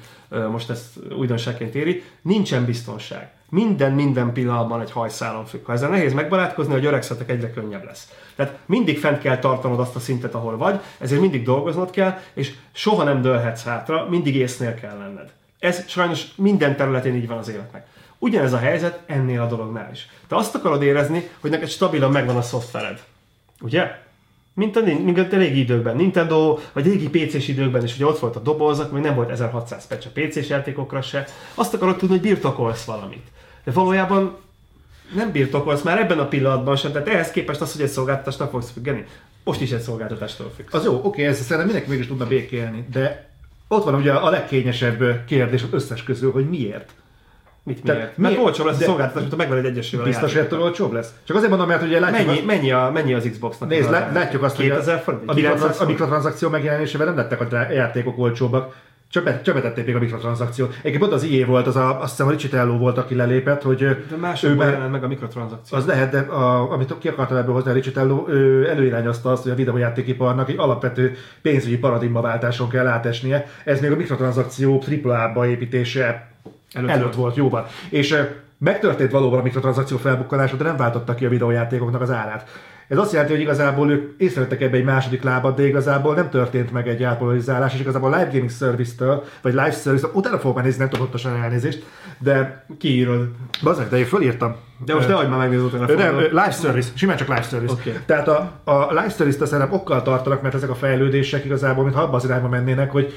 most ezt újdonságként éri, nincsen biztonság. Minden, minden pillanatban egy hajszálon függ. Ha ezzel nehéz megbarátkozni, hogy öregszetek egyre könnyebb lesz. Tehát mindig fent kell tartanod azt a szintet, ahol vagy, ezért mindig dolgoznod kell, és soha nem dőlhetsz hátra, mindig észnél kell lenned. Ez sajnos minden területén így van az életnek. Ugyanez a helyzet ennél a dolognál is. Te azt akarod érezni, hogy neked stabilan megvan a szoftvered. Ugye? Mint a, mint a régi időkben, Nintendo, vagy régi PC-s időkben is, ugye ott volt a dobozak, még nem volt 1600 patch a PC-s játékokra se. Azt akarod tudni, hogy birtokolsz valamit. De valójában nem birtokolsz már ebben a pillanatban sem, tehát ehhez képest az, hogy egy szolgáltatást nem fogsz függeni. Most is egy szolgáltatástól függ. Az jó, oké, ez szerintem mindenki mégis tudna békélni, de ott van ugye a legkényesebb kérdés az összes közül, hogy miért. Mit De miért? Mert miért? olcsóbb lesz a szolgáltatás, mint ha megvened egyesével a Biztos, hogy ettől olcsóbb lesz? Csak azért mondom, mert ugye látjuk, Mennyi, azt, mennyi, a, mennyi az Xboxnak? nézd, lá- látjuk azt, hogy a, 2000 forint? a, 900 mikrotransz, a mikrotranszakció megjelenésével nem lettek a játékok olcsóbbak. Csöpet, csöpetették még a mikrotranszakciót. Egyébként pont az IE volt, az a, azt hiszem a Richitello volt, aki lelépett, hogy De másokban jelent meg a mikrotranszakció. Az lehet, de a, amit ki akartam ebből hozni, a Richitello ő előirányozta azt, hogy a videójátékiparnak egy alapvető pénzügyi paradigmaváltáson kell átesnie. Ez még a mikrotranszakció AAA-ba építése Előtt előtt, volt. volt jóban. És megtörtént valóban a mikrotranszakció felbukkanása, de nem váltotta ki a videójátékoknak az árát. Ez azt jelenti, hogy igazából ők észrevettek ebbe egy második lábat, de igazából nem történt meg egy árpolarizálás, és igazából a Live Gaming Service-től, vagy Live Service-től, utána fogok már nézni, nem tudom pontosan elnézést, de Kiírod. bazdmeg, de én fölírtam. De most nehogy már megnézd utána Ö, Nem, live service, simán csak live service. Oké. Tehát a, a live service-t szerintem okkal tartanak, mert ezek a fejlődések igazából, mintha abban az irányba mennének, hogy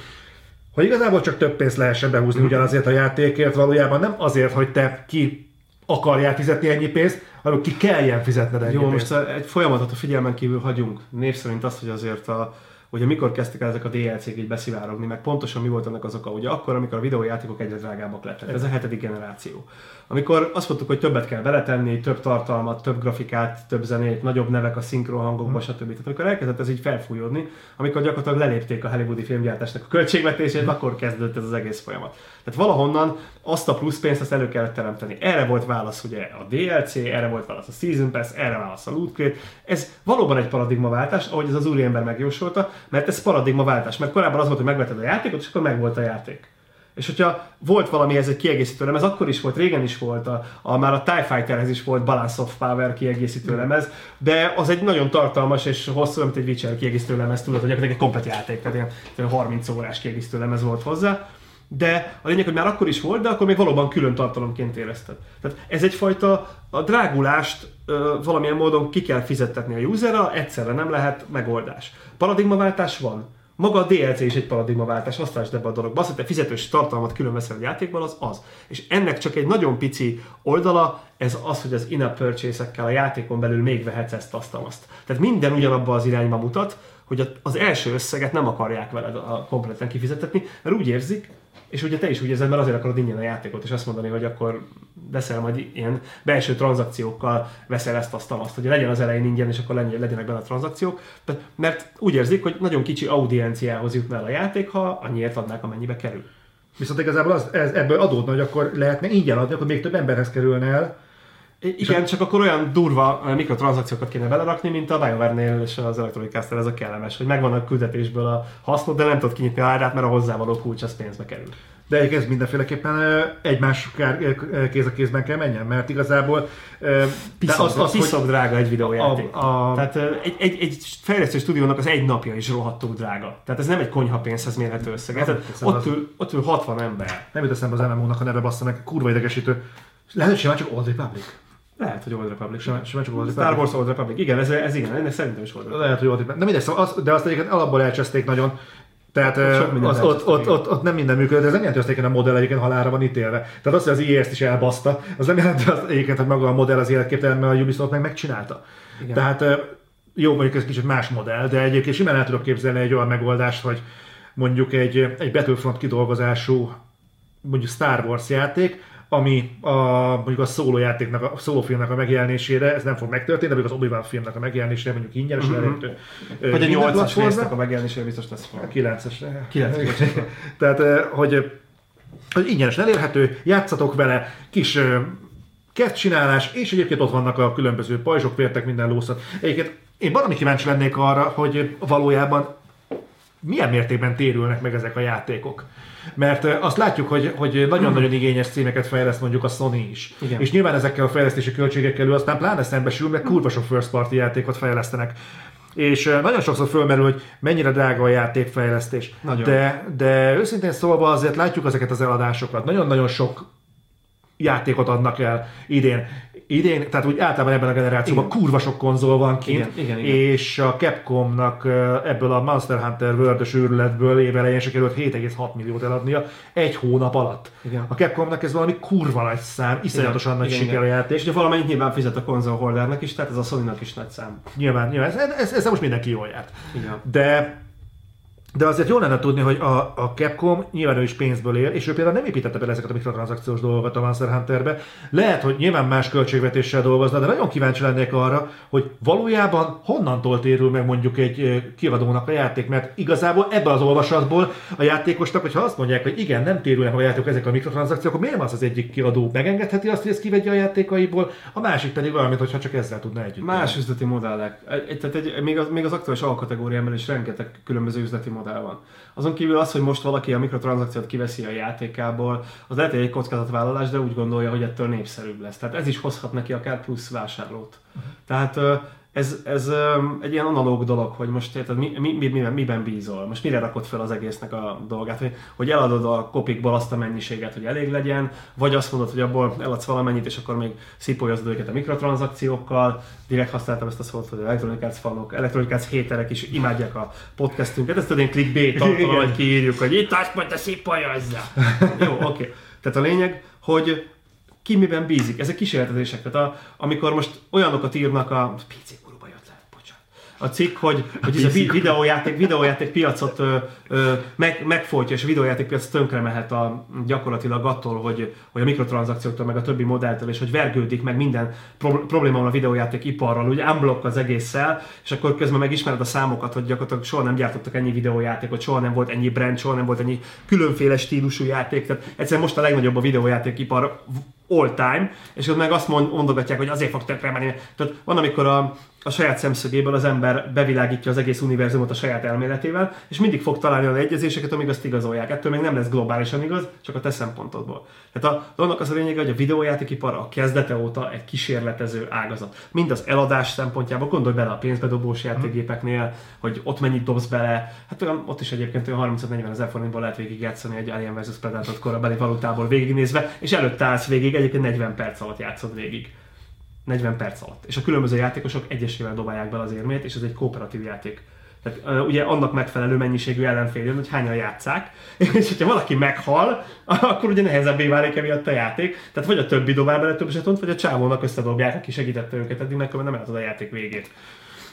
hogy igazából csak több pénzt lehessen behúzni ugyanazért a játékért, valójában nem azért, hogy te ki akarjál fizetni ennyi pénzt, hanem ki kelljen fizetned ennyi Jó, pénzt. most egy folyamatot a figyelmen kívül hagyunk. Név szerint azt, hogy azért a, hogy mikor kezdtek ezek a DLC-k így beszivárogni, meg pontosan mi volt ennek az oka. Ugye akkor, amikor a videójátékok egyre drágábbak lettek. Ez a hetedik generáció. Amikor azt mondtuk, hogy többet kell beletenni, több tartalmat, több grafikát, több zenét, nagyobb nevek a szinkronhangokba, stb. Tehát amikor elkezdett ez így felfújódni, amikor gyakorlatilag lelépték a hollywoodi filmgyártásnak a költségvetését, akkor kezdődött ez az egész folyamat. Tehát valahonnan azt a plusz pénzt azt elő kellett teremteni. Erre volt válasz ugye a DLC, erre volt válasz a Season Pass, erre válasz a Loot Crate. Ez valóban egy paradigmaváltás, ahogy ez az úriember megjósolta, mert ez paradigmaváltás. Mert korábban az volt, hogy megvetted a játékot, és akkor megvolt a játék. És hogyha volt valami, ez egy kiegészítő lemez, akkor is volt, régen is volt, a, a már a TIE Fighterhez is volt Balance of Power kiegészítő lemez, de az egy nagyon tartalmas és hosszú, mint egy Witcher kiegészítő lemez, tudod, hogy egy komplet játék, tehát ilyen 30 órás kiegészítő lemez volt hozzá. De a lényeg, hogy már akkor is volt, de akkor még valóban külön tartalomként érezted. Tehát ez egyfajta a drágulást ö, valamilyen módon ki kell fizettetni a userra, egyszerre nem lehet megoldás. Paradigmaváltás van. Maga a DLC is egy paradigmaváltás, azt lásd ebbe a dologba. Az, hogy te fizetős tartalmat külön veszel a játékból, az az. És ennek csak egy nagyon pici oldala, ez az, hogy az in-app purchase-ekkel a játékon belül még vehetsz ezt, azt, azt. Tehát minden ugyanabba az irányba mutat, hogy az első összeget nem akarják veled a kompletten kifizetetni, mert úgy érzik, és ugye te is úgy érzed, mert azért akarod ingyen a játékot, és azt mondani, hogy akkor veszel majd ilyen belső tranzakciókkal veszel ezt, azt, azt, hogy legyen az elején ingyen, és akkor legyen- legyenek benne a tranzakciók. Mert úgy érzik, hogy nagyon kicsi audienciához jutna el a játék, ha annyiért adnák, amennyibe kerül. Viszont igazából az, ez, ebből adódna, hogy akkor lehetne ingyen adni, akkor még több emberhez kerülne el. Igen, csak akkor olyan durva eh, mikrotranszakciókat kéne belerakni, mint a BioWare-nél és az Electronic Arts-nél ez a kellemes, hogy megvan a küldetésből a hasznot, de nem tudod kinyitni a árát, mert a hozzávaló kulcs az pénzbe kerül. De ez mindenféleképpen ö, egymás ö, kéz a kézben kell menjen, mert igazából Piszok, az, az, piszok hogy drága egy videójáték. A- a- Tehát egy, egy, egy fejlesztő stúdiónak az egy napja is rohadtul drága. Tehát ez nem egy konyha pénzhez mérhető összeg. Tehát hiszem, az- ott, ül, ott ül 60 ember. nem jut eszembe az MMO-nak a neve bassza meg, kurva idegesítő. Lehet, hogy simán csak Old Republic. Lehet, hogy Old Republic. Simán, simán csak Old Star Republic. Wars Old Republic. Igen, ez, ez igen, ennek szerintem is Old Republic. Lehet, hogy Old Republic. De mindegy, szóval az, de azt egyébként alapból elcseszték nagyon. Tehát Sok az, ott, ott, ott, ott, nem minden működött, de ez nem jelenti, hogy a modell egyébként halálra van ítélve. Tehát az, hogy az IE ezt is elbaszta, az nem jelenti azt egyébként, hogy maga a modell az életképtelen, mert a Ubisoft meg megcsinálta. Igen. Tehát jó, mondjuk ez kicsit más modell, de egyébként simán el tudok képzelni egy olyan megoldást, hogy mondjuk egy, egy Battlefront kidolgozású mondjuk Star Wars játék, ami a, mondjuk a szóló játéknak, a szóló filmnek a megjelenésére, ez nem fog megtörténni, de mondjuk az Obi-Wan filmnek a megjelenésére mondjuk ingyenes Mhm. elérhető. Vagy a minden 8-as platformra. résznek a megjelenésére biztos lesz valami. 9-es. 9-es. Tehát, hogy, hogy ingyenesen elérhető, játszatok vele, kis csinálás, és egyébként ott vannak a különböző pajzsok, vértek, minden lószat. Egyébként én valami kíváncsi lennék arra, hogy valójában milyen mértékben térülnek meg ezek a játékok. Mert azt látjuk, hogy, hogy nagyon-nagyon igényes címeket fejleszt mondjuk a Sony is. Igen. És nyilván ezekkel a fejlesztési költségekkel ő aztán pláne szembesül, mert kurva sok first party játékot fejlesztenek. És nagyon sokszor fölmerül, hogy mennyire drága a játékfejlesztés. Nagyon. De, de őszintén szólva azért látjuk ezeket az eladásokat. Nagyon-nagyon sok játékot adnak el idén. Idén, tehát úgy általában ebben a generációban Igen. kurva sok konzol van kint, Igen, igen, igen. és a Capcomnak ebből a Monster Hunter world őrületből évelején sikerült 7,6 milliót eladnia egy hónap alatt. Igen. A Capcomnak ez valami kurva nagy szám, iszonyatosan nagy Igen, siker a igen. játék. És ugye valamennyit nyilván fizet a konzol holdernek is, tehát ez a Sony-nak is nagy szám. Nyilván, nyilván ez, ez, ezzel most mindenki jól járt. Igen. De de azért jó lenne tudni, hogy a, a Capcom nyilván ő is pénzből él, és ő például nem építette bele ezeket a mikrotranszakciós dolgokat a Monster Hunterbe. Lehet, hogy nyilván más költségvetéssel dolgozna, de nagyon kíváncsi lennék arra, hogy valójában honnantól térül meg mondjuk egy kiadónak a játék, mert igazából ebbe az olvasatból a játékosnak, hogyha azt mondják, hogy igen, nem térülnek a játékok ezek a mikrotranszakciók, akkor miért az az egyik kiadó megengedheti azt, hogy ezt kivegye a játékaiból, a másik pedig olyan, mintha csak ezzel tudna együtt. Más üzleti modellek. Egy- tehát egy, még, az, még az aktuális alkategóriában is rengeteg különböző üzleti modell van. Azon kívül az, hogy most valaki a mikrotranszakciót kiveszi a játékából, az lehet egy kockázatvállalás, de úgy gondolja, hogy ettől népszerűbb lesz. Tehát ez is hozhat neki akár plusz vásárlót. Tehát ez, ez um, egy ilyen analóg dolog, hogy most érted, mi, mi, mi, miben, miben bízol, most mire rakod fel az egésznek a dolgát, hogy, hogy eladod a kopikból azt a mennyiséget, hogy elég legyen, vagy azt mondod, hogy abból eladsz valamennyit, és akkor még szípolyozod őket a mikrotranszakciókkal, direkt használtam ezt a szót, hogy elektronikác fanok, elektronikác héterek is imádják a podcastünket, ezt tudod én clickbait hogy kiírjuk, hogy itt azt mondta szípolyozza. Jó, oké. Okay. Tehát a lényeg, hogy ki miben bízik. Ezek kísérletezések. Tehát a, amikor most olyanokat írnak a PC a cikk, hogy, hogy ez a videójáték, videójáték piacot ö, ö, meg, megfolytja, és a videójáték piac tönkre mehet a, gyakorlatilag attól, hogy, hogy a mikrotranszakcióktól, meg a többi modelltől, és hogy vergődik meg minden pro, probléma a videójáték iparral, ugye unblock az egésszel, és akkor közben megismered a számokat, hogy gyakorlatilag soha nem gyártottak ennyi videójátékot, soha nem volt ennyi brand, soha nem volt ennyi különféle stílusú játék, tehát egyszerűen most a legnagyobb a videójátékipar all time, és ott meg azt mondogatják, hogy azért fog tönkre menni. Tehát van, amikor a, a saját szemszögéből az ember bevilágítja az egész univerzumot a saját elméletével, és mindig fog találni olyan egyezéseket, amíg azt igazolják. Ettől még nem lesz globálisan igaz, csak a te szempontodból. Tehát a, annak az a lényege, hogy a videójátékipar a kezdete óta egy kísérletező ágazat. Mind az eladás szempontjából, gondolj bele a pénzbedobós játékgépeknél, hogy ott mennyit dobsz bele. Hát ott is egyébként olyan 30-40 ezer forintból lehet végigjátszani egy Alien vs Predator korabeli valutából végignézve, és előtt állsz végig, egyébként 40 perc alatt játszod végig. 40 perc alatt. És a különböző játékosok egyesével dobálják be az érmét, és ez egy kooperatív játék. Tehát ugye annak megfelelő mennyiségű ellenfél jön, hogy hányan játszák, és hogyha valaki meghal, akkor ugye nehezebbé válik emiatt a játék. Tehát vagy a többi dobál bele több zsetont, vagy a csávónak összedobják, aki segítette őket eddig, meg nem látod a játék végét.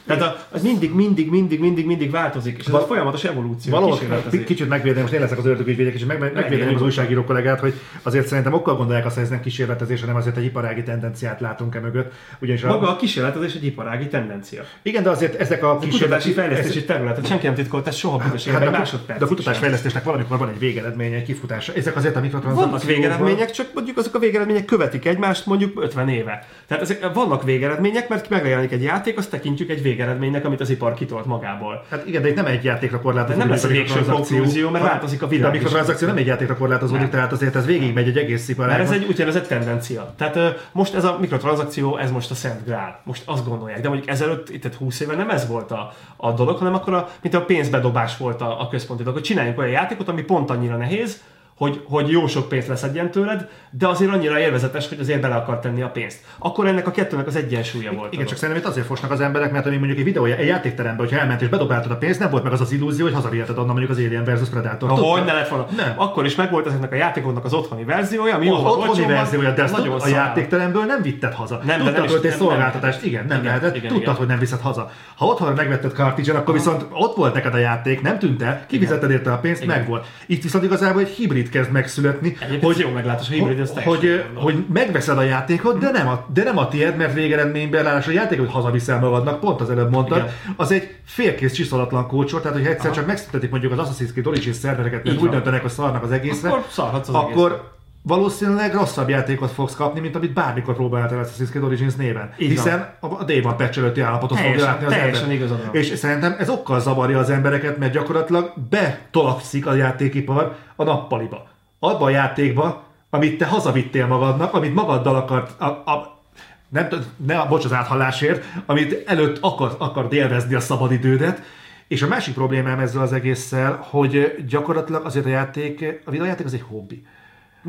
Tehát a, az mindig, mindig, mindig, mindig, mindig változik, és ez Val- a folyamatos evolúció. Valahol kicsit megvédem, most én leszek az ördögügyvédek, és meg, megvédem az újságíró kollégát, hogy azért szerintem okkal gondolják azt, hogy ez nem kísérletezés, hanem azért egy iparági tendenciát látunk e mögött. Ugyanis a... Maga a kísérletezés egy iparági tendencia. Igen, de azért ezek a kísérleti fejlesztési területet senki nem titkolt, ez soha büdös hát, egy másodperc. De a kutatásfejlesztésnek valamikor van egy végeredménye, egy kifutása. Ezek azért a mikrotranszakciók. Vannak végeredmények, csak mondjuk azok a végeredmények követik egymást mondjuk 50 éve. Tehát ezek vannak végeredmények, mert megjelenik egy játék, azt tekintjük egy végeredménynek, amit az ipar kitolt magából. Hát igen, de itt nem egy játékra korlátozódik. Nem lesz a végső konklúzió, mert változik a világ. A mikrotranszakció nem egy játékra korlátozódik, tehát azért ez végigmegy egy egész ipar. Mert ez egy úgynevezett tendencia. Tehát most ez a mikrotranszakció, ez most a Szent Grál. Most azt gondolják. De mondjuk ezelőtt, itt 20 éve nem ez volt a, a dolog, hanem akkor a, mint a pénzbedobás volt a, a központi dolog. Hogy csináljunk olyan játékot, ami pont annyira nehéz, hogy, hogy jó sok pénzt leszedjen tőled, de azért annyira élvezetes, hogy azért bele akar tenni a pénzt. Akkor ennek a kettőnek az egyensúlya volt. Igen, csak szerintem itt azért fosnak az emberek, mert ami mondjuk egy videó, egy játékteremben, hogyha elment és bedobáltad a pénzt, nem volt meg az az illúzió, hogy hazaviheted onnan mondjuk az Alien vs Predator. Ahogy ne lett volna. Nem. Akkor is megvolt ezeknek a játékoknak az otthoni verziója, ami oh, otthoni verziója, de ezt nagyon a játékteremből nem vitted haza. Nem, Tudtad, hogy egy szolgáltatást, igen, nem lehetett. Igen, Tudtad, hogy nem viszed haza. Ha otthon megvetted cartridge akkor viszont ott volt neked a játék, nem tűnt el, kifizetted érte a pénzt, megvolt. Itt viszont igazából egy hibrid kezd megszületni, Egyébként hogy, jó meglátás, hogy hibrid, hogy, hogy, hogy megveszed a játékot, de nem a, de nem a tiéd, mert végeredményben ráadásul a játékot hazaviszel magadnak, pont az előbb mondtad, Igen. az egy félkész csiszolatlan kócsor, tehát hogy egyszer Aha. csak megszüntetik mondjuk az Assassin's Creed Origins szervereket, mert úgy döntenek, hogy szarnak az egészre, akkor, az akkor valószínűleg rosszabb játékot fogsz kapni, mint amit bármikor próbáltál Assassin's Creed Origins néven. Így Hiszen a Day One patch előtti állapotot fogja látni az teljesen ember. És szerintem ez okkal zavarja az embereket, mert gyakorlatilag betolakszik a játékipar a nappaliba abba a játékba, amit te hazavittél magadnak, amit magaddal akart, a, a, nem, ne, bocs az áthallásért, amit előtt akar, akart élvezni a szabadidődet, és a másik problémám ezzel az egésszel, hogy gyakorlatilag azért a játék, a videójáték az egy hobbi.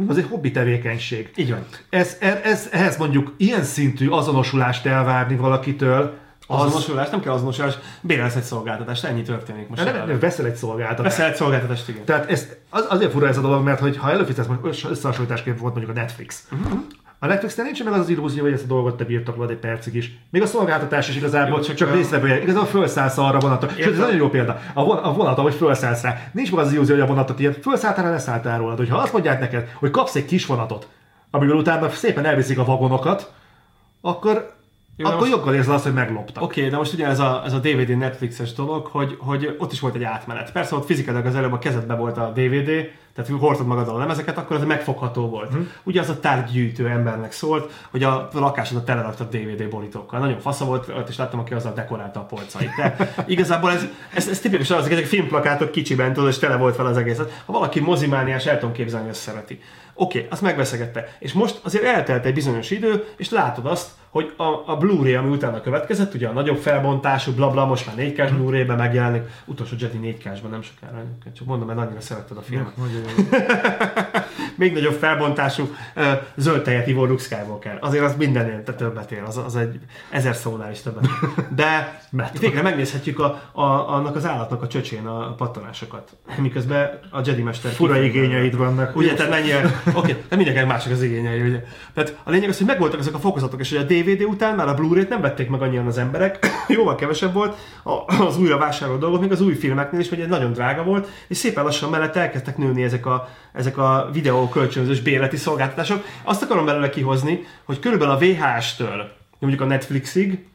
Az egy hobbi tevékenység. Így van. Ez, ez, ehhez mondjuk ilyen szintű azonosulást elvárni valakitől, az... Azonosulás, nem kell azonosulás, bérelsz egy szolgáltatást, ennyi történik most. Nem, nem, veszel egy szolgáltatást. Veszel egy szolgáltatást, igen. Tehát ez, az, azért fura ez a dolog, mert hogy ha előfizetsz, most összehasonlításként volt mondjuk a Netflix. Uh-huh. A Netflixnél nincs meg az az illúzió, hogy ezt a dolgot te birtoklod egy percig is. Még a szolgáltatás is igazából Jó, csak, csak részvevője. Igazából felszállsz arra vonatra. Sőt, ez nagyon jó példa. A, von, a vonat, ahogy felszállsz rá. Nincs meg az illúzió, hogy a vonatot ilyen felszálltál, leszálltál rólad. Hogyha azt mondják neked, hogy kapsz egy kis vonatot, amiből utána szépen elviszik a vagonokat, akkor jó, akkor most... joggal érzed azt, hogy megloptak. Oké, okay, de most ugye ez a, ez a DVD Netflixes dolog, hogy, hogy ott is volt egy átmenet. Persze ott fizikailag az előbb a kezedbe volt a DVD, tehát hordtad magaddal a lemezeket, akkor az megfogható volt. Hmm. Ugye az a tárgygyűjtő embernek szólt, hogy a lakásod tele rakta DVD borítókkal. Nagyon fasza volt, ott is láttam, aki azzal dekorálta a polcait. De igazából ez, ez, ez tipikus az, ezek filmplakátok kicsiben, tudod, és tele volt fel az egész. Ha valaki mozimániás, el tudom képzelni, hogy ezt szereti. Oké, okay, azt megveszegette. És most azért eltelt egy bizonyos idő, és látod azt, hogy a, a Blu-ray, ami utána következett, ugye a nagyobb felbontású, blabla, bla, most már 4K Blu-ray-ben megjelnik, utolsó Jedi 4K-ban nem sokára, csak mondom, mert annyira szeretted a filmet. Még nagyobb felbontású zöld tejet ivó Luke Skywalker. Azért az mindennél te többet ér, az, az egy ezer szónál is többet. De végre megnézhetjük a, a, annak az állatnak a csöcsén a pattanásokat. Miközben a Jedi Mester... Fura igényeid vannak. Ugye, tehát mennyire, oké, okay, de mindenkinek mások az igényei, ugye. Tehát a lényeg az, hogy megvoltak ezek a fokozatok, és hogy a DVD után már a Blu-ray-t nem vették meg annyian az emberek, jóval kevesebb volt a- az újra vásárolt dolgok, még az új filmeknél is, hogy ez nagyon drága volt, és szépen lassan mellett elkezdtek nőni ezek a, ezek a videó kölcsönzős bérleti szolgáltatások. Azt akarom belőle kihozni, hogy körülbelül a VHS-től, mondjuk a Netflixig,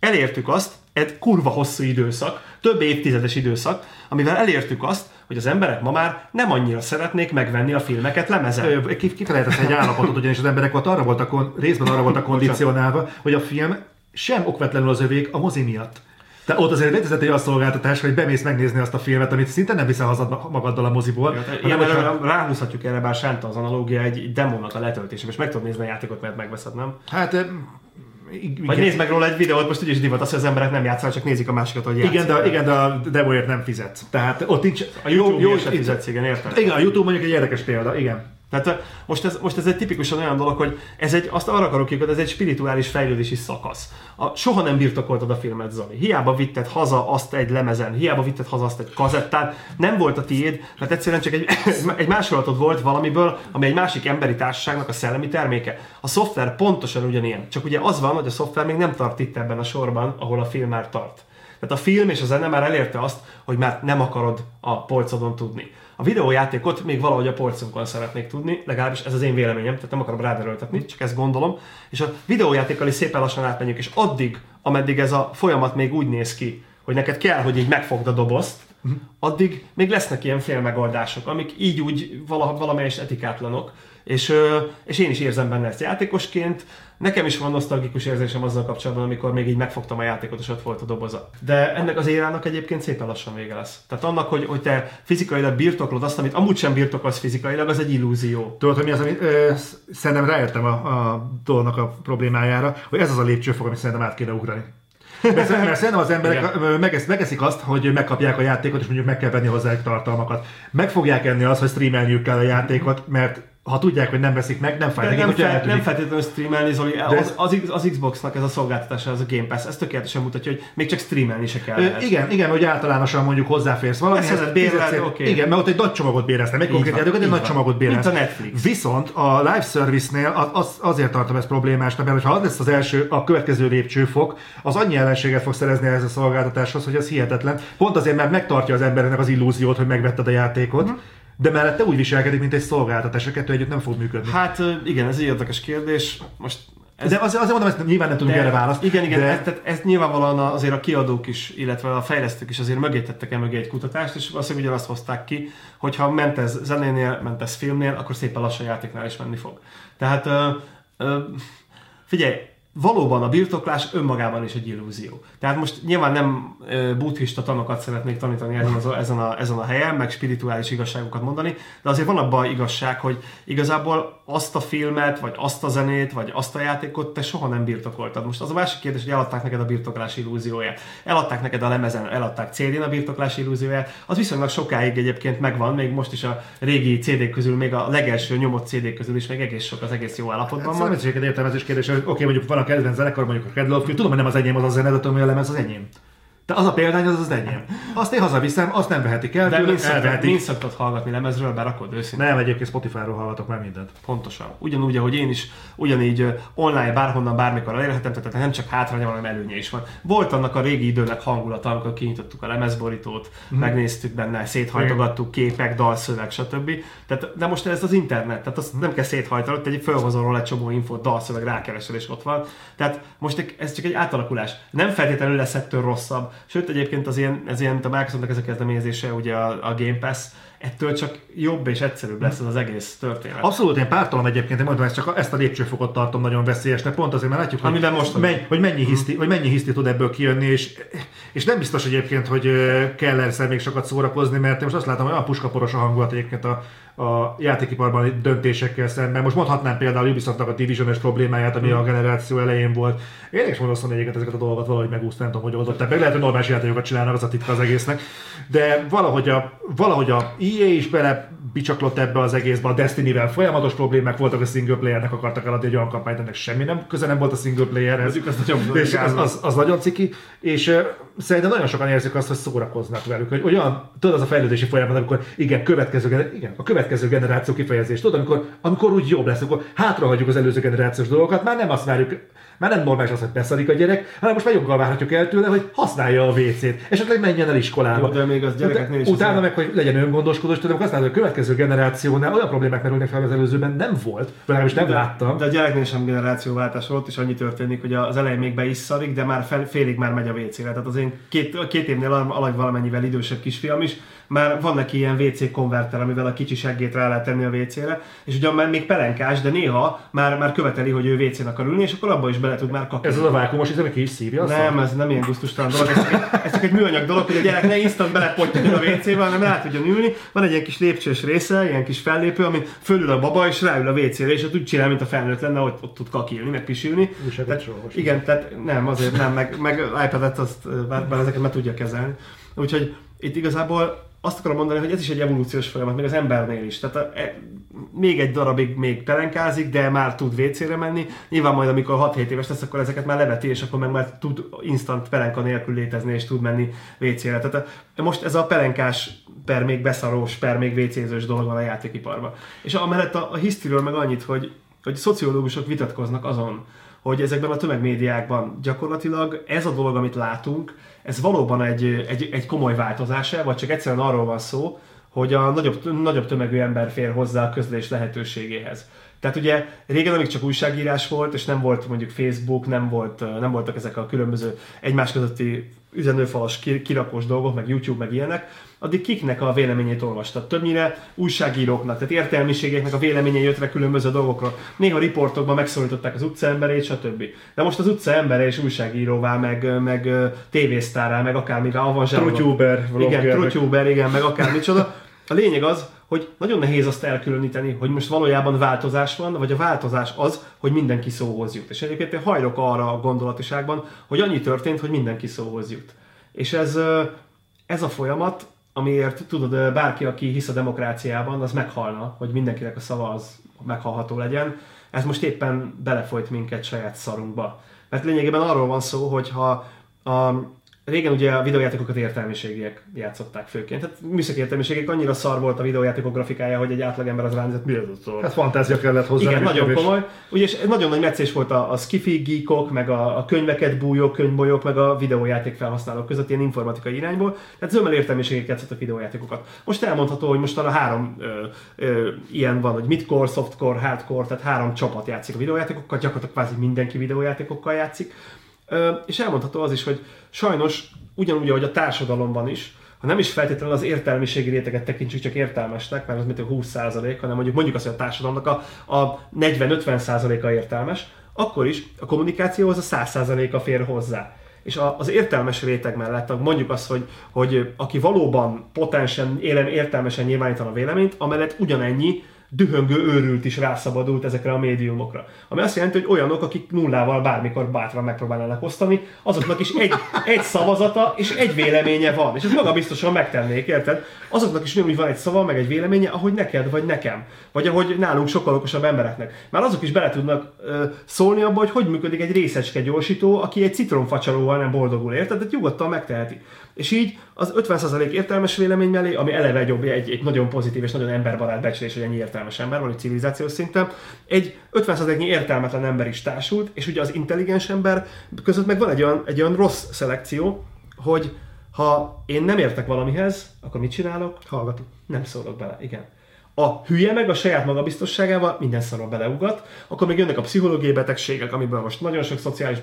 elértük azt, egy kurva hosszú időszak, több évtizedes időszak, amivel elértük azt, hogy az emberek ma már nem annyira szeretnék megvenni a filmeket lemezen. Ö, ki- Kifelejtesz egy állapotot, ugyanis az emberek ott arra voltak, részben arra voltak kondicionálva, hogy a film sem okvetlenül az övék a mozi miatt. Tehát ott azért létezett egy olyan szolgáltatás, hogy bemész megnézni azt a filmet, amit szinte nem viszel haza magaddal a moziból. hanem Ilyen hogyha- előre ráhúzhatjuk erre, bár sánta az analógia egy demónak a letöltése, és meg tudod nézni a játékot, mert megveszed, nem? Hát, igen, Vagy nézd meg róla egy videót, most úgyis divat az, hogy az emberek nem játszanak, csak nézik a másikat, hogy játszik. igen, de, igen, de a demoért nem fizetsz. Tehát ott nincs... A YouTube jó, jó, fizetsz, igen, érted? igen, a YouTube mondjuk egy érdekes példa, igen. Tehát most ez, most ez egy tipikusan olyan dolog, hogy ez egy, azt arra akarok kiukat, ez egy spirituális fejlődési szakasz. A, soha nem birtokoltad a filmet, Zoli. Hiába vitted haza azt egy lemezen, hiába vitted haza azt egy kazettán, nem volt a tiéd, mert egyszerűen csak egy, egy másolatod volt valamiből, ami egy másik emberi társaságnak a szellemi terméke. A szoftver pontosan ugyanilyen, csak ugye az van, hogy a szoftver még nem tart itt ebben a sorban, ahol a film már tart. Tehát a film és a zene már elérte azt, hogy már nem akarod a polcodon tudni. A videójátékot még valahogy a polcunkon szeretnék tudni, legalábbis ez az én véleményem, tehát nem akarom ráderőltetni, csak ezt gondolom. És a videójátékkal is szépen lassan átmenjünk, és addig, ameddig ez a folyamat még úgy néz ki, hogy neked kell, hogy így megfogd a dobozt, addig még lesznek ilyen félmegoldások, amik így úgy vala, valamelyes etikátlanok, és, és én is érzem benne ezt játékosként. Nekem is van nosztalgikus érzésem azzal kapcsolatban, amikor még így megfogtam a játékot, és ott volt a doboza. De ennek az érának egyébként szépen lassan vége lesz. Tehát annak, hogy, hogy te fizikailag birtoklod azt, amit amúgy sem birtokolsz fizikailag, az egy illúzió. Tudod, hogy mi az, ami ö, szerintem ráértem a, a dolognak a problémájára, hogy ez az a lépcsőfok, amit szerintem át kéne ugrani. Mert, mert szerintem az emberek megesz, megeszik azt, hogy megkapják a játékot, és mondjuk meg kell venni hozzá tartalmakat. Meg fogják enni azt, hogy streamelniük kell a játékot, mert ha tudják, hogy nem veszik meg, nem fáj nekik, nem, fel, nem feltétlenül streamelni, Zoli. Az, ez- az, az, Xboxnak ez a szolgáltatása, ez a Game Pass, ez tökéletesen mutatja, hogy még csak streamelni se kell. Ö, igen, igen, hogy általánosan mondjuk hozzáférsz valamihez. Ezt bérled, oké. Igen, mert ott egy nagy csomagot egy Így konkrét játékot, egy nagy csomagot bérelsz. Mint a Netflix. Viszont a live service-nél az, az, azért tartom ezt problémásnak, mert ha az lesz az első, a következő lépcsőfok, az annyi ellenséget fog szerezni ehhez a szolgáltatáshoz, hogy az hihetetlen. Pont azért, mert megtartja az embernek az illúziót, hogy megvetted a játékot, Mhm. De mellette úgy viselkedik, mint egy szolgáltatás, a kettő együtt nem fog működni. Hát igen, ez egy érdekes kérdés. Most ez de azért, azért mondom, ezt nyilván nem tudunk erre választ. Igen, igen, de... ez, tehát ez nyilvánvalóan azért a kiadók is, illetve a fejlesztők is azért mögé tettek el mögé egy kutatást, és valószínűleg ugyanazt hozták ki, hogy ha ment ez zenénél, ment ez filmnél, akkor szépen lassan játéknál is menni fog. Tehát ö, ö, figyelj, valóban a birtoklás önmagában is egy illúzió. Tehát most nyilván nem buddhista tanokat szeretnék tanítani ezen, az, ezen, a, ezen a helyen, meg spirituális igazságokat mondani, de azért van abban igazság, hogy igazából azt a filmet, vagy azt a zenét, vagy azt a játékot te soha nem birtokoltad. Most az a másik kérdés, hogy eladták neked a birtoklás illúzióját. Eladták neked a lemezen, eladták CD-n a birtoklás illúzióját. Az viszonylag sokáig egyébként megvan, még most is a régi CD-k közül, még a legelső nyomott CD-k közül is még egész sok, az egész jó állapotban Hát van. Szemetségeket értelmezés kérdés, hogy oké, mondjuk van a kedvenc zenekar, mondjuk a of Filth, tudom, hogy nem az enyém az a zene, de tudom, hogy a lemez az enyém. De az a példány, az az enyém. Azt én hazaviszem, azt nem vehetik el, De mind szoktad, mind szoktad hallgatni lemezről, berakod őszintén. Nem, egyébként Spotify-ról hallgatok már mindent. Pontosan. Ugyanúgy, ahogy én is, ugyanígy online bárhonnan bármikor elérhetem, tehát nem csak hátránya, hanem előnye is van. Volt annak a régi időnek hangulata, amikor kinyitottuk a lemezborítót, Mhm. mm. megnéztük benne, széthajtogattuk, képek, dalszöveg, stb. Tehát, de most ez az internet, tehát azt nem kell széthajtani, egy fölhozol róla egy csomó infót, dalszöveg, rákeresel és ott van. Tehát most ez csak egy átalakulás. Nem feltétlenül lesz ettől rosszabb, Sőt, egyébként az ilyen, ez ilyen, a Microsoftnak ez a kezdeményezése, ugye a, a Game Pass, ettől csak jobb és egyszerűbb lesz ez az egész történet. Abszolút, én pártolom egyébként, én mondom, ezt csak ezt a lépcsőfokot tartom nagyon veszélyesnek, pont azért, mert látjuk, Amiben hogy, most menny, hogy, mennyi hiszti, hogy mennyi hiszti tud ebből kijönni, és, és nem biztos egyébként, hogy kell ezzel még sokat szórakozni, mert én most azt látom, hogy olyan puskaporos a hangulat egyébként a, a játékiparban döntésekkel szemben. Most mondhatnám például Ubisoftnak a division problémáját, ami a generáció elején volt. Én is mondom, hogy egyébként ezeket a dolgokat valahogy megúszta, nem tudom, hogy oldották meg. Lehet, hogy normális játékokat csinálnak, az a titka az egésznek. De valahogy a, valahogy a EA is bele bicsaklott ebbe az egészbe, a Destiny-vel folyamatos problémák voltak, a single playernek akartak eladni egy olyan kampányt, ennek semmi nem köze nem volt a single playerhez. Ez, az nagyon és az, az, az, nagyon ciki, és uh, szerintem nagyon sokan érzik azt, hogy szórakoznak velük, hogy olyan, tudod, az a fejlődési folyamat, amikor igen, következő, igen, a következő generáció kifejezés, tudod, amikor, amikor úgy jobb lesz, akkor hátrahagyjuk az előző generációs dolgokat, már nem azt várjuk, már nem normális az, hogy beszarik a gyerek, hanem most már joggal várhatjuk el tőle, hogy használja a WC-t, esetleg menjen el iskolába. Jó, de még az gyerekeknél is Utána meg, hogy legyen öngondoskodós, tudom, azt látod, hogy a következő generációnál olyan problémák merülnek fel, az előzőben nem volt, legalábbis nem de, láttam. De a gyereknél sem generációváltás volt, és annyi történik, hogy az elején még be is szarik, de már fel, félig már megy a WC-re. Tehát az én két, két évnél alatt valamennyivel idősebb kisfiam is, már van neki ilyen WC konverter, amivel a kicsi seggét rá lehet tenni a WC-re, és ugyan már még pelenkás, de néha már, már követeli, hogy ő WC-n akar ülni, és akkor abba is bele tud már kapni. Ez az a vákumos, ez ki is szívja? Nem, ez nem ilyen gusztustalan dolog, ez csak, egy, ez csak egy műanyag dolog, hogy a gyerek ne instant belepottyan a WC-be, hanem rá tudjon ülni. Van egy ilyen kis lépcsős része, ilyen kis fellépő, ami fölül a baba, és ráül a WC-re, és ott úgy csinál, mint a felnőtt lenne, hogy ott tud kakilni, meg pisilni. Tehát, igen, tehát nem, azért nem, meg, meg iPad-et azt, bár, bár ezeket meg tudja kezelni. Úgyhogy itt igazából azt akarom mondani, hogy ez is egy evolúciós folyamat, még az embernél is. Tehát a, e, még egy darabig még pelenkázik, de már tud WC-re menni. Nyilván majd, amikor 6-7 éves lesz, akkor ezeket már leveti, és akkor meg már tud instant pelenka nélkül létezni, és tud menni WC-re. Tehát a, most ez a pelenkás per még beszarós, per még WC-zős dolog van a játékiparban. És amellett a, a hisztiről meg annyit, hogy, hogy szociológusok vitatkoznak azon, hogy ezekben a tömegmédiákban gyakorlatilag ez a dolog, amit látunk, ez valóban egy, egy, egy komoly változása, vagy csak egyszerűen arról van szó, hogy a nagyobb, nagyobb tömegű ember fér hozzá a közlés lehetőségéhez. Tehát ugye régen amíg csak újságírás volt, és nem volt mondjuk Facebook, nem, volt, nem voltak ezek a különböző egymás közötti üzenőfalas kirakós dolgok, meg YouTube, meg ilyenek, addig kiknek a véleményét olvastad. Többnyire újságíróknak, tehát értelmiségeknek a véleményei jött le különböző dolgokról. Néha riportokban megszólították az utcaemberét, stb. De most az utcaembere és újságíróvá, meg, meg tévésztárá, meg akármire avanzsálva. Trutyuber, Igen, trutyuber, igen, meg akármicsoda. A lényeg az, hogy nagyon nehéz azt elkülöníteni, hogy most valójában változás van, vagy a változás az, hogy mindenki szóhoz jut. És egyébként én hajlok arra a gondolatiságban, hogy annyi történt, hogy mindenki szóhoz jut. És ez, ez a folyamat, amiért tudod, bárki, aki hisz a demokráciában, az meghalna, hogy mindenkinek a szava az meghalható legyen. Ez most éppen belefolyt minket saját szarunkba. Mert lényegében arról van szó, hogy ha a Régen ugye a videójátékokat értelmiségiek játszották főként. Tehát műszaki értelmiségek annyira szar volt a videójátékok grafikája, hogy egy átlagember az ránézett, mi ez a szó? Hát fantázia kellett hozzá. Igen, nagyon kevés. komoly. Ugye, és nagyon nagy meccés volt a, a skifi geekok, meg a, a könyveket bújók, könyvbolyók, meg a videójáték felhasználók között ilyen informatikai irányból. Tehát zömmel értelmiségek játszottak videójátékokat. Most elmondható, hogy most a három ö, ö, ilyen van, hogy midcore, softcore, hardcore, tehát három csapat játszik a videójátékokkal, gyakorlatilag kvázi mindenki videójátékokkal játszik és elmondható az is, hogy sajnos ugyanúgy, ahogy a társadalomban is, ha nem is feltétlenül az értelmiségi réteget tekintsük csak értelmesnek, mert az mint 20% hanem mondjuk mondjuk azt, hogy a társadalomnak a, a 40-50 a értelmes, akkor is a kommunikációhoz a 100 a fér hozzá. És az értelmes réteg mellett mondjuk azt, hogy, hogy aki valóban potensen, élem értelmesen nyilvánítana a véleményt, amellett ugyanennyi dühöngő őrült is rászabadult ezekre a médiumokra. Ami azt jelenti, hogy olyanok, akik nullával bármikor bátran megpróbálnának osztani, azoknak is egy, egy szavazata és egy véleménye van. És ezt maga biztosan megtennék, érted? Azoknak is ugyanúgy van egy szava, meg egy véleménye, ahogy neked vagy nekem. Vagy ahogy nálunk sokkal okosabb embereknek. Már azok is bele tudnak ö, szólni abba, hogy hogy működik egy részecske gyorsító, aki egy citromfacsaróval nem boldogul, érted? De nyugodtan megteheti. És így az 50% értelmes vélemény mellé, ami eleve egy, egy, egy nagyon pozitív és nagyon emberbarát becslés, hogy ennyi értelmes ember van, egy civilizációs szinten, egy 50%-nyi értelmetlen ember is társult, és ugye az intelligens ember között meg van egy olyan, egy olyan rossz szelekció, hogy ha én nem értek valamihez, akkor mit csinálok? Hallgatok. Nem szólok bele, igen. A hülye meg a saját magabiztosságával minden szarra beleugat, akkor még jönnek a pszichológiai betegségek, amiből most nagyon sok szociális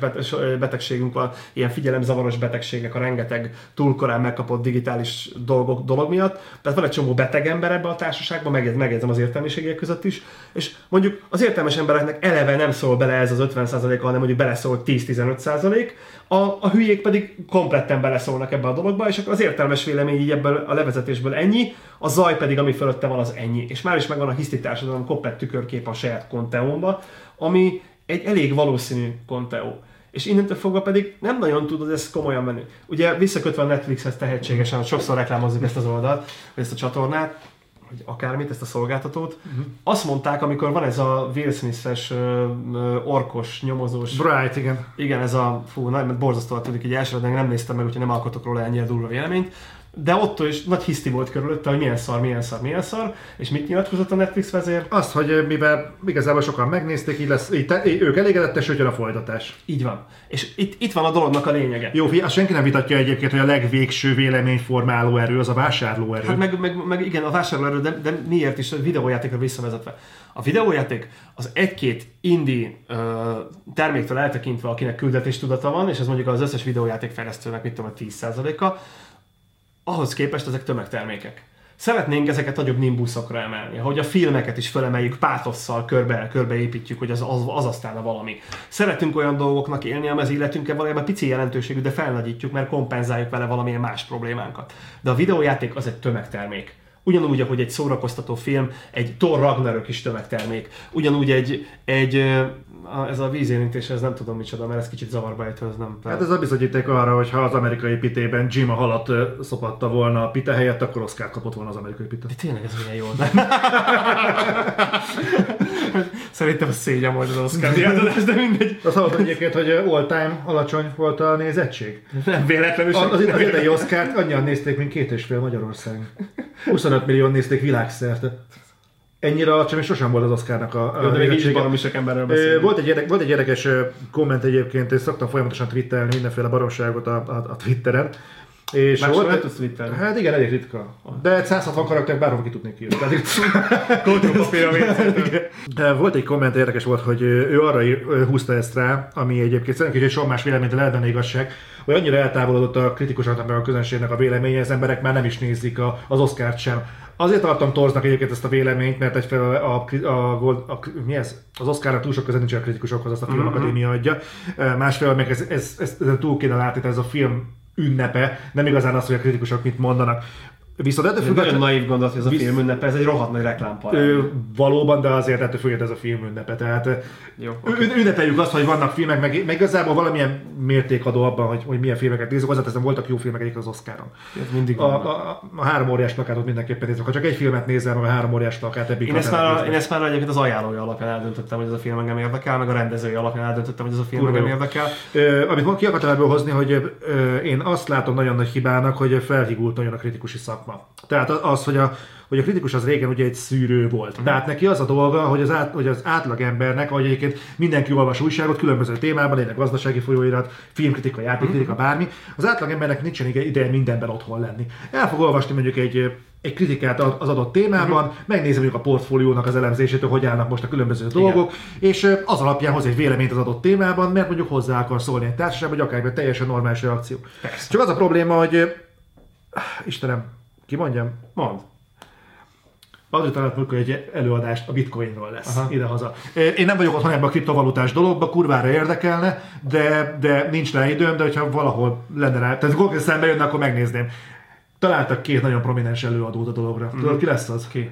betegségünk van, ilyen figyelemzavaros betegségek, a rengeteg túlkorán megkapott digitális dolgok, dolog miatt. Tehát van egy csomó beteg ember ebbe a társaságban, megjegyzem az értelmiségiek között is, és mondjuk az értelmes embereknek eleve nem szól bele ez az 50%-a, hanem mondjuk beleszól 10-15%, a, a hülyék pedig kompletten beleszólnak ebbe a dologba, és akkor az értelmes vélemény így ebből a levezetésből ennyi, a zaj pedig, ami fölötte van, az ennyi. És már is megvan a hiszti társadalom komplett tükörkép a saját konteómba, ami egy elég valószínű konteó. És innentől fogva pedig nem nagyon tudod ezt komolyan menni. Ugye visszakötve a Netflixhez tehetségesen, sokszor reklámozzuk ezt az oldalt, vagy ezt a csatornát, hogy akármit, ezt a szolgáltatót. Uh-huh. Azt mondták, amikor van ez a Will Smith-es orkos, nyomozós... Bright, igen. Igen, ez a, fú, nagyon borzasztóan tudik, így elsőre, de nem néztem meg, úgyhogy nem alkotok róla ennyire durva véleményt. De ott is nagy hiszti volt körülötte, hogy milyen szar, milyen szar, milyen szar, és mit nyilatkozott a Netflix vezér? Azt, hogy mivel igazából sokan megnézték, így lesz, így te, ők elégedettes, hogy a folytatás. Így van. És itt, itt van a dolognak a lényege. Jó, azt senki nem vitatja egyébként, hogy a legvégső véleményformáló erő az a vásárlóerő. Hát meg, meg, meg igen, a vásárlóerő, de, de miért is a videójátékra visszavezetve. A videójáték az egy-két indie uh, terméktől eltekintve, akinek küldetéstudata van, és ez mondjuk az összes videójáték fejlesztőnek, mit tudom, a 10%-a, ahhoz képest ezek tömegtermékek. Szeretnénk ezeket nagyobb nimbuszokra emelni, hogy a filmeket is felemeljük pátosszal, körbe, körbeépítjük, hogy az, az, az aztán a valami. Szeretünk olyan dolgoknak élni, amely az életünkkel valójában pici jelentőségű, de felnagyítjuk, mert kompenzáljuk vele valamilyen más problémánkat. De a videójáték az egy tömegtermék. Ugyanúgy, ahogy egy szórakoztató film, egy Thor Ragnarök is tömegtermék. Ugyanúgy egy, egy ez a vízérintés, ez nem tudom micsoda, mert ez kicsit zavarba ejtő, ez nem. Hát ez a bizonyíték arra, hogy ha az amerikai pitében Jim a halat szopatta volna a pite helyett, akkor Oscar kapott volna az amerikai pite. De tényleg ez milyen jó. Szerintem a szégyen volt az Oscar diadalás, de mindegy. Azt hallottam egyébként, hogy all-time alacsony volt a nézettség. Nem véletlenül. Az, az idei Oscar-t annyian nézték, mint két és fél Magyarország. 25 millió nézték világszerte. Ennyire alacsony, és sosem volt az Oscarnak a, Jó, de még így baromi sok emberről beszélünk. Volt egy, érdek, volt egy érdekes komment egyébként, és szoktam folyamatosan twittelni mindenféle baromságot a, a, a Twitteren. És Más volt, tudsz Twitteren? Hát igen, elég ritka. De 160 karakter bárhol ki tudnék írni. Volt egy komment, érdekes volt, hogy ő arra húzta ezt rá, ami egyébként szerintem egy sok más véleményt lehet benne igazság, hogy annyira eltávolodott a kritikusoknak meg a közönségnek a véleménye, az emberek már nem is nézik a, az Oscar-t sem. Azért tartom torznak egyébként ezt a véleményt, mert egyfelől a, a, a, a, mi ez? az Oscar túl sok köze nincs a kritikusokhoz, azt a filmakadémia mhm. adja. Másfelől meg ez, ez, ez, ez, túl kéne látni, ez a film ünnepe, nem igazán az, hogy a kritikusok mit mondanak. Viszont ettől függetlenül... Nagyon naív gondolat, hogy ez a film ünnepe, ez egy rohadt nagy reklámpar. Valóban, de azért ettől függetlenül ez a film ünnepe. Tehát Jó, okay. ünnepeljük azt, hogy vannak filmek, meg, meg igazából valamilyen mértékadó abban, hogy, hogy milyen filmeket nézünk. Hozzáteszem, voltak jó filmek egyik az Oscaron. Ez mindig a, a, a, három óriás plakátot mindenképpen nézem. Ha csak egy filmet nézem, meg a három óriás plakát, ebből én ezt, már, én ezt már egyébként az ajánlója alapján eldöntöttem, hogy ez a film engem érdekel, meg a rendezői alapján eldöntöttem, hogy ez a film Kurva engem érdekel. Ö, amit ki akartam ebből hozni, hogy ö, én azt látom nagyon nagy hibának, hogy felhigult nagyon a kritikusi szakma. Tehát az, hogy a, hogy a kritikus az régen ugye egy szűrő volt. Uh-huh. Tehát neki az a dolga, hogy az, át, hogy az átlag embernek, ahogy egyébként mindenki olvas újságot, különböző témában, legyen gazdasági folyóirat, filmkritika, játékkritika, uh-huh. bármi, az átlag embernek nincsen ideje mindenben otthon lenni. El fog olvasni mondjuk egy egy kritikát az adott témában, uh-huh. megnézi mondjuk a portfóliónak az elemzését, hogy állnak most a különböző Igen. dolgok, és az alapján hoz egy véleményt az adott témában, mert mondjuk hozzá akar szólni egy társaság, vagy akár egy teljesen normális reakció. Persze. Csak az a probléma, hogy Istenem, ki mondjam? Mond. Adri talált egy előadást a bitcoinról lesz Aha. idehaza. Én nem vagyok otthon ebben a kriptovalutás dologba, kurvára érdekelne, de, de nincs rá időm, de hogyha valahol lenne rá, tehát gondolom, szembe jönne, akkor megnézném. Találtak két nagyon prominens előadót a dologra. Mm. Tudod, ki lesz az? Ki?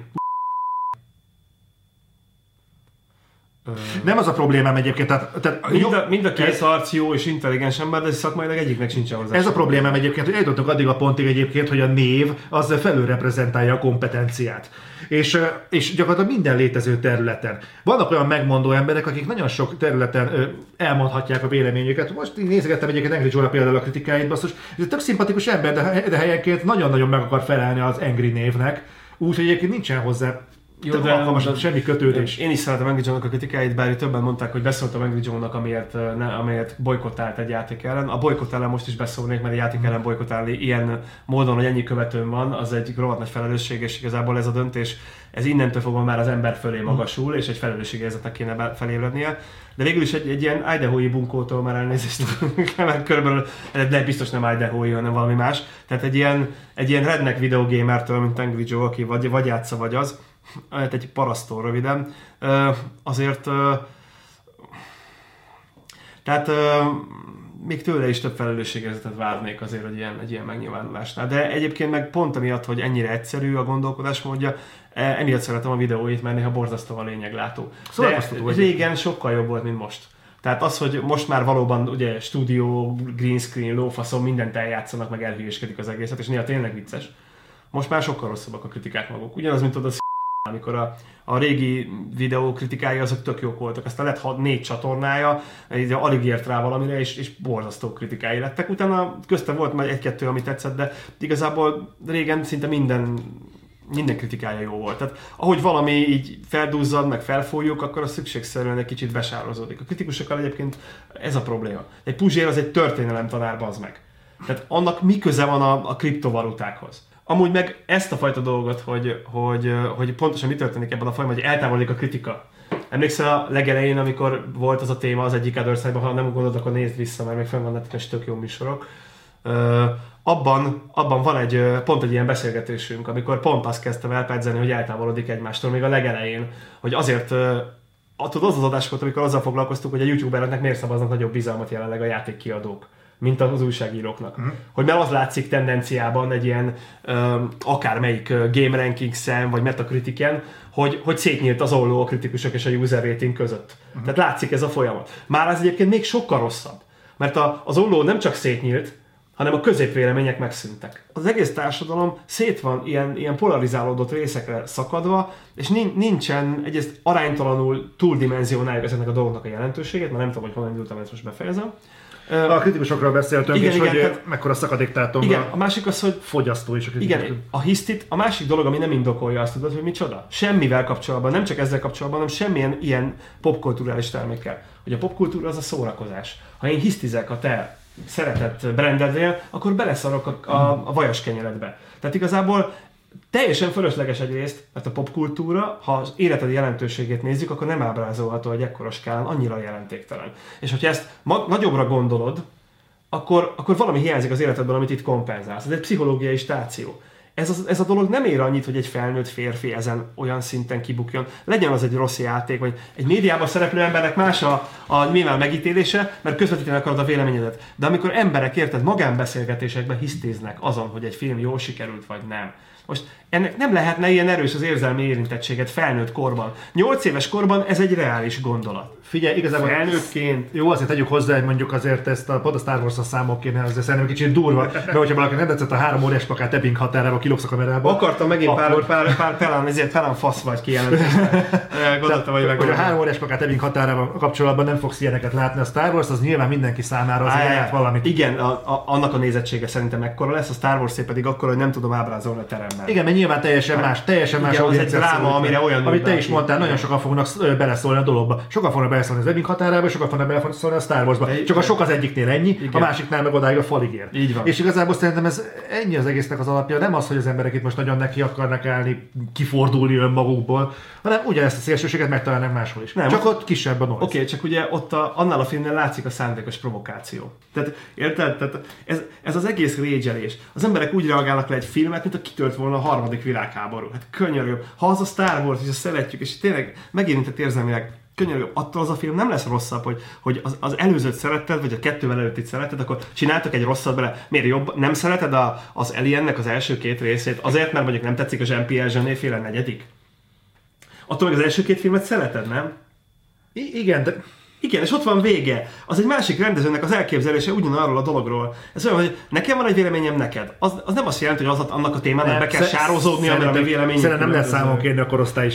Nem az a problémám egyébként. Tehát, tehát mind, a, mind a két ez, arc jó és intelligens ember, de szakmailag egyiknek sincs hozzá. Ez a problémám egyébként, hogy eljutottunk addig a pontig egyébként, hogy a név az felülreprezentálja a kompetenciát. És, és gyakorlatilag minden létező területen. Vannak olyan megmondó emberek, akik nagyon sok területen elmondhatják a véleményüket. Most én nézegettem egyébként Angry Joe például a kritikáit, basszus, ez egy tök szimpatikus ember, de, de helyenként nagyon-nagyon meg akar felelni az Angry névnek. Úgyhogy egyébként nincsen hozzá jó, de alkalmas, semmi kötődés. Én is szeretem Angry Joe-nak a kritikáit, bár többen mondták, hogy beszóltam Angry Joe-nak, amiért, ne, amiért bolykottált egy játék ellen. A bolykott ellen most is beszólnék, mert egy játék ellen bolykottálni ilyen módon, hogy ennyi követőm van, az egy rohadt nagy felelősség, és igazából ez a döntés ez innentől fogva már az ember fölé magasul, és egy felelősségérzetnek kéne felébrednie. De végül is egy, egy ilyen Idaho-i bunkótól már elnézést, mert körülbelül, de biztos nem Idaho-i, hanem valami más. Tehát egy ilyen, egy ilyen redneck videogamertől, mint Angry Joe, aki vagy, vagy játsza, vagy az, egy parasztól röviden, azért tehát még tőle is több felelősségérzetet várnék azért egy ilyen, egy ilyen megnyilvánulásnál. De egyébként meg pont amiatt, hogy ennyire egyszerű a gondolkodásmódja, e, emiatt szeretem a videóit, mert néha borzasztó a lényeglátó. Szórakoztató régen sokkal jobb volt, mint most. Tehát az, hogy most már valóban ugye stúdió, green screen, lófaszom, mindent eljátszanak, meg elhülyéskedik az egészet, és néha tényleg vicces. Most már sokkal rosszabbak a kritikák maguk. Ugyanaz, mint oda amikor a, a régi videó kritikái azok tök jók voltak. Aztán lett hat, négy csatornája, így alig ért rá valamire, és, és borzasztó kritikái lettek. Utána közte volt majd egy-kettő, ami tetszett, de igazából régen szinte minden minden kritikája jó volt. Tehát ahogy valami így feldúzzad, meg felfújjuk, akkor az szükségszerűen egy kicsit besározódik. A kritikusokkal egyébként ez a probléma. Egy Puzsér az egy történelem tanár, az meg. Tehát annak mi köze van a, a kriptovalutákhoz? Amúgy meg ezt a fajta dolgot, hogy, hogy, hogy pontosan mi történik ebben a folyamban, hogy eltávolodik a kritika. Emlékszel a legelején, amikor volt az a téma az egyik Otherszide-ban, ha nem gondolod, akkor nézd vissza, mert még fenn van és tök jó műsorok. Abban, abban van egy, pont egy ilyen beszélgetésünk, amikor pont azt kezdtem elpedzeni, hogy eltávolodik egymástól még a legelején, hogy azért a- tudod, az az adás volt, amikor azzal foglalkoztuk, hogy a youtubereknek miért szavaznak nagyobb bizalmat jelenleg a játékkiadók, mint az újságíróknak. Uh-huh. Hogy mert az látszik tendenciában egy ilyen ö, akármelyik Game Rankings-en, vagy Metacritic-en, hogy, hogy szétnyílt az olló a kritikusok és a user rating között. Uh-huh. Tehát látszik ez a folyamat. Már ez egyébként még sokkal rosszabb. Mert a, az olló nem csak szétnyílt, hanem a középvélemények megszűntek. Az egész társadalom szét van ilyen, ilyen polarizálódott részekre szakadva, és nin- nincsen egyrészt aránytalanul túldimenzionáljuk ezeknek a dolgoknak a jelentőségét, mert nem tudom, hogy honnan indultam, ezt most befejezem. A kritikusokról beszéltünk, Igen, és igen, hogy tehát- mekkora szakadéktátom igen, a másik az, hogy fogyasztó és a kritikus. igen, a hisztit, a másik dolog, ami nem indokolja azt, tudod, hogy micsoda? Semmivel kapcsolatban, nem csak ezzel kapcsolatban, hanem semmilyen ilyen popkulturális termékkel. Hogy a popkultúra az a szórakozás. Ha én hisztizek a te szeretett brandednél, akkor beleszarok a, a, a vajas kenyeredbe. Tehát igazából teljesen fölösleges egyrészt, mert a popkultúra, ha az életed jelentőségét nézzük, akkor nem ábrázolható egy ekkora skálán, annyira jelentéktelen. És hogyha ezt ma- nagyobbra gondolod, akkor, akkor valami hiányzik az életedben, amit itt kompenzálsz. Ez egy pszichológiai stáció. Ez, az, ez a dolog nem ér annyit, hogy egy felnőtt férfi ezen olyan szinten kibukjon. Legyen az egy rossz játék, vagy egy médiában szereplő embernek más a, a nyilván megítélése, mert közvetíteni akarod a véleményedet. De amikor emberek, érted, magánbeszélgetésekben hisztéznek azon, hogy egy film jól sikerült, vagy nem. Most ennek nem lehetne ilyen erős az érzelmi érintettséget felnőtt korban. Nyolc éves korban ez egy reális gondolat. Figyelj, igazából Felnőttként Jó, azért tegyük hozzá, hogy mondjuk azért ezt a, pont a Star Wars-a számok kéne, azért szerintem kicsit durva, mert hogyha valaki nem tetszett a három óriás plakát Ebbing határába, kilopsz a kamerába. Akartam megint pár, Akkor- pár, pár, pelán, ezért pelán fasz vagy kijelentésre. Gondoltam, hogy meg hogy a három óriás plakát Ebbing határával kapcsolatban nem fogsz ilyeneket látni. A Star Wars az nyilván mindenki számára az jelent valamit. Igen, a, a, annak a nézettsége szerintem mekkora lesz, a Star Wars pedig akkor, hogy nem tudom ábrázolni a teremben. Igen, nyilván teljesen más, teljesen más Igen, az egy dráma, amire olyan Amit te is mondtál, nagyon sokan fognak beleszólni a dologba. Sokan fognak beleszólni az Ebbing határába, sokan fognak beleszólni a Star Warsba. Csak a sok az egyiknél ennyi, a másiknál meg odáig a falig ér. Így van. És igazából szerintem ez ennyi az egésznek az alapja, nem az, hogy az emberek itt most nagyon neki akarnak állni, kifordulni önmagukból, hanem ugyanezt a szélsőséget megtalálnak máshol is. Nem, Csak ott kisebb a. Oké, okay, csak ugye ott a, annál a filmnél látszik a szándékos provokáció. Tehát, érted? Tehát ez, ez az egész régyelés. Az emberek úgy reagálnak le egy filmet, mint a kitölt volna a harmadik világháború. Hát könyörgöm. Ha az a Star Wars, és szeretjük, és tényleg megérintett érzelmileg, könyörgöm, attól az a film nem lesz rosszabb, hogy, hogy az, az előzőt szeretted, vagy a kettővel előttit szeretted, akkor csináltak egy rosszat bele. Miért jobb? Nem szereted a, az Aliennek az első két részét? Azért, mert mondjuk nem tetszik a Jean-Pierre Jeunet féle negyedik? Attól meg az első két filmet szereted, nem? I- igen, de Igen, és ott van vége. Az egy másik rendezőnek az elképzelése ugyanarról a dologról. Ez olyan, hogy nekem van egy véleményem neked. Az, az nem azt jelenti, hogy az, annak a témának be kell sározódni, amire a mi véleményünk. Szerintem nem különböző. számon kérni a korosztályi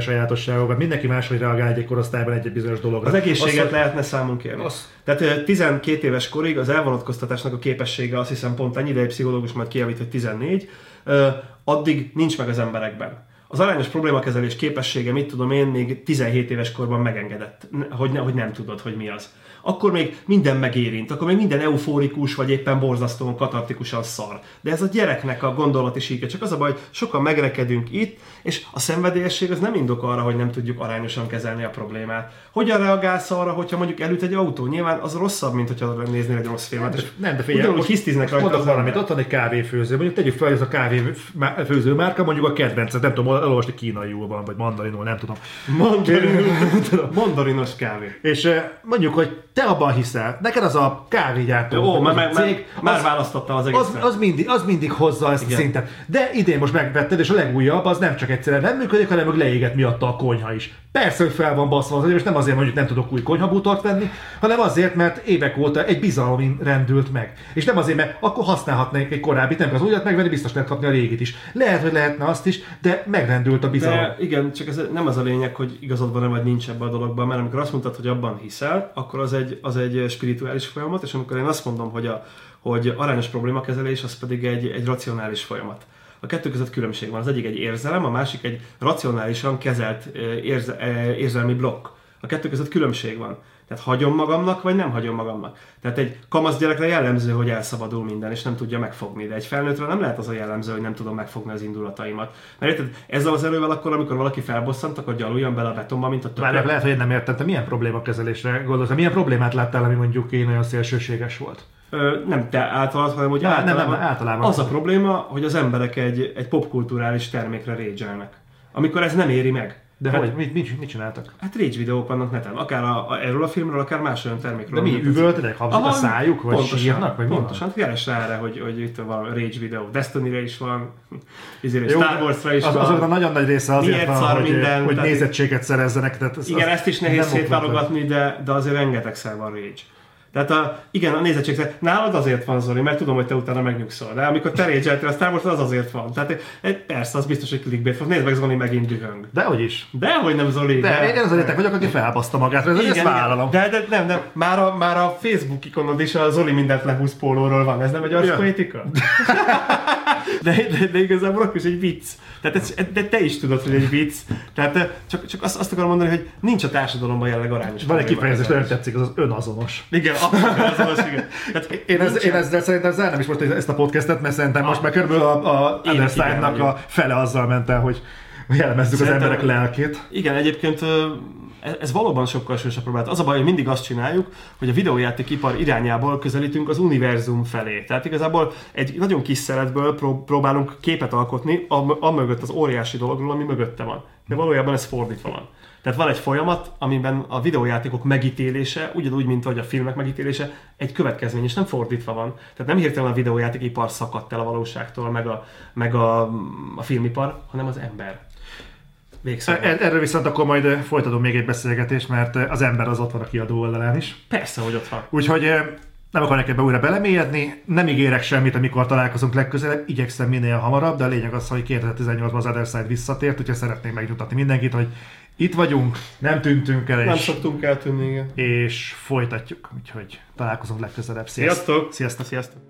sajátosságokat. Mindenki máshogy reagál egy korosztályban egy, bizonyos dologra. Az egészséget hogy- lehetne számon kérni. Az- Tehát ö, 12 éves korig az elvonatkoztatásnak a képessége azt hiszem pont ennyi, de egy pszichológus majd kijavít, hogy 14, ö, addig nincs meg az emberekben. Az arányos problémakezelés képessége, mit tudom én, még 17 éves korban megengedett, hogy, ne, hogy nem tudod, hogy mi az. Akkor még minden megérint, akkor még minden euforikus, vagy éppen borzasztóan katartikusan szar. De ez a gyereknek a gondolati síke, csak az a baj, hogy sokan megrekedünk itt, és a szenvedélyesség az nem indok arra, hogy nem tudjuk arányosan kezelni a problémát. Hogyan reagálsz arra, hogyha mondjuk elüt egy autó? Nyilván az rosszabb, mint hogyha néznél egy rossz filmet. És Nem, de figyelj, ugyanúgy most- hisztiznek rajta mondok valamit, ott van egy kávéfőző, mondjuk tegyük fel, ez a kávéfőző márka, mondjuk a kedvencet, nem tudom, elolvasni kínaiul van, vagy mandarinul, nem tudom. Mandarin, mandarinos kávé. És eh, mondjuk, hogy te abban hiszel, neked az a kávégyártó, Ó, az már, már, cég, már az- választotta az az, egészet. az, mindig, az mindig hozza ezt Igen. a szintet. De idén most megvetted, és a legújabb az nem csak egyszerűen nem működik, hanem meg leégett miatta a konyha is. Persze, hogy fel van baszva az és nem azért mondjuk nem tudok új konyhabútort venni, hanem azért, mert évek óta egy bizalom rendült meg. És nem azért, mert akkor használhatnék egy korábbit, nem az újat megvenni, biztos lehet kapni a régit is. Lehet, hogy lehetne azt is, de megrendült a bizalom. De igen, csak ez nem az a lényeg, hogy igazad van vagy nincs ebben a dologban, mert amikor azt mondtad, hogy abban hiszel, akkor az egy, az egy spirituális folyamat, és amikor én azt mondom, hogy, a, hogy arányos problémakezelés, az pedig egy, egy racionális folyamat. A kettő között különbség van. Az egyik egy érzelem, a másik egy racionálisan kezelt érze, érzelmi blokk. A kettő között különbség van. Tehát hagyom magamnak, vagy nem hagyom magamnak. Tehát egy kamasz gyerekre jellemző, hogy elszabadul minden, és nem tudja megfogni. De egy felnőttre nem lehet az a jellemző, hogy nem tudom megfogni az indulataimat. Mert érted, ezzel az erővel akkor, amikor valaki felbosszant, akkor gyaluljon bele a betonba, mint a Várjál, tökör. lehet, hogy én nem értem, te milyen problémakezelésre gondolsz, milyen problémát láttál, ami mondjuk én olyan szélsőséges volt? Ö, nem te általad, hanem hogy Nem, nem, általában, nem, általában. Az a probléma, hogy az emberek egy, egy popkulturális termékre rage Amikor ez nem éri meg. De hát, hogy, mit, mit, mit csináltak? Hát rage videók vannak neten, akár a, a, erről a filmről, akár más olyan termékről. De mi, üvöltenek, habzik a szájuk, vagy pontosan, sírnak, vagy? Pontosan, keres rá erre, hogy, hogy itt van rage videó. Destiny-re is van, izére, Jó, Star Wars-ra is az, van. azoknak nagyon nagy része azért Miért van, hogy, minden, hogy tehát- nézettséget szerezzenek. Tehát ez, Igen, ezt is nehéz szétválogatni, de, de azért rengetegszer van rage. Tehát a, igen, a nézettség, nálad azért van Zoli, mert tudom, hogy te utána megnyugszol, de amikor te rage a Star Wars, az azért van. Tehát egy, persze, az biztos, hogy clickbait van. Nézd meg, Zoli megint dühöng. Dehogy is. De hogy nem Zoli. De én az egyetek vagyok, aki felbaszta magát, ez ezt vállalom. De, de, nem, nem, már a, már a Facebook ikonod is a Zoli mindent lehúz pólóról van, ez nem egy Ja. De, de, de, igazából akkor is egy vicc. Tehát ez, de te is tudod, hogy egy vicc. Tehát eh, csak, csak azt, azt akarom mondani, hogy nincs a társadalomban jelenleg arányos. Van egy kifejezés, nagyon tetszik, az az önazonos. Igen, abszolút azonos, igen. Tehát Én, ez, én ezzel szerintem zárnám is most ezt a podcastet, mert szerintem most már körülbelül a, a Understein-nak a fele azzal ment el, hogy jellemezzük az emberek lelkét. Igen, egyébként ez, ez valóban sokkal súlyosabb problémát. Az a baj, hogy mindig azt csináljuk, hogy a videójátékipar irányából közelítünk az univerzum felé. Tehát igazából egy nagyon kis szeletből pró- próbálunk képet alkotni, am- amögött az óriási dologról, ami mögötte van. De valójában ez fordítva van. Tehát van egy folyamat, amiben a videójátékok megítélése, ugyanúgy, mint ahogy a filmek megítélése, egy következmény, és nem fordítva van. Tehát nem hirtelen a videójátékipar szakadt el a valóságtól, meg a, meg a, a filmipar, hanem az ember. Végszóval. Er- Erről viszont akkor majd folytatom még egy beszélgetést, mert az ember az ott van a kiadó oldalán is. Persze, hogy ott van. Úgyhogy nem akarok ebbe újra belemélyedni, nem ígérek semmit, amikor találkozunk legközelebb, igyekszem minél hamarabb, de a lényeg az, hogy 2018-ban az Other Side visszatért, úgyhogy szeretnék megnyugtatni mindenkit, hogy itt vagyunk, nem tűntünk el, Nem és, szoktunk eltűnni, igen. és folytatjuk. Úgyhogy találkozunk legközelebb. Sziasztok! Sziasztok! Sziasztok!